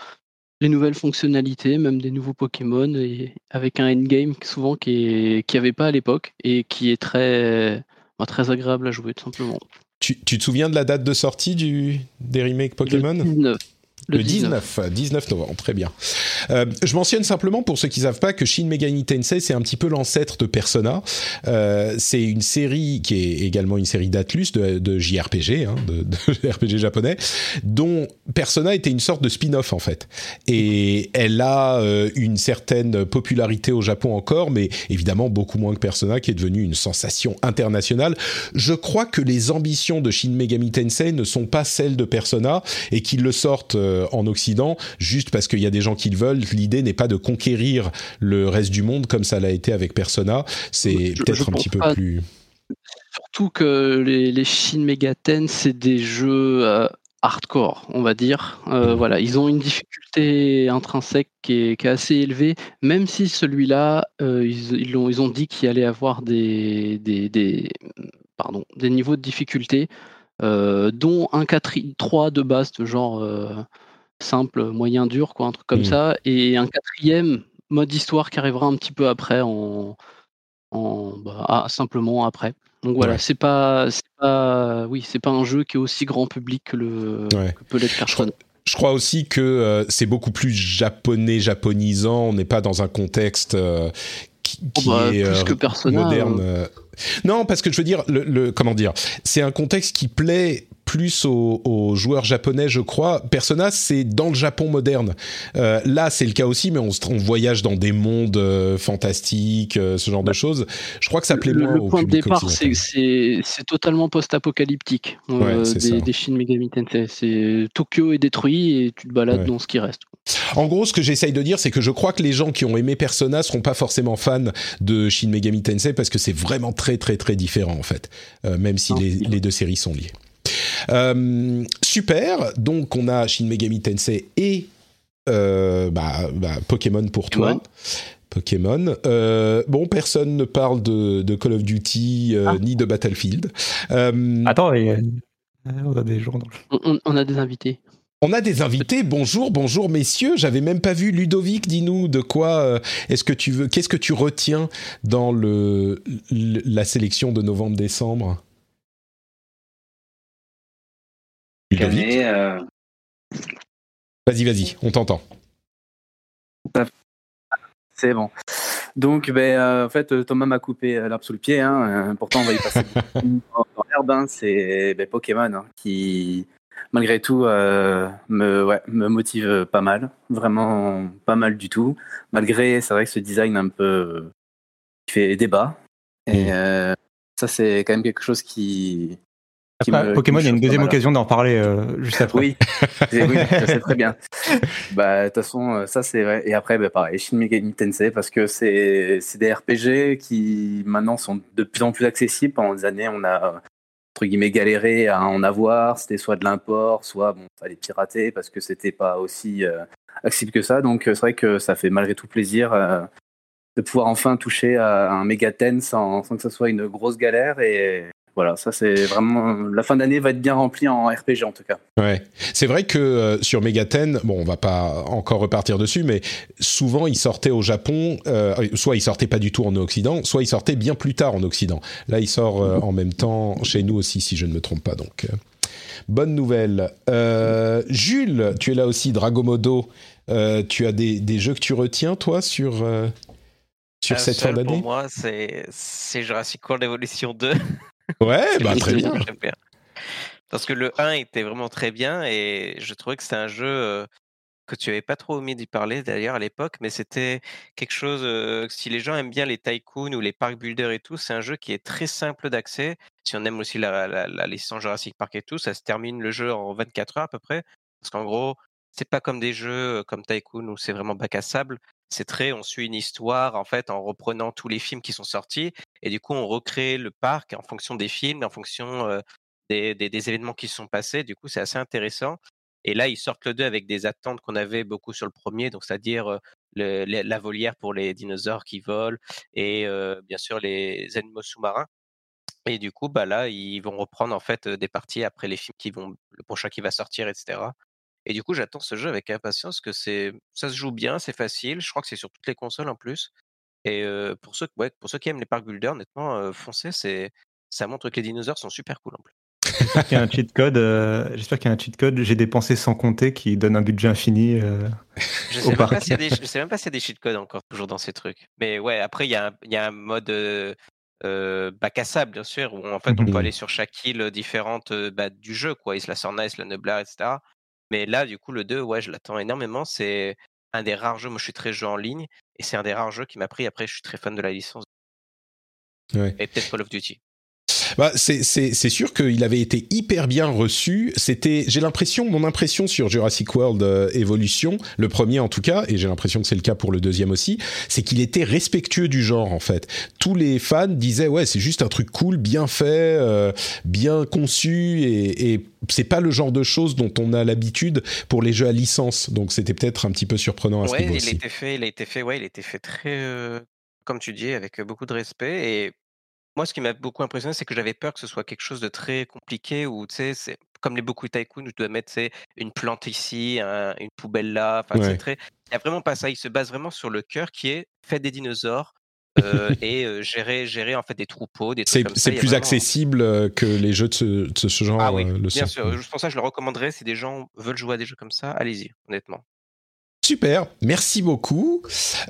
Les nouvelles fonctionnalités, même des nouveaux Pokémon, et avec un endgame souvent qui n'y avait pas à l'époque et qui est très, bah, très agréable à jouer, tout simplement. Tu, tu, te souviens de la date de sortie du, des remakes Pokémon? Le, 19. 19. novembre, très bien. Euh, je mentionne simplement pour ceux qui ne savent pas que Shin Megami Tensei c'est un petit peu l'ancêtre de Persona. Euh, c'est une série qui est également une série d'Atlus de, de, JRPG, hein, de, de, RPG japonais, dont Persona était une sorte de spin-off en fait. Et elle a euh, une certaine popularité au Japon encore, mais évidemment beaucoup moins que Persona, qui est devenu une sensation internationale. Je crois que les ambitions de Shin Megami Tensei ne sont pas celles de Persona et qu'ils le sortent euh, euh, en Occident, juste parce qu'il y a des gens qui le veulent. L'idée n'est pas de conquérir le reste du monde comme ça l'a été avec Persona. C'est peut-être un petit peu plus. Surtout que les, les Shin Megaten, c'est des jeux euh, hardcore, on va dire. Euh. Voilà, ils ont une difficulté intrinsèque qui est, assez élevée, même si celui-là, ils, ont, ils ont dit qu'il allait avoir des, des, des, pardon, des niveaux de difficulté euh, dont un 4 3 de base, de genre euh, simple, moyen, dur, quoi, un truc comme mmh. ça, et un quatrième mode histoire qui arrivera un petit peu après, en, en bah, ah, simplement après. Donc voilà, c'est pas, pas, oui, c'est pas un jeu qui est aussi grand public que le que peut l'être Persona. Je crois aussi que euh, c'est beaucoup plus japonais, japonisant. On n'est pas dans un contexte qui, oh, bah, est plus que moderne. Non, parce que je veux dire, le, comment dire, c'est un contexte qui plaît plus aux, joueurs japonais, je crois. Persona, c'est dans le Japon moderne. Euh, là, c'est le cas aussi, mais on, voyage dans des mondes euh, fantastiques, euh, ce genre de bah, choses. Je crois que ça plaît moins le point de départ, c'est totalement post-apocalyptique des, des, Shin Megami Tensei. C'est Tokyo est détruit et tu te balades dans ce qui reste. En gros, ce que j'essaye de dire, c'est que je crois que les gens qui ont aimé Persona seront pas forcément fans de Shin Megami Tensei parce que c'est vraiment très très très différent en fait, euh, même si les, deux séries sont liées. Euh, super, donc on a Shin Megami Tensei et euh, bah, bah, Pokémon pour toi. Pokémon. bon, personne ne parle de, Call of Duty ah. ni de Battlefield. Attends, on a des gens. on, a des invités. On a des invités. Bonjour, bonjour messieurs. J'avais même pas vu Ludovic. Dis-nous de quoi euh, est-ce que tu veux Qu'est-ce que tu retiens dans le, la sélection de novembre-décembre? Ludovic. Euh, vas-y, vas-y. On t'entend. C'est bon. Donc, ben, euh, en fait, Thomas m'a coupé l'arbre sous le pied. Hein. Pourtant, on va y passer dans l'herbe. Hein. C'est ben, Pokémon hein, qui malgré tout, euh, me, ouais, me motive pas mal, vraiment pas mal du tout. Malgré, c'est vrai que ce design un peu qui fait débat. Et mm. euh, ça, c'est quand même quelque chose qui. Pokémon, il y a une deuxième occasion d'en parler euh, juste après. Oui, oui c'est très bien. Bah, de toute façon, ça c'est vrai. Et après, bah, pareil, Shin Megami Tensei, parce que c'est des RPG qui maintenant sont de plus en plus accessibles. Pendant des années, on a entre guillemets galérer à en avoir. C'était soit de l'import, soit bon, fallait pirater parce que c'était pas aussi euh, accessible que ça. Donc euh, c'est vrai que ça fait malgré tout plaisir euh, de pouvoir enfin toucher à un méga sans, sans que ce soit une grosse galère. Et voilà, ça c'est vraiment la fin d'année va être bien remplie en RPG en tout cas. Ouais, c'est vrai que euh, sur Megaten, bon, on va pas encore repartir dessus, mais souvent il sortait au Japon, euh, soit il sortait pas du tout en Occident, soit il sortait bien plus tard en Occident. Là, il sort euh, en même temps chez nous aussi, si je ne me trompe pas. Donc, bonne nouvelle. Jules, tu es là aussi, Dragomodo. tu as des, des, jeux que tu retiens, toi, sur sur cette fin d'année Pour moi, c'est Jurassic World Evolution 2. Ouais, bah très bien. Parce que le 1 était vraiment très bien et je trouvais que c'était un jeu que tu avais pas trop omis d'y parler d'ailleurs à l'époque, mais c'était quelque chose, si les gens aiment bien les tycoons ou les park builders et tout, c'est un jeu qui est très simple d'accès. Si on aime aussi la, la, licence Jurassic Park et tout, ça se termine le jeu en 24 heures à peu près. Parce qu'en gros, c'est pas comme des jeux comme Tycoon où c'est vraiment bac à sable c'est très, on suit une histoire en fait en reprenant tous les films qui sont sortis et du coup on recrée le parc en fonction des films, en fonction des, événements qui se sont passés. Du coup c'est assez intéressant. Et là ils sortent le 2 avec des attentes qu'on avait beaucoup sur le premier, donc c'est-à-dire la volière pour les dinosaures qui volent et bien sûr les animaux sous-marins. Et du coup, bah là, ils vont reprendre en fait des parties après les films qui vont, le prochain qui va sortir, etc. Et du coup, j'attends ce jeu avec impatience que c'est, ça se joue bien, c'est facile. Je crois que c'est sur toutes les consoles en plus. Et pour ceux, ouais, pour ceux qui aiment les parcs builders, honnêtement, foncez, c'est, ça montre que les dinosaures sont super cool en plus. J'espère qu'il y a un cheat code. J'espère qu'il y a un cheat code. J'ai dépensé sans compter qui donne un budget infini. je, sais des, je sais même pas s'il y a des cheat codes encore toujours dans ces trucs. Mais ouais, après il y a un, il y a un mode bac à sable bien sûr où en fait on peut aller sur chaque île différente bah, du jeu quoi, Isla Sorna, Isla Nublar, etc. Mais là, du coup, le 2, ouais, je l'attends énormément. C'est un des rares jeux, moi je suis très jeu en ligne, et c'est un des rares jeux qui m'a pris. Après, je suis très fan de la licence. Ouais. Et peut-être Call of Duty. Bah, c'est sûr qu'il avait été hyper bien reçu. C'était, j'ai l'impression, mon impression sur Jurassic World euh, Evolution, le premier en tout cas, et j'ai l'impression que c'est le cas pour le deuxième aussi, c'est qu'il était respectueux du genre en fait. Tous les fans disaient ouais, c'est juste un truc cool, bien fait, euh, bien conçu, et, et c'est pas le genre de choses dont on a l'habitude pour les jeux à licence. Donc c'était peut-être un petit peu surprenant à ce niveau il a été fait, il a été fait, ouais, il a été fait très, euh, comme tu dis, avec beaucoup de respect et moi, ce qui m'a beaucoup impressionné, c'est que j'avais peur que ce soit quelque chose de très compliqué ou, tu sais, c'est comme les beaucoup tycoon où tu dois mettre une plante ici, une poubelle là. Enfin, c'est très. Il n'y a vraiment pas ça. Il se base vraiment sur le cœur qui est fait des dinosaures. Euh, et euh, gérer, gérer en fait des troupeaux, des trucs. C'est plus accessible que les jeux de ce, genre. Ah oui, bien sûr. Pour ça, je le recommanderais si des gens veulent jouer à des jeux comme ça, allez-y, honnêtement. Super, merci beaucoup.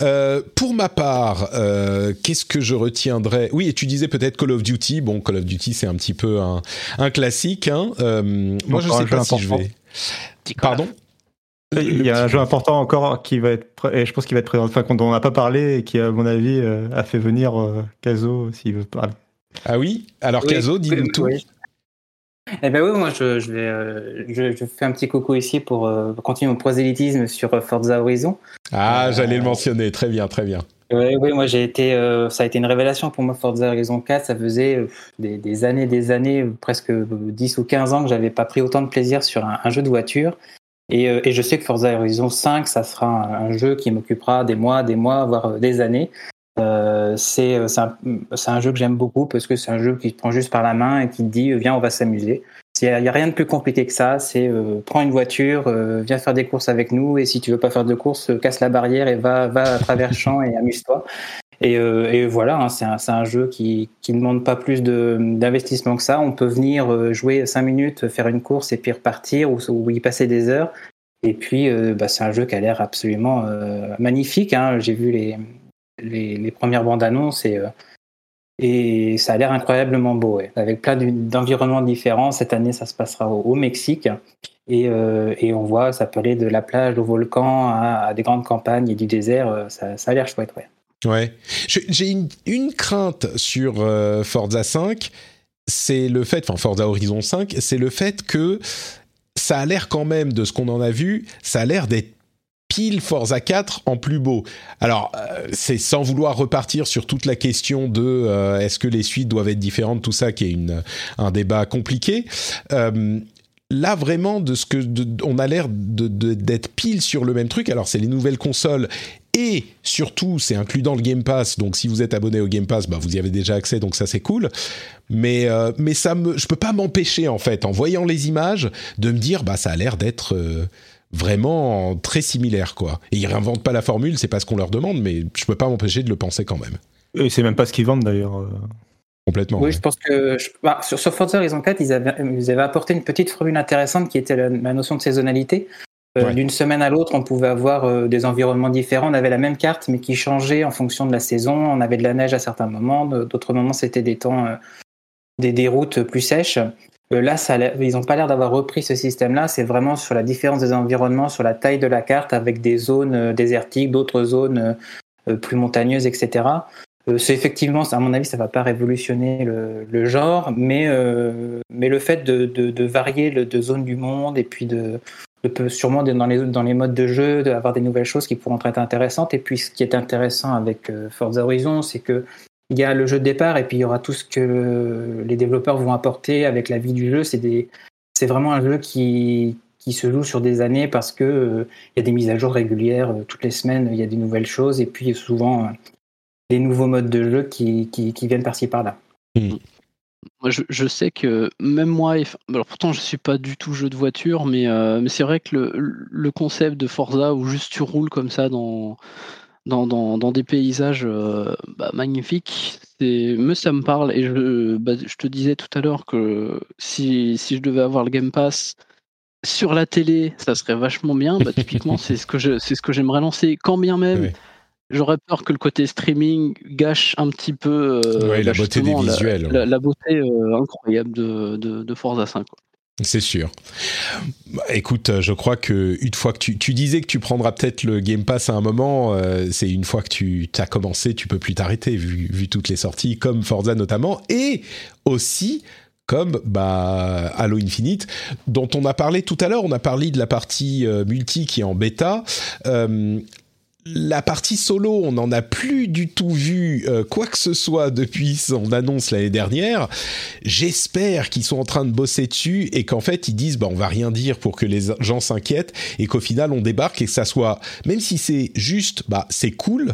Euh, pour ma part, euh, qu'est-ce que je retiendrai? Oui, et tu disais peut-être Call of Duty. Bon, Call of Duty, c'est un petit peu un, un classique. Hein. Euh, moi, je ne sais pas si je vais. Pardon? Il y a un jeu important encore qui va être, et je pense qu'il va être présent, enfin, dont on n'a pas parlé et qui, à mon avis, a fait venir Caso s'il veut parler. Ah oui? Alors, Caso, dis-nous tout. Eh ben oui, moi je, je, vais, euh, je, je, fais un petit coucou ici pour euh, continuer mon prosélytisme sur euh, Forza Horizon. Ah, j'allais le mentionner, très bien, très bien. Oui, oui, moi j'ai été, ça a été une révélation pour moi Forza Horizon 4. Ça faisait des, des, années, des années, presque 10 ou 15 ans que j'avais pas pris autant de plaisir sur un, un jeu de voiture. Et, et, je sais que Forza Horizon 5, ça sera un, un jeu qui m'occupera des mois, des mois, voire des années. Euh, c'est un, jeu que j'aime beaucoup parce que c'est un jeu qui te prend juste par la main et qui te dit viens on va s'amuser. Il n'y a, rien de plus compliqué que ça. C'est euh, prends une voiture, euh, viens faire des courses avec nous et si tu veux pas faire de courses, casse la barrière et va, va à travers le champ et amuse-toi. Et, voilà, hein, c'est un, jeu qui ne demande pas plus d'investissement que ça. On peut venir jouer cinq minutes, faire une course et puis repartir ou, ou y passer des heures. Et puis, bah, c'est un jeu qui a l'air absolument magnifique. Hein. J'ai vu les, les, premières bandes annonces et, euh, et ça a l'air incroyablement beau, avec plein d'environnements différents. Cette année, ça se passera au, Mexique. Et, euh, on voit, ça peut aller de la plage au volcan à, des grandes campagnes et du désert. Euh, ça, a l'air chouette, ouais. Ouais. J'ai une, une, crainte sur Forza 5, c'est le fait, enfin Forza Horizon 5, c'est le fait que ça a l'air quand même, de ce qu'on en a vu, ça a l'air d'être pile Forza 4 en plus beau. Alors, euh, c'est sans vouloir repartir sur toute la question de euh, est-ce que les suites doivent être différentes, tout ça, qui est un débat compliqué. Euh, là, vraiment, de ce que on a l'air d'être pile sur le même truc. Alors, c'est les nouvelles consoles Et surtout, c'est inclus dans le Game Pass. Donc, si vous êtes abonné au Game Pass, bah, vous y avez déjà accès. Donc, ça, c'est cool. Mais, euh, mais ça me, je peux pas m'empêcher, en fait, en voyant les images, de me dire, bah, ça a l'air d'être vraiment très similaire, quoi. Et ils réinventent pas la formule, c'est pas ce qu'on leur demande, mais je peux pas m'empêcher de le penser quand même. Et c'est même pas ce qu'ils vendent, d'ailleurs. Euh. Complètement. Oui, je pense que bah, sur, Forza Horizon 4, ils avaient, ils avaient, apporté une petite formule intéressante qui était la, la notion de saisonnalité. Euh, d'une semaine à l'autre, on pouvait avoir euh, des environnements différents. On avait la même carte, mais qui changeait en fonction de la saison. On avait de la neige à certains moments, d'autres moments c'était des temps, euh, des, des, routes plus sèches. Là, ça ils n'ont pas l'air d'avoir repris ce système-là. C'est vraiment sur la différence des environnements, sur la taille de la carte, avec des zones désertiques, d'autres zones plus montagneuses, etc. c'est effectivement, à mon avis, ça va pas révolutionner le, le genre, mais mais le fait de, de, de varier le, de zones du monde et puis de peut sûrement dans les, dans les modes de jeu d'avoir des nouvelles choses qui pourront être intéressantes. Et puis ce qui est intéressant avec euh, Forza Horizon, c'est que il y a le jeu de départ et puis il y aura tout ce que les développeurs vont apporter avec la vie du jeu. C'est des, c'est vraiment un jeu qui, qui se joue sur des années parce que euh, il y a des mises à jour régulières euh, toutes les semaines. Il y a des nouvelles choses et puis souvent des nouveaux modes de jeu qui, qui, qui viennent par-ci par-là. Mmh. Moi, je, je, sais que même moi, alors pourtant je suis pas du tout jeu de voiture, mais, euh, mais c'est vrai que le, le, concept de Forza où juste tu roules comme ça dans, dans, dans, dans des paysages euh, bah, magnifiques, me ça me parle et je, bah, je te disais tout à l'heure que si, si je devais avoir le Game Pass sur la télé, ça serait vachement bien. Bah, typiquement, c'est ce que je, c'est ce que j'aimerais lancer, quand bien même. J'aurais peur que le côté streaming gâche un petit peu euh, la beauté des visuels. La, beauté euh, incroyable de, de, de, Forza 5. C'est sûr. Bah, écoute, je crois que une fois que tu, disais que tu prendras peut-être le Game Pass à un moment, euh, c'est une fois que tu as commencé, tu peux plus t'arrêter vu, toutes les sorties, comme Forza notamment, et aussi comme bah, Halo Infinite, dont on a parlé tout à l'heure. On a parlé de la partie multi qui est en bêta. Euh, la partie solo, on n'en a plus du tout vu euh, quoi que ce soit depuis son annonce l'année dernière. J'espère qu'ils sont en train de bosser dessus et qu'en fait ils disent bah on va rien dire pour que les gens s'inquiètent et qu'au final on débarque et que ça soit même si c'est juste bah c'est cool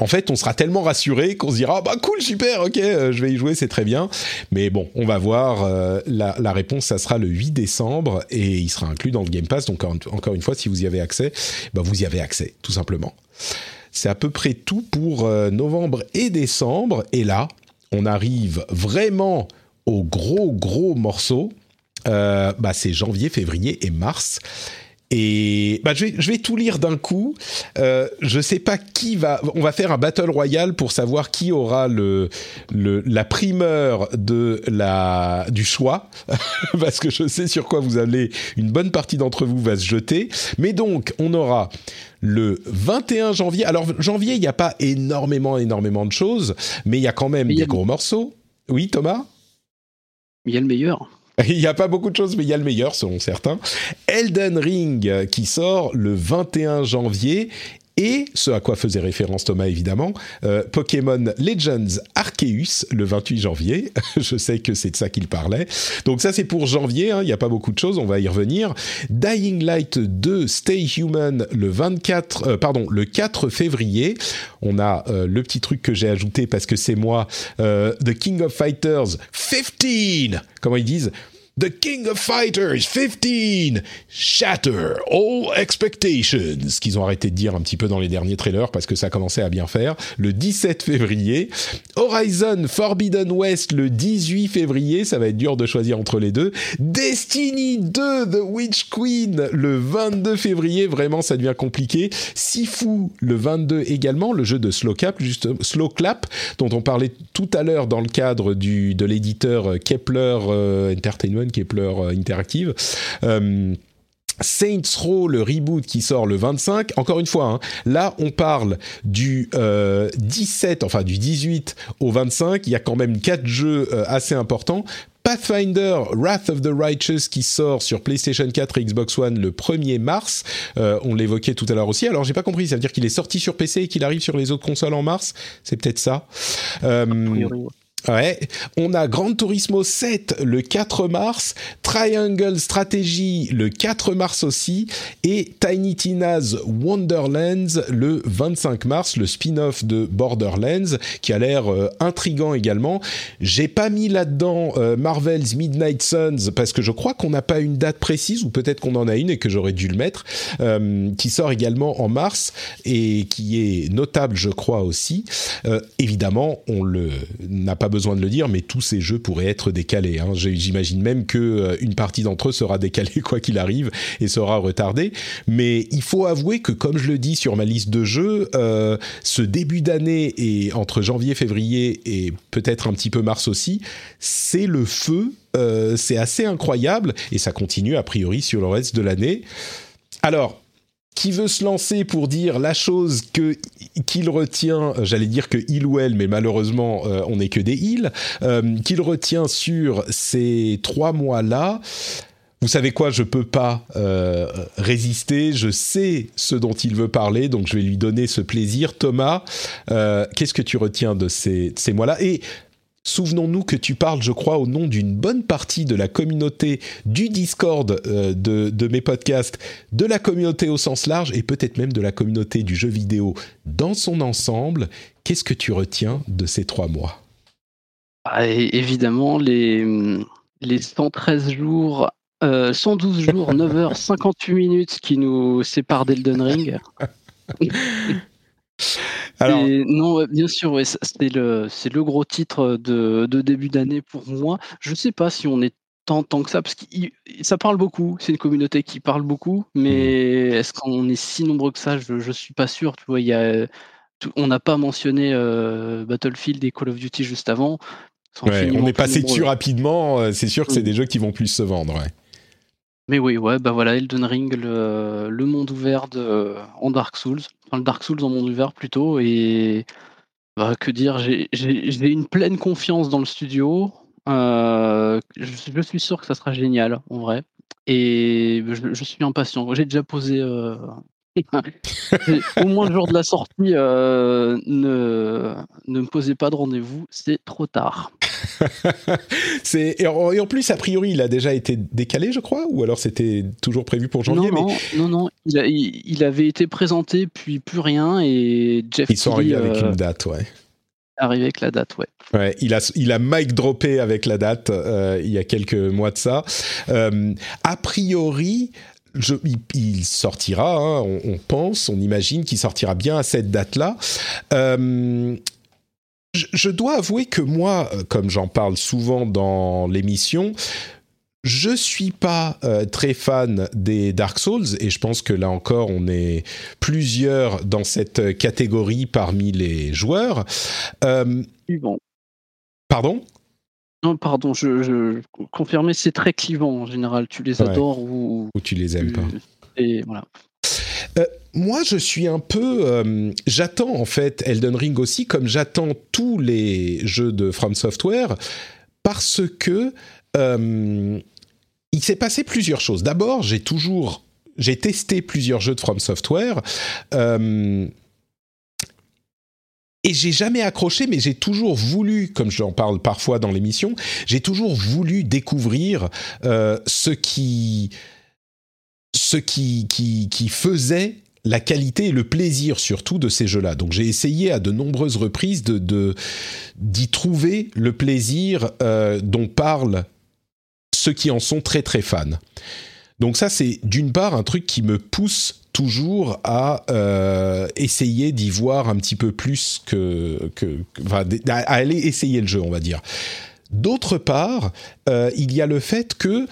en fait, on sera tellement rassuré qu'on se dira bah cool, super, ok, euh, je vais y jouer, c'est très bien. Mais bon, on va voir. Euh, la, réponse, ça sera le 8 décembre et il sera inclus dans le Game Pass. Donc encore une fois, si vous y avez accès, bah vous y avez accès, tout simplement. C'est à peu près tout pour euh, novembre et décembre. Et là, on arrive vraiment au gros gros morceau. Bah, c'est janvier, février et mars. Et bah, je, vais, je vais tout lire d'un coup. Euh, je sais pas qui va. On va faire un battle royal pour savoir qui aura le, le la primeur de la du choix, parce que je sais sur quoi vous allez. Une bonne partie d'entre vous va se jeter. Mais donc, on aura le 21 janvier. Alors janvier, il n'y a pas énormément, énormément de choses, mais il y a quand même des gros morceaux. Oui, Thomas? Il y a le meilleur. Il n'y a pas beaucoup de choses, mais il y a le meilleur, selon certains. Elden Ring, qui sort le 21 janvier et ce à quoi faisait référence Thomas évidemment, euh, Pokémon Legends Arceus le 28 janvier. Je sais que c'est de ça qu'il parlait. Donc ça c'est pour janvier, hein. il n'y a pas beaucoup de choses, on va y revenir. Dying Light 2 Stay Human le 24, euh, pardon, le 4 février. On a euh, le petit truc que j'ai ajouté parce que c'est moi, The King of Fighters 15, comment ils disent? The King of Fighters 15 Shatter All Expectations, qu'ils ont arrêté de dire un petit peu dans les derniers trailers parce que ça commençait à bien faire, le 17 février. Horizon Forbidden West le 18 février, ça va être dur de choisir entre les deux. Destiny 2 The Witch Queen le 22 février, vraiment ça devient compliqué. Sifu le 22 également, le jeu de Slow Clap, juste Slow Clap, dont on parlait tout à l'heure dans le cadre de l'éditeur Kepler euh, Entertainment Kepler euh, Interactive. Euh, Saints Row, le reboot qui sort le 25. Encore une fois, hein, là on parle du 17, euh, enfin du 18 au 25. Il y a quand même quatre jeux assez importants. Pathfinder Wrath of the Righteous qui sort sur PlayStation 4 et Xbox One le 1er mars. on l'évoquait tout à l'heure aussi. Alors j'ai pas compris, ça veut dire qu'il est sorti sur PC et qu'il arrive sur les autres consoles en mars? C'est peut-être ça. Ouais, on a Gran Turismo 7 le 4 mars, Triangle Strategy le 4 mars aussi, et Tiny Tina's Wonderlands le 25 mars, le spin-off de Borderlands, qui a l'air euh, intrigant également. J'ai pas mis là-dedans euh, Marvel's Midnight Suns, parce que je crois qu'on n'a pas une date précise, ou peut-être qu'on en a une et que j'aurais dû le mettre, euh, qui sort également en mars, et qui est notable, je crois aussi. évidemment, on le n'a pas besoin de le dire, mais tous ces jeux pourraient être décalés. Hein. J'imagine même que euh, une partie d'entre eux sera décalée quoi qu'il arrive et sera retardée. Mais il faut avouer que, comme je le dis sur ma liste de jeux, euh, ce début d'année et entre janvier, février et peut-être un petit peu mars aussi, c'est le feu. Euh, c'est assez incroyable et ça continue a priori sur le reste de l'année. Alors, qui veut se lancer pour dire la chose que qu'il retient, euh, j'allais dire que il ou elle, mais malheureusement euh, on n'est que des ils, euh, qu'il retient sur ces trois mois-là. Vous savez quoi, je peux pas résister. Je sais ce dont il veut parler, donc je vais lui donner ce plaisir. Thomas, qu'est-ce que tu retiens de ces, ces mois-là? Souvenons-nous que tu parles, je crois, au nom d'une bonne partie de la communauté du Discord euh, de, mes podcasts, de la communauté au sens large et peut-être même de la communauté du jeu vidéo dans son ensemble. Qu'est-ce que tu retiens de ces trois mois? Ah, Évidemment, les, les 113 jours 112 euh, jours, 9h58 minutes qui nous séparent d'Elden Ring. Alors... non, bien sûr, ouais, c'est le, gros titre de, de début d'année pour moi. Je ne sais pas si on est tant, tant que ça, parce que ça parle beaucoup. C'est une communauté qui parle beaucoup, mais mmh. est-ce qu'on est si nombreux que ça? Je ne suis pas sûr. Tu vois, il y a, on n'a pas mentionné euh, Battlefield et Call of Duty juste avant. on est passé dessus rapidement. Euh, c'est sûr que c'est mmh. des jeux qui vont plus se vendre. Ouais. Mais oui, ouais, bah voilà, Elden Ring, le, le monde ouvert de, en Dark Souls le Dark Souls en monde ouvert plutôt. Et bah, que dire, j'ai une pleine confiance dans le studio. Euh, je, suis sûr que ça sera génial en vrai. Et je, suis impatient. J'ai déjà posé. Euh, au moins le jour de la sortie, euh, ne, ne me posez pas de rendez-vous, c'est trop tard. c'est et en, plus a priori il a déjà été décalé je crois ou alors c'était toujours prévu pour janvier non non non, il, avait été présenté puis plus rien et Jeff ils sont arrivés avec une euh, date ouais arrivé avec la date, ouais. Ouais, il a, il a mic droppé avec la date euh, il y a quelques mois de ça. Euh, a priori, je, il, sortira, hein, on, on, pense, on imagine qu'il sortira bien à cette date-là. Euh, je, dois avouer que moi, euh, comme j'en parle souvent dans l'émission, je suis pas euh, très fan des Dark Souls et je pense que là encore on est plusieurs dans cette catégorie parmi les joueurs. Euh, Pardon? Non, pardon, je, je confirmais, c'est très clivant en général. Tu les adores ou, ou tu les aimes pas. Et voilà. Euh, moi, je suis un peu. Euh, j'attends en fait Elden Ring aussi, comme j'attends tous les jeux de From Software, parce que euh, il s'est passé plusieurs choses. D'abord, j'ai toujours, j'ai testé plusieurs jeux de From Software. et j'ai jamais accroché, mais j'ai toujours voulu, comme j'en parle parfois dans l'émission, j'ai toujours voulu découvrir ce qui, ce qui, qui, qui faisait la qualité et le plaisir surtout de ces jeux-là. Donc j'ai essayé à de nombreuses reprises de d'y trouver le plaisir euh, dont parlent ceux qui en sont très très fans. Donc ça c'est d'une part un truc qui me pousse toujours à euh, essayer d'y voir un petit peu plus que, que à aller essayer le jeu on va dire. D'autre part, euh, il y a le fait que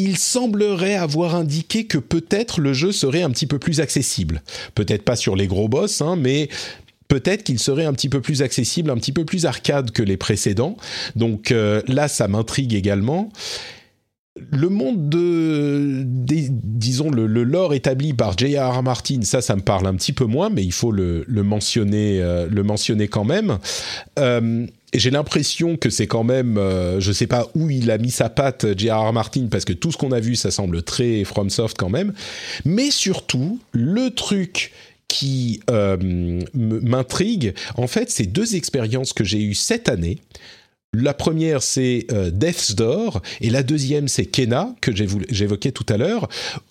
il semblerait avoir indiqué que peut-être le jeu serait un petit peu plus accessible. Peut-être pas sur les gros boss, hein, mais peut-être qu'il serait un petit peu plus accessible, un petit peu plus arcade que les précédents. Donc euh, là, ça m'intrigue également. Le monde de, disons, le, lore établi par J.R.R. Martin, ça, ça me parle un petit peu moins, mais il faut le, mentionner, euh, le mentionner quand même. Euh, j'ai l'impression que c'est quand même, euh, je sais pas où il a mis sa patte, J.R.R. Martin, parce que tout ce qu'on a vu, ça semble très FromSoft quand même. Mais surtout, le truc qui euh, m'intrigue, en fait, c'est deux expériences que j'ai eues cette année. La première, c'est euh, Death's Door, et la deuxième, c'est Kena, que j'évoquais tout à l'heure,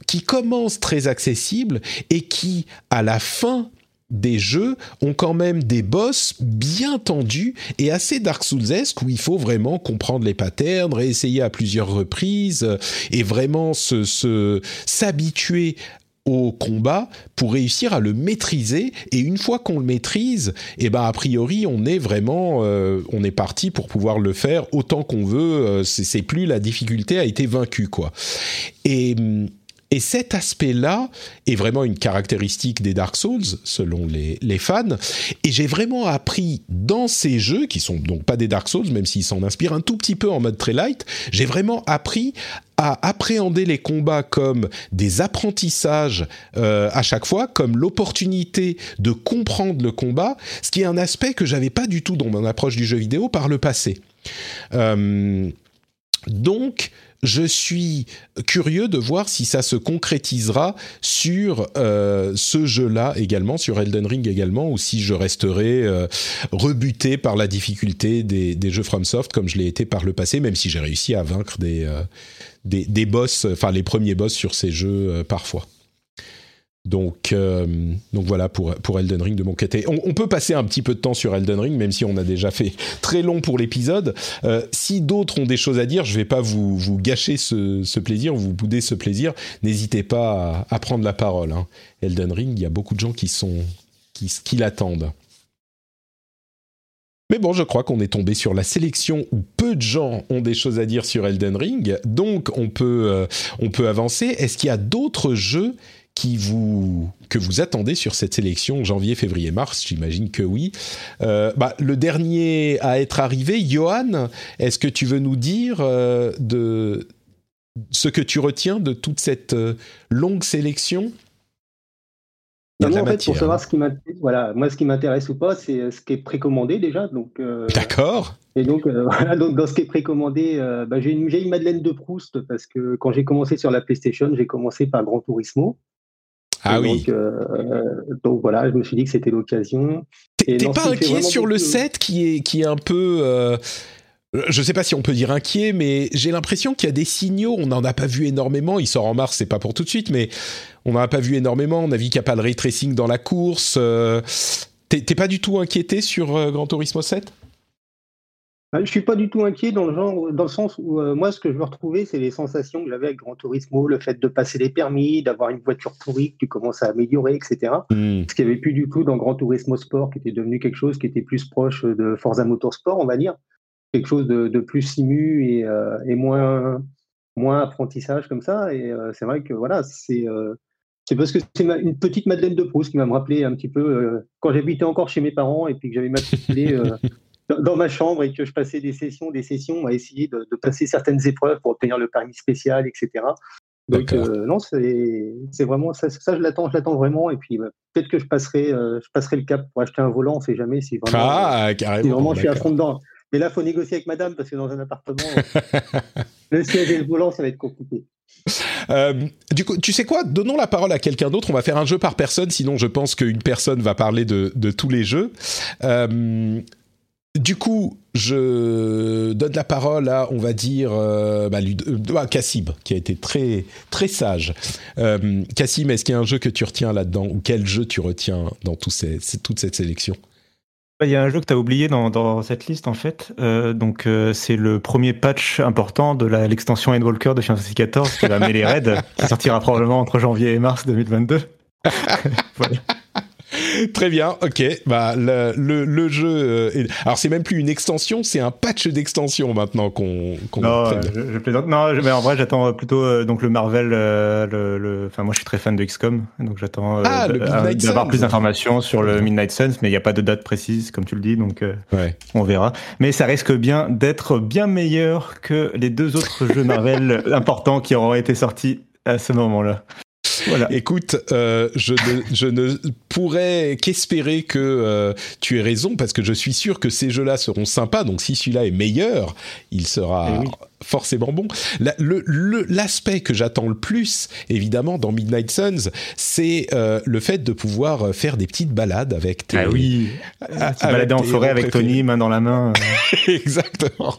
qui commence très accessible et qui, à la fin des jeux ont quand même des boss bien tendus et assez Dark Souls-esque où il faut vraiment comprendre les patterns, réessayer à plusieurs reprises euh, et vraiment se s'habituer au combat pour réussir à le maîtriser. Et une fois qu'on le maîtrise et eh ben a priori on est vraiment euh, on est parti pour pouvoir le faire autant qu'on veut. Euh, c'est plus la difficulté a été vaincue quoi. Et hum, et cet aspect-là est vraiment une caractéristique des Dark Souls, selon les, fans. Et j'ai vraiment appris dans ces jeux, qui sont donc pas des Dark Souls, même s'ils s'en inspirent un tout petit peu en mode très light, j'ai vraiment appris à appréhender les combats comme des apprentissages euh, à chaque fois, comme l'opportunité de comprendre le combat, ce qui est un aspect que j'avais pas du tout dans mon approche du jeu vidéo par le passé. Euh, donc, je suis curieux de voir si ça se concrétisera sur euh, ce jeu-là également, sur Elden Ring également, ou si je resterai euh, rebuté par la difficulté des, jeux FromSoft comme je l'ai été par le passé, même si j'ai réussi à vaincre des, euh, des, boss, enfin les premiers boss sur ces jeux parfois. Donc, euh, donc voilà pour, pour Elden Ring de mon côté. On, peut passer un petit peu de temps sur Elden Ring, même si on a déjà fait très long pour l'épisode. Euh, si d'autres ont des choses à dire, je ne vais pas vous, vous gâcher ce, plaisir, vous bouder ce plaisir. N'hésitez pas à, prendre la parole. Hein. Elden Ring, il y a beaucoup de gens qui qui, qui l'attendent. Mais bon, je crois qu'on est tombé sur la sélection où peu de gens ont des choses à dire sur Elden Ring, donc on peut, euh, on peut avancer. Est-ce qu'il y a d'autres jeux qui vous que vous attendez sur cette sélection janvier, février, mars J'imagine que oui. Euh, bah, le dernier à être arrivé, Johan, est-ce que tu veux nous dire euh, de ce que tu retiens de toute cette euh, longue sélection? Non, en fait, pour savoir ce qui m'intéresse, voilà, moi, ce qui m'intéresse ou pas, c'est ce qui est précommandé déjà. Donc, D'accord. Et donc, voilà, donc, dans ce qui est précommandé, bah, j'ai une, une Madeleine de Proust parce que quand j'ai commencé sur la PlayStation, j'ai commencé par Gran Turismo. Ah oui. Euh, donc, voilà, je me suis dit que c'était l'occasion. T'es pas inquiet sur le set qui est, qui est un peu. Euh, je sais pas si on peut dire inquiet, mais j'ai l'impression qu'il y a des signaux. On n'en a pas vu énormément. Il sort en mars, c'est pas pour tout de suite, mais on n'en a pas vu énormément. On a vu qu'il n'y a pas de ray tracing dans la course. Euh, t'es pas du tout inquiété sur Gran Turismo 7 je suis pas du tout inquiet dans le genre, dans le sens où euh, moi, ce que je veux retrouver, c'est les sensations que j'avais avec Gran Turismo, le fait de passer les permis, d'avoir une voiture pourrie que tu commences à améliorer, etc. Hmm. Ce qui n'y avait plus du tout dans Gran Turismo Sport, qui était devenu quelque chose qui était plus proche de Forza Motorsport, on va dire, quelque chose de, plus simu et, euh, et, moins moins apprentissage comme ça. Et euh, c'est vrai que voilà, c'est c'est parce que c'est une petite Madeleine de Proust qui va me rappeler un petit peu quand j'habitais encore chez mes parents et puis que j'avais matriculé dans ma chambre et que je passais des sessions, des sessions à essayer de, passer certaines épreuves pour obtenir le permis spécial, etc. Donc euh, non, c'est vraiment ça, ça je l'attends, je l'attends vraiment. Et puis bah, peut-être que je passerai, euh, je passerai le cap pour acheter un volant, on sait jamais si vraiment, ah, carrément, si vraiment je suis à fond dedans. Mais là, il faut négocier avec madame parce que dans un appartement, le siège et le volant, ça va être compliqué. Euh, du coup, tu sais quoi? Donnons la parole à quelqu'un d'autre. On va faire un jeu par personne, sinon je pense qu'une personne va parler de, de tous les jeux. Euh, du coup, je donne la parole à, on va dire, euh, bah, euh Cassim, qui a été très, très sage. Euh, est-ce qu'il y a un jeu que tu retiens là-dedans Ou quel jeu tu retiens dans toute cette sélection? Il y a un jeu que tu as oublié dans, cette liste en fait. Euh, donc c'est le premier patch important de l'extension Endwalker de Final Fantasy XIV qui va mêler Raid, qui sortira probablement entre janvier et mars 2022. voilà. Très bien, ok. Bah, le, le, jeu. Euh, alors, c'est même plus une extension, c'est un patch d'extension maintenant qu'on. non, je, plaisante. Non, mais en vrai, j'attends plutôt euh, donc le Marvel. Euh, le, Enfin, moi, je suis très fan de XCOM, donc j'attends ah, d'avoir plus d'informations sur le Midnight Suns, mais il n'y a pas de date précise, comme tu le dis, donc on verra. Mais ça risque bien d'être bien meilleur que les deux autres jeux Marvel importants qui auront été sortis à ce moment-là. Voilà. Écoute, euh, je, ne, je ne pourrais qu'espérer que euh, tu aies raison parce que je suis sûr que ces jeux-là seront sympas. Donc si celui-là est meilleur, il sera eh forcément bon. L'aspect que j'attends le plus, évidemment, dans Midnight Suns, c'est euh, le fait de pouvoir faire des petites balades avec tes. Ah oui. Se balader en forêt avec Tony, main dans la main. Exactement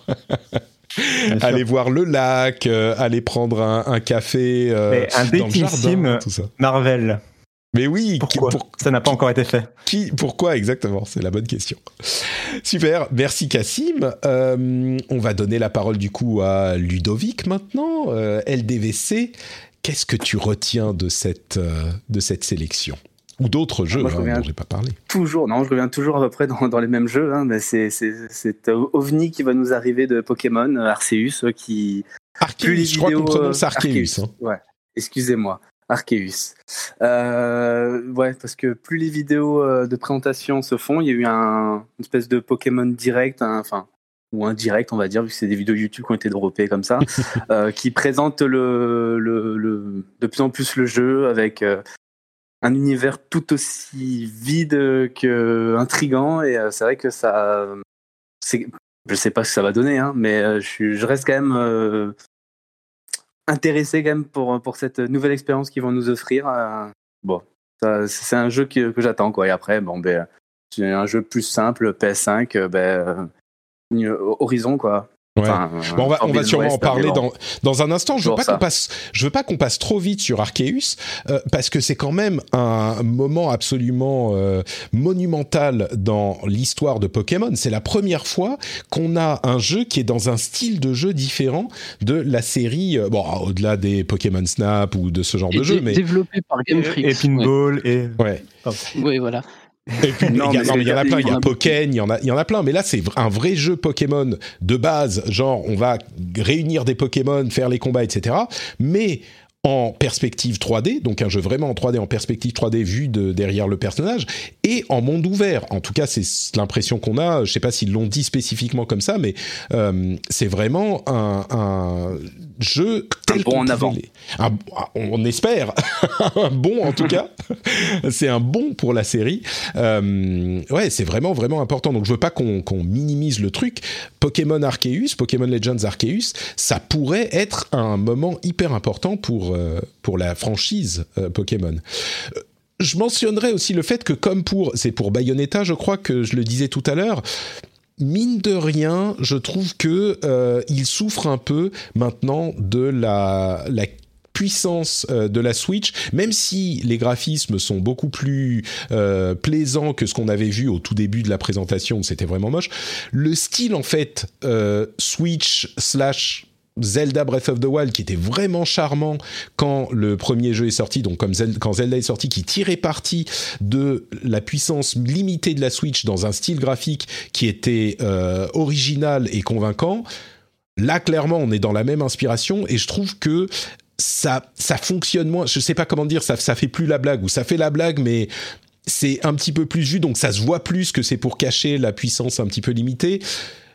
aller voir le lac, euh, aller prendre un, café euh, un dans le jardin, tout ça. Marvel. Mais oui, pourquoi ça n'a pas encore été fait Qui, pourquoi exactement? C'est la bonne question. Super, merci Cassim. Euh, on va donner la parole du coup à Ludovic maintenant. LDVC, qu'est-ce que tu retiens de cette de cette sélection? Ou d'autres jeux Moi, hein, dont j'ai pas parlé. Toujours, non, je reviens toujours à peu près dans, dans les mêmes jeux. Hein, mais c'est cet OVNI qui va nous arriver de Pokémon, euh, Arceus, euh, qui. Arceus, je crois qu'on prononce euh, Arceus. Hein. Ouais, excusez-moi. Arceus. Euh, ouais, parce que plus les vidéos de présentation se font, il y a eu un, une espèce de Pokémon direct, enfin, ou indirect, on va dire, vu que c'est des vidéos YouTube qui ont été droppées comme ça, euh, qui présentent le, le, le, de plus en plus le jeu avec un univers tout aussi vide que intrigant et euh, c'est vrai que ça je sais pas ce que ça va donner hein, mais euh, je, reste quand même euh, intéressé quand même pour pour cette nouvelle expérience qu'ils vont nous offrir bon c'est un jeu que, que j'attends quoi et après bon ben c'est un jeu plus simple PS5 ben Horizon quoi on va, on va sûrement en parler dans, dans un instant. Je veux pas qu'on passe, je veux pas qu'on passe trop vite sur Arceus euh, parce que c'est quand même un moment absolument euh, monumental dans l'histoire de Pokémon. C'est la première fois qu'on a un jeu qui est dans un style de jeu différent de la série. Euh, bon, au-delà des Pokémon Snap ou de ce genre de jeu, mais développé par Game Freak. Et Pinball et ouais. Oui, voilà. Et puis, non, il y, en a plein, il y a Pokken, il y en a, il y en a plein. Mais là, c'est un vrai jeu Pokémon de base. Genre, on va réunir des Pokémon, faire les combats, etc. Mais en perspective 3D, donc un jeu vraiment en 3D, en perspective 3D vu de derrière le personnage, et en monde ouvert. En tout cas, c'est l'impression qu'on a. Je sais pas s'ils l'ont dit spécifiquement comme ça, mais euh, c'est vraiment un, un jeu tel un bon en avant. on espère un bon en tout cas. c'est un bon pour la série. Euh, ouais, c'est vraiment vraiment important. Donc je veux pas qu'on minimise le truc. Pokémon Arceus, Pokémon Legends Arceus, ça pourrait être un moment hyper important pour euh, pour, la franchise euh, Pokémon. Euh, je mentionnerai aussi le fait que comme pour c'est pour Bayonetta, je crois que je le disais tout à l'heure, mine de rien, je trouve que il souffre un peu maintenant de la, puissance de la Switch, même si les graphismes sont beaucoup plus plaisants que ce qu'on avait vu au tout début de la présentation c'était vraiment moche, le style en fait Switch slash Zelda Breath of the Wild qui était vraiment charmant quand le premier jeu est sorti, donc comme Zelda, quand Zelda est sorti, qui tirait parti de la puissance limitée de la Switch dans un style graphique qui était euh, original et convaincant. Là, clairement, on est dans la même inspiration et je trouve que ça, ça fonctionne moins. Je sais pas comment dire, ça, ça fait plus la blague ou ça fait la blague, mais c'est un petit peu plus vu, donc ça se voit plus que c'est pour cacher la puissance un petit peu limitée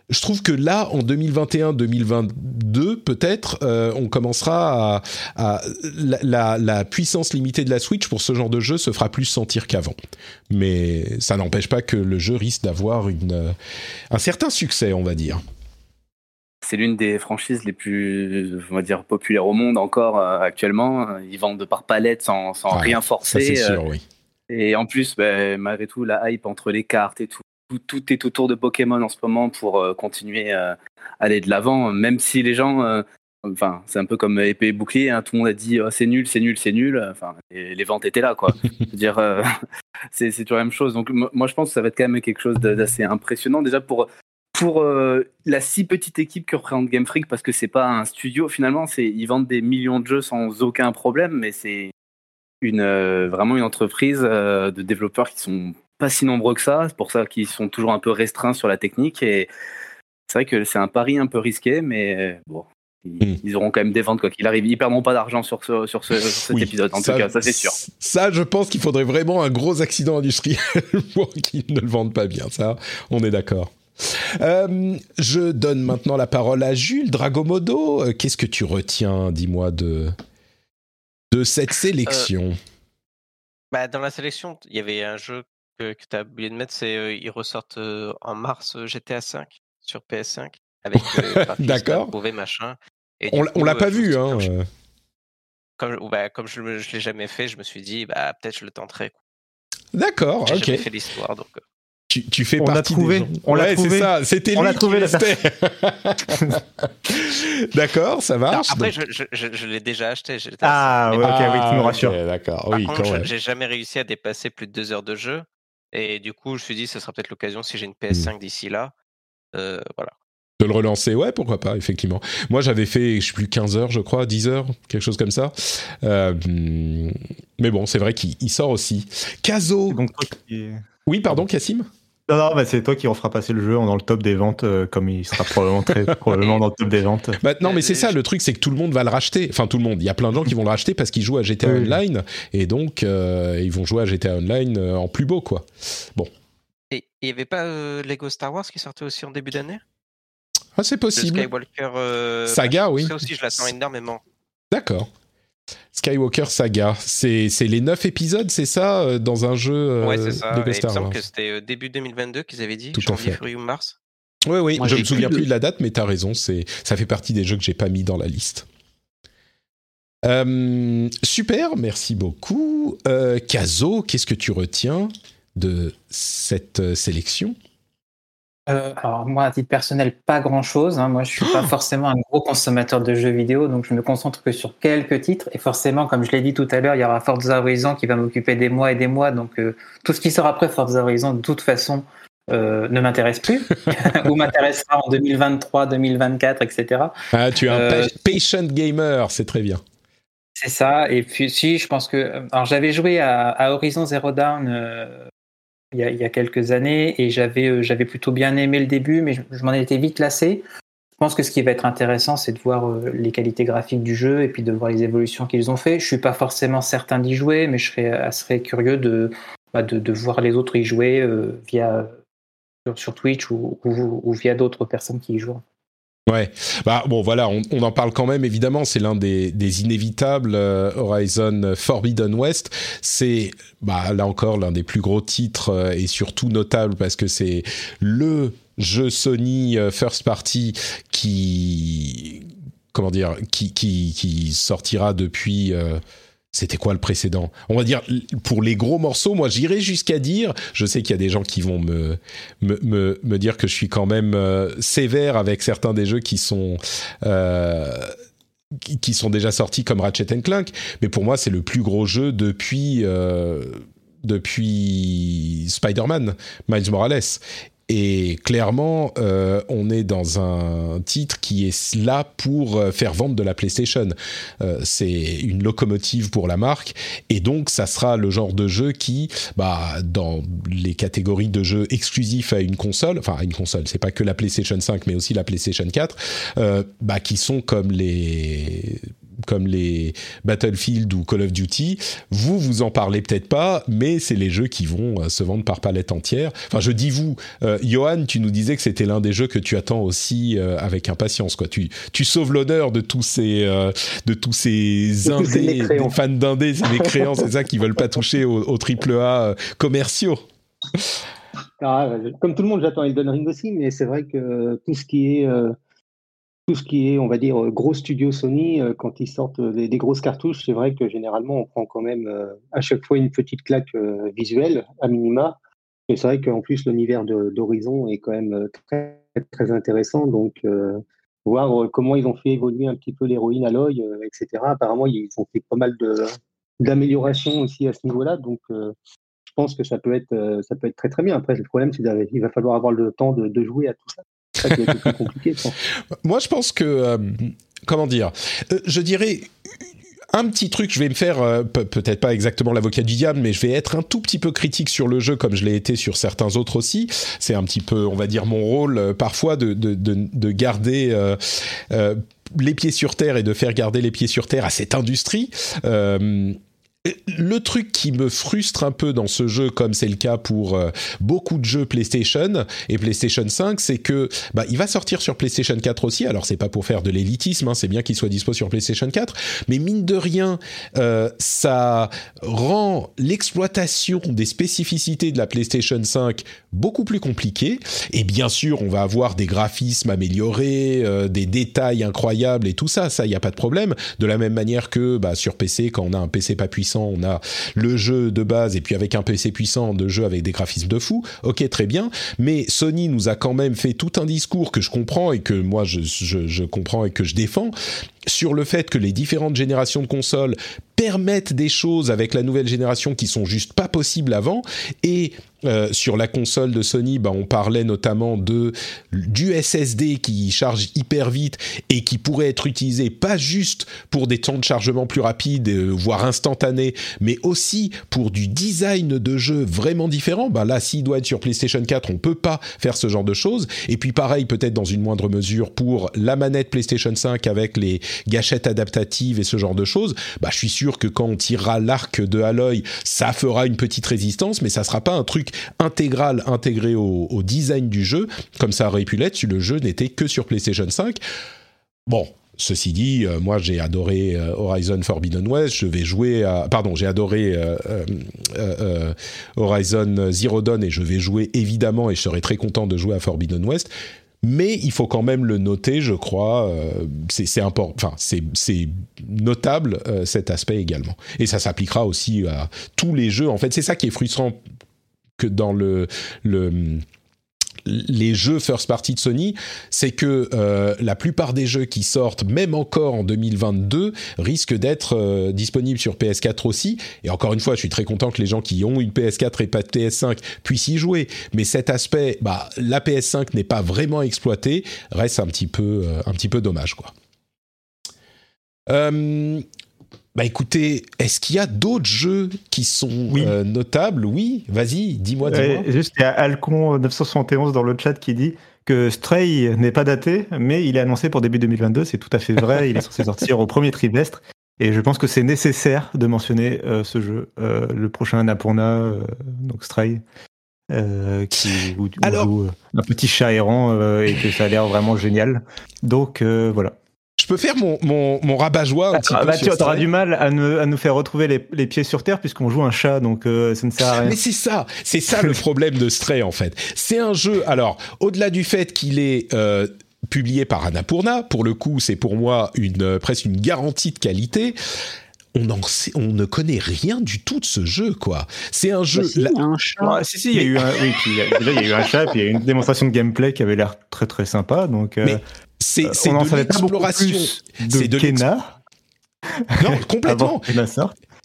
je trouve que là, en 2021-2022, peut-être, euh, on commencera à, la, puissance limitée de la Switch pour ce genre de jeu se fera plus sentir qu'avant. Mais ça n'empêche pas que le jeu risque d'avoir une un certain succès, on va dire. C'est l'une des franchises les plus, on va dire, populaires au monde encore euh, actuellement. Ils vendent de par palette sans, rien forcer. c'est sûr, euh, oui. Et en plus, ben, malgré tout, la hype entre les cartes et tout, tout, est autour de Pokémon en ce moment pour euh, continuer à aller de l'avant, même si les gens, euh, enfin, c'est un peu comme épée et bouclier, hein, tout le monde a dit oh, c'est nul, c'est nul, c'est nul. Enfin, les ventes étaient là, quoi. dire, euh, c'est toujours la même chose. Donc, moi, je pense que ça va être quand même quelque chose d'assez impressionnant déjà pour pour la si petite équipe que représente Game Freak, parce que c'est pas un studio finalement, c'est ils vendent des millions de jeux sans aucun problème, mais c'est une vraiment une entreprise de développeurs qui sont pas si nombreux que ça. C'est pour ça qu'ils sont toujours un peu restreints sur la technique. Et c'est vrai que c'est un pari un peu risqué, mais bon, ils, hmm. auront quand même des ventes quoi qu'il arrive. Ils perdront pas d'argent sur, ce, sur, ce, cet épisode, en tout cas, ça c'est sûr. Ça, je pense qu'il faudrait vraiment un gros accident industriel pour qu'ils ne le vendent pas bien. Ça, on est d'accord. Euh, je donne maintenant la parole à Jules Dragomodo. Euh, qu'est-ce que tu retiens, dis-moi, de, de cette sélection? bah, Dans la sélection, il y avait un jeu que, tu as oublié de mettre, c'est ils ressortent en mars GTA 5 sur PS5 avec D'accord. machin. Et on, on l'a pas vu, hein. Comme, bah, comme je, ne l'ai jamais fait, je me suis dit, bah, peut-être je le tenterai. D'accord, ok. J'ai fait l'histoire, donc. Tu, tu, fais on partie trouvé. des gens. On l'a trouvé. c'est ça. C'était on lui l'a trouvé la D'accord, ça marche. après, je, je, je, l'ai déjà acheté. Ah, ouais, ok, oui, tu nous rassures. d'accord. Par oui, contre, j'ai jamais réussi à dépasser plus de deux heures de jeu. Et du coup, je me suis dit, ce sera peut-être l'occasion si j'ai une PS5 d'ici là. Euh, voilà de le relancer, ouais, pourquoi pas, effectivement. Moi, j'avais fait, je sais plus, 15 heures, je crois, 10 heures, quelque chose comme ça. Euh, mais bon, c'est vrai qu'il sort aussi. Caso. Oui, pardon, Cassim? Non, non, bah c'est toi qui refera passer le jeu dans le top des ventes, euh, comme il sera probablement très probablement dans le top des ventes. Bah, non, mais c'est ça, le truc, c'est que tout le monde va le racheter. Enfin, tout le monde. Il y a plein de gens qui vont le racheter parce qu'ils jouent à GTA Online, et donc euh, ils vont jouer à GTA Online en plus beau, quoi. Bon. Et il n'y avait pas Lego Star Wars qui sortait aussi en début d'année? Ah, c'est possible. Skywalker euh, Saga, oui. Ça aussi, je l'attends énormément. D'accord. Skywalker Saga, c'est les 9 épisodes, c'est ça, euh, dans un jeu euh, Ouais, c'est ça. il me semble que c'était début 2022 qu'ils avaient dit, Tout janvier, février ou mars. Oui, oui, je me souviens plus de... la date, mais tu as raison, ça fait partie des jeux que j'ai pas mis dans la liste. super, merci beaucoup. Euh, qu'est-ce que tu retiens de cette sélection? Euh, alors moi, à titre personnel, pas grand-chose. Hein. Moi, je suis pas forcément un gros consommateur de jeux vidéo, donc je me concentre que sur quelques titres. Et forcément, comme je l'ai dit tout à l'heure, il y aura Forza Horizon qui va m'occuper des mois et des mois. Donc euh, tout ce qui sera après Forza Horizon, de toute façon, euh, ne m'intéresse plus, ou m'intéressera en 2023, 2024, etc. Ah, tu es un patient gamer, c'est très bien. C'est ça. Et puis si, je pense que, alors j'avais joué à, à, Horizon Zero Dawn il y, a, quelques années et j'avais euh, j'avais plutôt bien aimé le début, mais je, m'en étais vite lassé. Je pense que ce qui va être intéressant, c'est de voir euh, les qualités graphiques du jeu et puis de voir les évolutions qu'ils ont fait. Je suis pas forcément certain d'y jouer, mais je serais assez curieux de, bah, de, de, voir les autres y jouer euh, via sur, Twitch ou, ou via d'autres personnes qui y jouent. Ouais, bah bon voilà, on, en parle quand même évidemment. C'est l'un des, inévitables euh, Horizon Forbidden West. C'est bah là encore l'un des plus gros titres euh, et surtout notable parce que c'est le jeu Sony euh, first party qui comment dire qui sortira depuis c'était quoi le précédent? On va dire pour les gros morceaux, moi j'irai jusqu'à dire, je sais qu'il y a des gens qui vont me me, me, dire que je suis quand même euh, sévère avec certains des jeux qui sont euh, qui sont déjà sortis comme Ratchet Clank, mais pour moi c'est le plus gros jeu depuis euh, depuis Spider-Man, Miles Morales. Et clairement, euh, on est dans un titre qui est là pour euh, faire vendre de la PlayStation. Euh, c'est une locomotive pour la marque, et donc ça sera le genre de jeu qui, bah, dans les catégories de jeux exclusifs à une console, enfin à une console, c'est pas que la PlayStation 5, mais aussi la PlayStation 4, bah, qui sont comme les comme les Battlefield ou Call of Duty, vous, vous en parlez peut-être pas, mais c'est les jeux qui vont euh, se vendre par palette entière. Enfin, je dis vous, euh, Johan, tu nous disais que c'était l'un des jeux que tu attends aussi euh, avec impatience. Quoi. Tu, tu sauves l'honneur de tous ces, de tous ces indés, des fans d'indés, ces mécréants, c'est ça, qui veulent pas toucher aux, triple A commerciaux. Ah, comme tout le monde, j'attends Elden Ring aussi, mais c'est vrai que tout ce qui est tout ce qui est, on va dire, gros studio Sony, euh, quand ils sortent des, grosses cartouches, c'est vrai que généralement, on prend quand même euh, à chaque fois une petite claque euh, visuelle, à minima. Et c'est vrai qu'en plus, l'univers d'Horizon est quand même très, très intéressant. Donc, voir comment ils ont fait évoluer un petit peu l'héroïne à l'œil, etc. Apparemment, ils ont fait pas mal d'améliorations aussi à ce niveau-là. Donc, je pense que ça peut être, ça peut être très très bien. Après, le problème, c'est qu'il va falloir avoir le temps de jouer à tout ça. Moi, je pense que, euh, comment dire, euh, je dirais un petit truc, je vais me faire euh, peut-être pas exactement l'avocat du diable, mais je vais être un tout petit peu critique sur le jeu comme je l'ai été sur certains autres aussi. C'est un petit peu, on va dire, mon rôle parfois de, de, de, garder les pieds sur terre et de faire garder les pieds sur terre à cette industrie. Le truc qui me frustre un peu dans ce jeu, comme c'est le cas pour euh, beaucoup de jeux PlayStation et PlayStation 5, c'est que bah, il va sortir sur PlayStation 4 aussi. Alors c'est pas pour faire de l'élitisme, hein, c'est bien qu'il soit dispo sur PlayStation 4, mais mine de rien, euh, ça rend l'exploitation des spécificités de la PlayStation 5 beaucoup plus compliquée. Et bien sûr, on va avoir des graphismes améliorés, euh, des détails incroyables et tout ça. Ça, il n'y a pas de problème. De la même manière que bah, sur PC, quand on a un PC pas puissant on a le jeu de base et puis avec un PC puissant de jeu avec des graphismes de fou. Ok, très bien. Mais Sony nous a quand même fait tout un discours que je comprends et que moi je, je comprends et que je défends sur le fait que les différentes générations de consoles permettent des choses avec la nouvelle génération qui sont juste pas possibles avant et euh, sur la console de Sony, bah, on parlait notamment de du SSD qui charge hyper vite et qui pourrait être utilisé pas juste pour des temps de chargement plus rapides, euh, voire instantanés, mais aussi pour du design de jeu vraiment différent. Bah, là, s'il doit être sur PlayStation 4, on peut pas faire ce genre de choses. Et puis pareil, peut-être dans une moindre mesure pour la manette PlayStation 5 avec les gâchettes adaptatives et ce genre de choses. Bah, je suis sûr que quand on tirera l'arc de Aloy, ça fera une petite résistance, mais ça sera pas un truc intégral intégré au, design du jeu, comme ça aurait pu l'être si le jeu n'était que sur PlayStation 5. Bon, Ceci dit, euh, moi j'ai adoré euh, Horizon Forbidden West, je vais jouer à... Pardon, j'ai adoré euh, Horizon Zero Dawn et je vais jouer évidemment et je serai très content de jouer à Forbidden West. Mais il faut quand même le noter, je crois. c'est important, enfin c'est notable cet aspect également. Et ça s'appliquera aussi à tous les jeux. En fait, c'est ça qui est frustrant que dans le les jeux first party de Sony, c'est que euh, la plupart des jeux qui sortent, même encore en 2022, risquent d'être euh, disponibles sur PS4 aussi. Et encore une fois, je suis très content que les gens qui ont une PS4 et pas de PS5 puissent y jouer. Mais cet aspect, bah, la PS5 n'est pas vraiment exploité, reste un petit peu, euh, un petit peu dommage, quoi. Bah écoutez, est-ce qu'il y a d'autres jeux qui sont euh, notables? Oui, vas-y, dis-moi, dis-moi. juste, il y a Alcon971 dans le chat qui dit que Stray n'est pas daté, mais il est annoncé pour début 2022. C'est tout à fait vrai. il est censé sortir au premier trimestre. Et je pense que c'est nécessaire de mentionner euh, ce jeu, euh, le prochain Annapurna, donc Stray, qui où, Alors... un petit chat errant et que ça a l'air vraiment génial. Donc voilà je peux faire mon, mon, mon rabat-joie un petit bah, Tu auras du mal à, à, nous faire retrouver les, les pieds sur terre puisqu'on joue un chat, donc euh, ça ne sert à rien. Mais c'est ça, c'est ça le problème de Stray en fait. C'est un jeu, alors, au-delà du fait qu'il est... Euh, publié par Annapurna, pour le coup, c'est pour moi une euh, presque une garantie de qualité on, en sait, on ne connaît rien du tout de ce jeu, quoi. C'est un jeu. Bah si, un chat. Ah, si, si, il y a eu un, oui, puis, déjà, il y a eu un chat, puis il y a eu une démonstration de gameplay qui avait l'air très très sympa. Donc, Mais c'est, c'est de l'exploration. C'est de Kena. Non, complètement.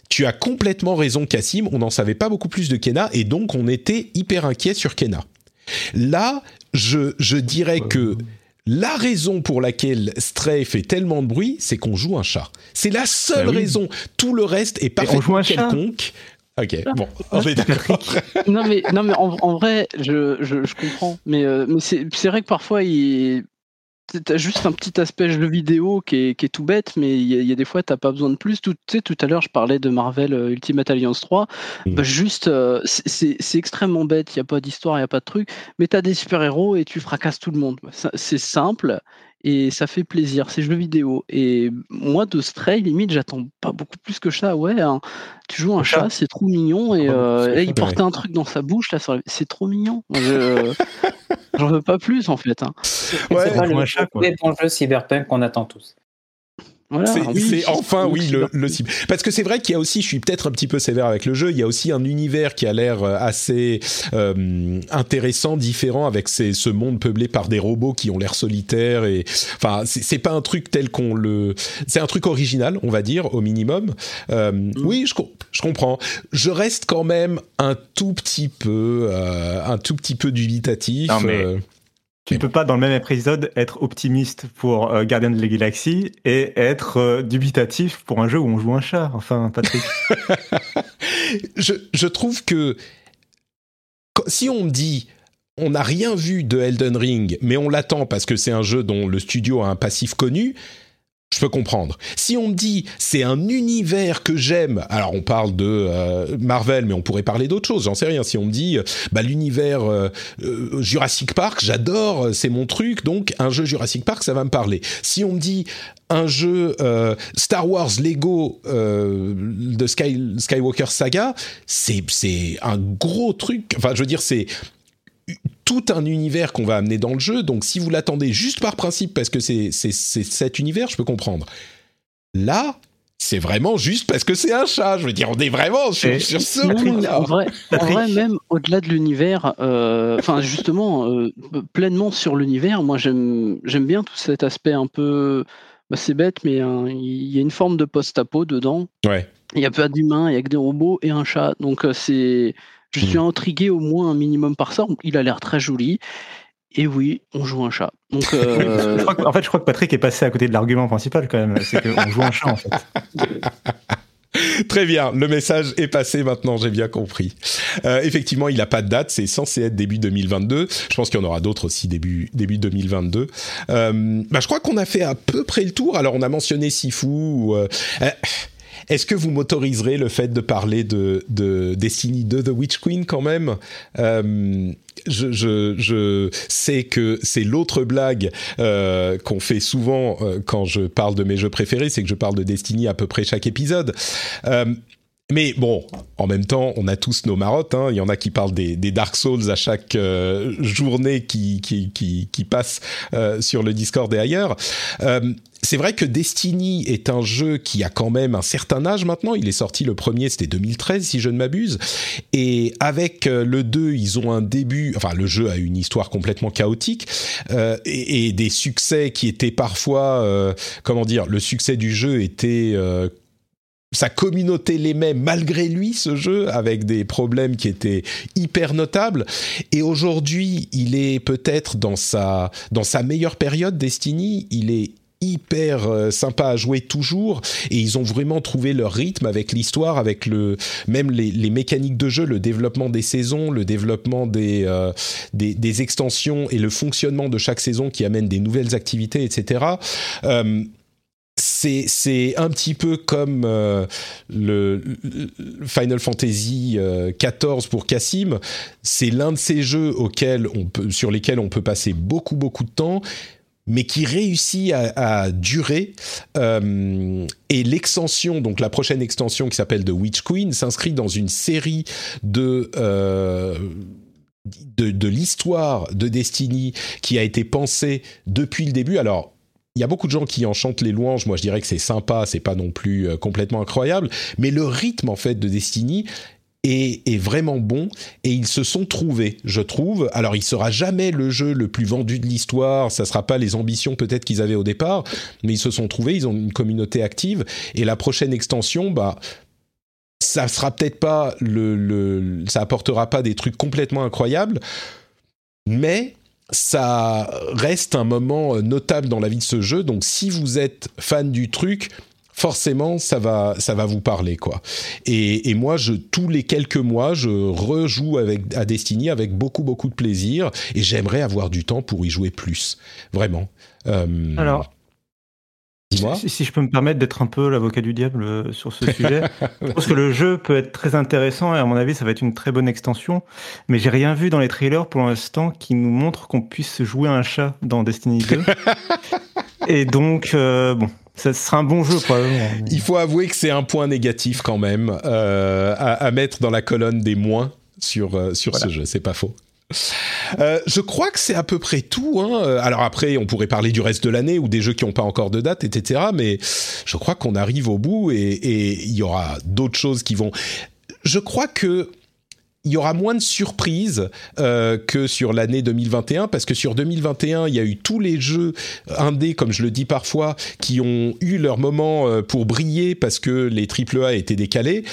Tu as complètement raison, Cassim. On n'en savait pas beaucoup plus de Kena et donc on était hyper inquiet sur Kena. Là, je, je dirais que la raison pour laquelle Stray fait tellement de bruit, c'est qu'on joue un chat. C'est la seule bah raison. Tout le reste est parfaitement quelconque. Ok, bon, on est d'accord. non mais non mais en, vrai, je, je, comprends, mais, euh, mais c'est vrai que parfois il t'as juste un petit aspect jeu vidéo qui est, qui est tout bête, mais il y, a des fois, t'as pas besoin de plus. Tout, tout à l'heure, je parlais de Marvel euh, Ultimate Alliance 3. Mmh. Bah, juste, euh, c'est extrêmement bête. Il n'y a pas d'histoire, il n'y a pas de truc. Mais tu as des super-héros et tu fracasses tout le monde. C'est simple et ça fait plaisir, c'est jeux vidéo. Et moi, de Stray, limite, j'attends pas beaucoup plus que ça. Ouais, hein. tu joues un chat, c'est trop mignon, et, euh, il portait un truc dans sa bouche, là, c'est trop mignon. J'en veux pas plus, en fait. Hein. Ouais, c'est pas le, chat, jeu Cyberpunk qu'on attend tous c'est enfin, oui, le, le Parce que c'est vrai qu'il y a aussi, je suis peut-être un petit peu sévère avec le jeu, il y a aussi un univers qui a l'air euh, assez euh, intéressant, différent, avec ces, ce monde peuplé par des robots qui ont l'air solitaires. Et enfin, c'est pas un truc tel qu'on le. C'est un truc original, on va dire, au minimum. Euh, mm. Oui, je, je comprends. Je reste quand même un tout petit peu, euh, un tout petit peu dubitatif. Non, mais tu ne peux pas, dans le même épisode, être optimiste pour euh, Guardian of the Galaxy et être euh, dubitatif pour un jeu où on joue un chat. Enfin, Patrick. je, je, trouve que si on me dit on n'a rien vu de Elden Ring, mais on l'attend parce que c'est un jeu dont le studio a un passif connu, je peux comprendre. Si on me dit c'est un univers que j'aime, alors on parle de euh, Marvel, mais on pourrait parler d'autre chose, j'en sais rien. Si on me dit bah, l'univers euh, euh, Jurassic Park, j'adore, c'est mon truc, donc un jeu Jurassic Park, ça va me parler. Si on me dit un jeu Star Wars Lego de Skywalker Saga, c'est un gros truc. Enfin, je veux dire, c'est tout un univers qu'on va amener dans le jeu. Donc, si vous l'attendez juste par principe parce que c'est cet univers, je peux comprendre. Là, c'est vraiment juste parce que c'est un chat. Je veux dire, on est vraiment sur, ce truc-là. En vrai, même au-delà de l'univers, euh, enfin justement, euh, pleinement sur l'univers, moi j'aime bien tout cet aspect un peu. Bah, c'est bête, mais hein, il y a une forme de post-apo dedans. Ouais. Il y a pas d'humains, il y a que des robots et un chat. Donc euh, c'est je suis hmm. intrigué au moins un minimum par ça. Il a l'air très joli. Et oui, on joue un chat. Donc, euh, en fait, je crois que Patrick est passé à côté de l'argument principal quand même. C'est qu'on joue un chat en fait. Très bien, le message est passé maintenant, j'ai bien compris. Euh, effectivement, il n'a pas de date, c'est censé être début 2022. Je pense qu'il y en aura d'autres aussi début, début 2022. Euh, bah, je crois qu'on a fait à peu près le tour. Alors, on a mentionné Sifu. Euh, est-ce que vous m'autoriserez le fait de parler de, de Destiny 2 The Witch Queen quand même? Euh, je, je, je, sais que c'est l'autre blague euh, qu'on fait souvent euh, quand je parle de mes jeux préférés, c'est que je parle de Destiny à peu près chaque épisode. Mais bon, en même temps, on a tous nos marottes. Hein. Il y en a qui parlent des, des Dark Souls à chaque euh, journée qui, qui, qui, qui passe euh, sur le Discord et ailleurs. Euh, c'est vrai que Destiny est un jeu qui a quand même un certain âge maintenant. Il est sorti le premier, c'était 2013 si je ne m'abuse. Et avec le 2, ils ont un début, enfin le jeu a une histoire complètement chaotique euh, et, et, des succès qui étaient parfois, euh, comment dire, le succès du jeu était euh, sa communauté l'aimait malgré lui ce jeu avec des problèmes qui étaient hyper notables. Et aujourd'hui il est peut-être dans sa dans sa meilleure période Destiny. Il est hyper euh, sympa à jouer toujours. Et ils ont vraiment trouvé leur rythme avec l'histoire avec le même les, les, mécaniques de jeu le développement des saisons le développement des, euh, des, des extensions et le fonctionnement de chaque saison qui amène des nouvelles activités etc c'est un petit peu comme euh, le, Final Fantasy XIV euh, pour Cassim. C'est l'un de ces jeux sur lesquels on peut passer beaucoup beaucoup de temps, mais qui réussit à, durer. Euh, et l'extension, donc la prochaine extension qui s'appelle The Witch Queen, s'inscrit dans une série de de, de l'histoire de Destiny qui a été pensée depuis le début. Alors, il y a beaucoup de gens qui en chantent les louanges. Moi, je dirais que c'est sympa, c'est pas non plus euh, complètement incroyable, mais le rythme en fait de Destiny est, vraiment bon et ils se sont trouvés, je trouve. Alors, il sera jamais le jeu le plus vendu de l'histoire, ça sera pas les ambitions peut-être qu'ils avaient au départ, mais ils se sont trouvés, ils ont une communauté active. Et la prochaine extension, bah ça sera peut-être pas le, le ça apportera pas des trucs complètement incroyables, mais ça reste un moment euh, notable dans la vie de ce jeu. Donc si vous êtes fan du truc, forcément ça va ça va vous parler quoi. Et, moi je tous les quelques mois je rejoue à Destiny avec beaucoup beaucoup de plaisir et j'aimerais avoir du temps pour y jouer plus vraiment. Euh, Alors si, si, je peux me permettre d'être un peu l'avocat du diable euh, sur ce sujet, je pense que le jeu peut être très intéressant et à mon avis ça va être une très bonne extension. Mais j'ai rien vu dans les trailers pour l'instant qui nous montre qu'on puisse jouer un chat dans Destiny 2. et donc euh, bon, ça sera un bon jeu probablement. Il faut avouer que c'est un point négatif quand même euh, à, à, mettre dans la colonne des moins sur sur voilà. ce jeu. C'est pas faux. Euh, je crois que c'est à peu près tout. Hein. Euh, alors après, on pourrait parler du reste de l'année ou des jeux qui n'ont pas encore de date, etc. Mais je crois qu'on arrive au bout et il y aura d'autres choses qui vont. Je crois que il y aura moins de surprises euh, que sur l'année 2021 parce que sur 2021 il y a eu tous les jeux indés comme je le dis parfois qui ont eu leur moment pour briller parce que les AAA étaient décalés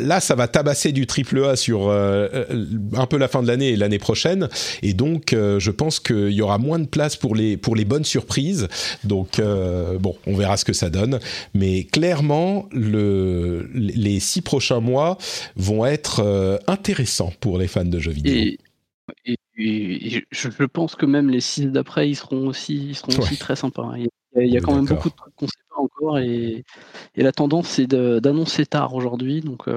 là, ça va tabasser du triple A sur euh, euh, un peu la fin de l'année et l'année prochaine. Et donc, euh, je pense qu'il y aura moins de place pour les, pour les bonnes surprises. Donc, euh, bon, on verra ce que ça donne. Mais clairement, le, les six prochains mois vont être euh, intéressants pour les fans de jeux vidéo. Et... Et, et je, je, pense que même les six d'après, ils seront aussi, ils seront ouais. aussi très sympas. Il il y a, quand même beaucoup de trucs qu'on ne sait encore et, et la tendance c'est d'annoncer tard aujourd'hui. Donc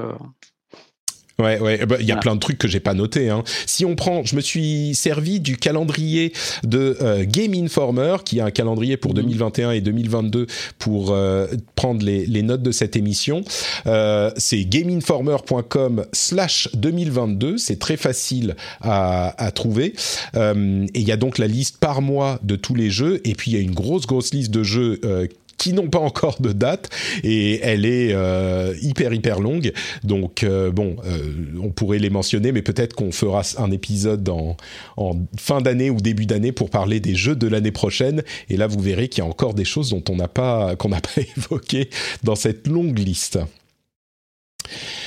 Ouais, ouais, bah, il y a plein de trucs que j'ai pas notés. Hein. Si on prend, je me suis servi du calendrier de euh, Game Informer, qui a un calendrier pour 2021 mhm. et 2022 pour euh, prendre les, les, notes de cette émission. Euh, c'est gameinformer.com/slash 2022. C'est très facile à, à trouver. Euh, et il y a donc la liste par mois de tous les jeux. Et puis il y a une grosse, grosse liste de jeux qui n'ont pas encore de date et elle est euh, hyper hyper longue. Donc euh, bon, euh, on pourrait les mentionner, mais peut-être qu'on fera un épisode en, fin d'année ou début d'année pour parler des jeux de l'année prochaine. Et là, vous verrez qu'il y a encore des choses dont on n'a pas qu'on n'a pas évoqué dans cette longue liste.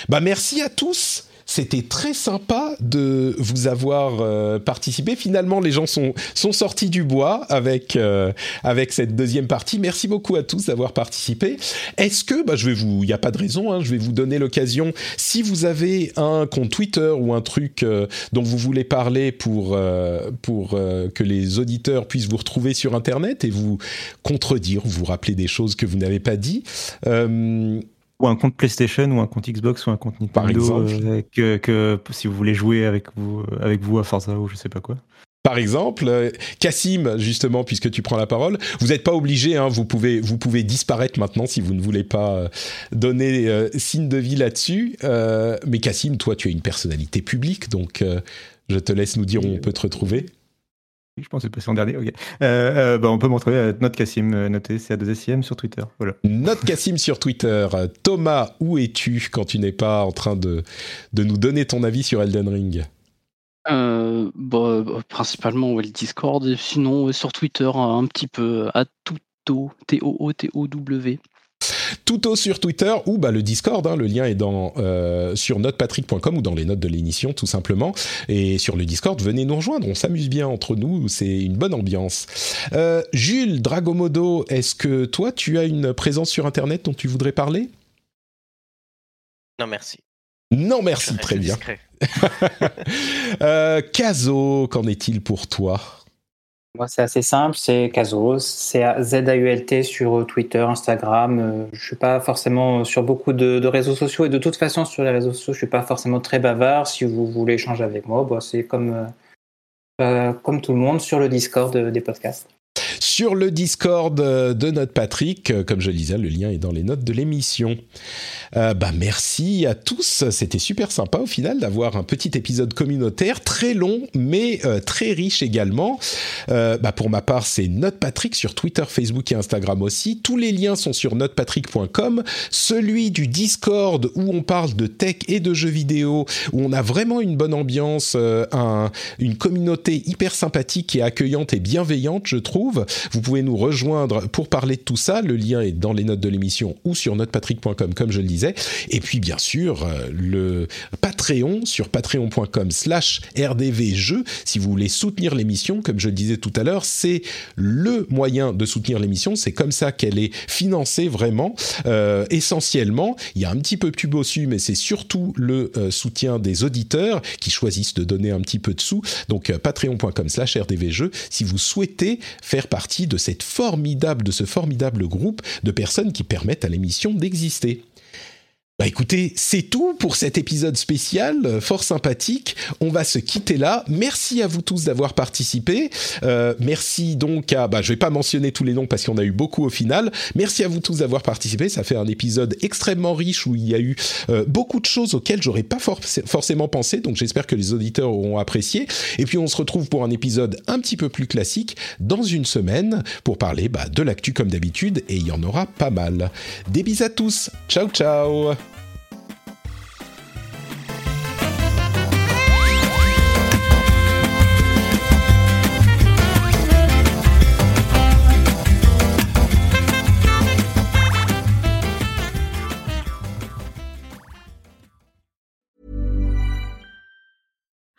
Bah merci à tous. C'était très sympa de vous avoir euh, participé. Finalement, les gens sont, sont sortis du bois avec, euh, avec cette deuxième partie. Merci beaucoup à tous d'avoir participé. Est-ce que, bah, je vais vous, il n'y a pas de raison, hein, je vais vous donner l'occasion, si vous avez un compte Twitter ou un truc euh, dont vous voulez parler pour, pour que les auditeurs puissent vous retrouver sur Internet et vous contredire, vous rappeler des choses que vous n'avez pas dit ou un compte PlayStation ou un compte Xbox ou un compte Nintendo Par exemple. Euh, que, que, si vous voulez jouer avec vous, avec vous à Forza ou je sais pas quoi. Par exemple, euh, Cassim, justement, puisque tu prends la parole, vous n'êtes pas obligé, hein, vous, pouvez, vous pouvez disparaître maintenant si vous ne voulez pas euh, donner signe de vie là-dessus. mais Cassim, toi, tu es une personnalité publique, donc je te laisse nous dire où on peut te retrouver. Je pense que c'est passé en dernier. Euh, euh, bah, on peut montrer euh, Note Cassim, noté, c'est à 2 SIM sur Twitter. Voilà. Note Cassim sur Twitter. Thomas, où es-tu quand tu n'es pas en train de, de nous donner ton avis sur Elden Ring? Bah, bah, principalement le Discord, et sinon sur Twitter un petit peu à Touto, T-O-O-T-O-W. Touto sur Twitter ou bah, le Discord. Hein, le lien est dans, euh, sur notepatrick.com ou dans les notes de l'émission tout simplement. Et sur le Discord, venez nous rejoindre. On s'amuse bien entre nous. C'est une bonne ambiance. Euh, Jules Dragomodo, est-ce que toi, tu as une présence sur Internet dont tu voudrais parler? Non, merci. Non, merci, très bien. euh, qu'en est-il pour toi? Moi, c'est assez simple, c'est Caso, c'est Z-A-U-L-T sur Twitter, Instagram. Euh, je suis pas forcément sur beaucoup de, réseaux sociaux et de toute façon, sur les réseaux sociaux, je suis pas forcément très bavard. Si vous voulez échanger avec moi, bah, c'est comme, euh, euh, comme tout le monde sur le Discord des podcasts sur le Discord de notre Patrick. Comme je le disais, le lien est dans les notes de l'émission. Euh, bah merci à tous, c'était super sympa au final d'avoir un petit épisode communautaire très long mais euh, très riche également. Euh, bah pour ma part, c'est Patrick sur Twitter, Facebook et Instagram aussi. Tous les liens sont sur notepatrick.com. Celui du Discord où on parle de tech et de jeux vidéo, où on a vraiment une bonne ambiance, un, une communauté hyper sympathique et accueillante et bienveillante, je trouve. Vous pouvez nous rejoindre pour parler de tout ça. Le lien est dans les notes de l'émission ou sur notepatrick.com, comme je le disais. Et puis, bien sûr, euh, le Patreon sur patreon.com slash rdvjeux. Si vous voulez soutenir l'émission, comme je le disais tout à l'heure, c'est le moyen de soutenir l'émission. C'est comme ça qu'elle est financée vraiment, euh, essentiellement. Il y a un petit peu pub dessus, mais c'est surtout le euh, soutien des auditeurs qui choisissent de donner un petit peu de sous. Donc, patreon.com slash rdvjeux. Si vous souhaitez faire partie de cette formidable, de ce formidable groupe de personnes qui permettent à l'émission d'exister. Bah écoutez, c'est tout pour cet épisode spécial, euh, fort sympathique. On va se quitter là. Merci à vous tous d'avoir participé. Euh, merci donc à, bah je vais pas mentionner tous les noms parce qu'on a eu beaucoup au final. Merci à vous tous d'avoir participé. Ça fait un épisode extrêmement riche où il y a eu euh, beaucoup de choses auxquelles j'aurais pas forcément pensé. Donc j'espère que les auditeurs auront apprécié. Et puis on se retrouve pour un épisode un petit peu plus classique dans une semaine pour parler bah, de l'actu comme d'habitude et il y en aura pas mal. Des bis à tous. Ciao ciao.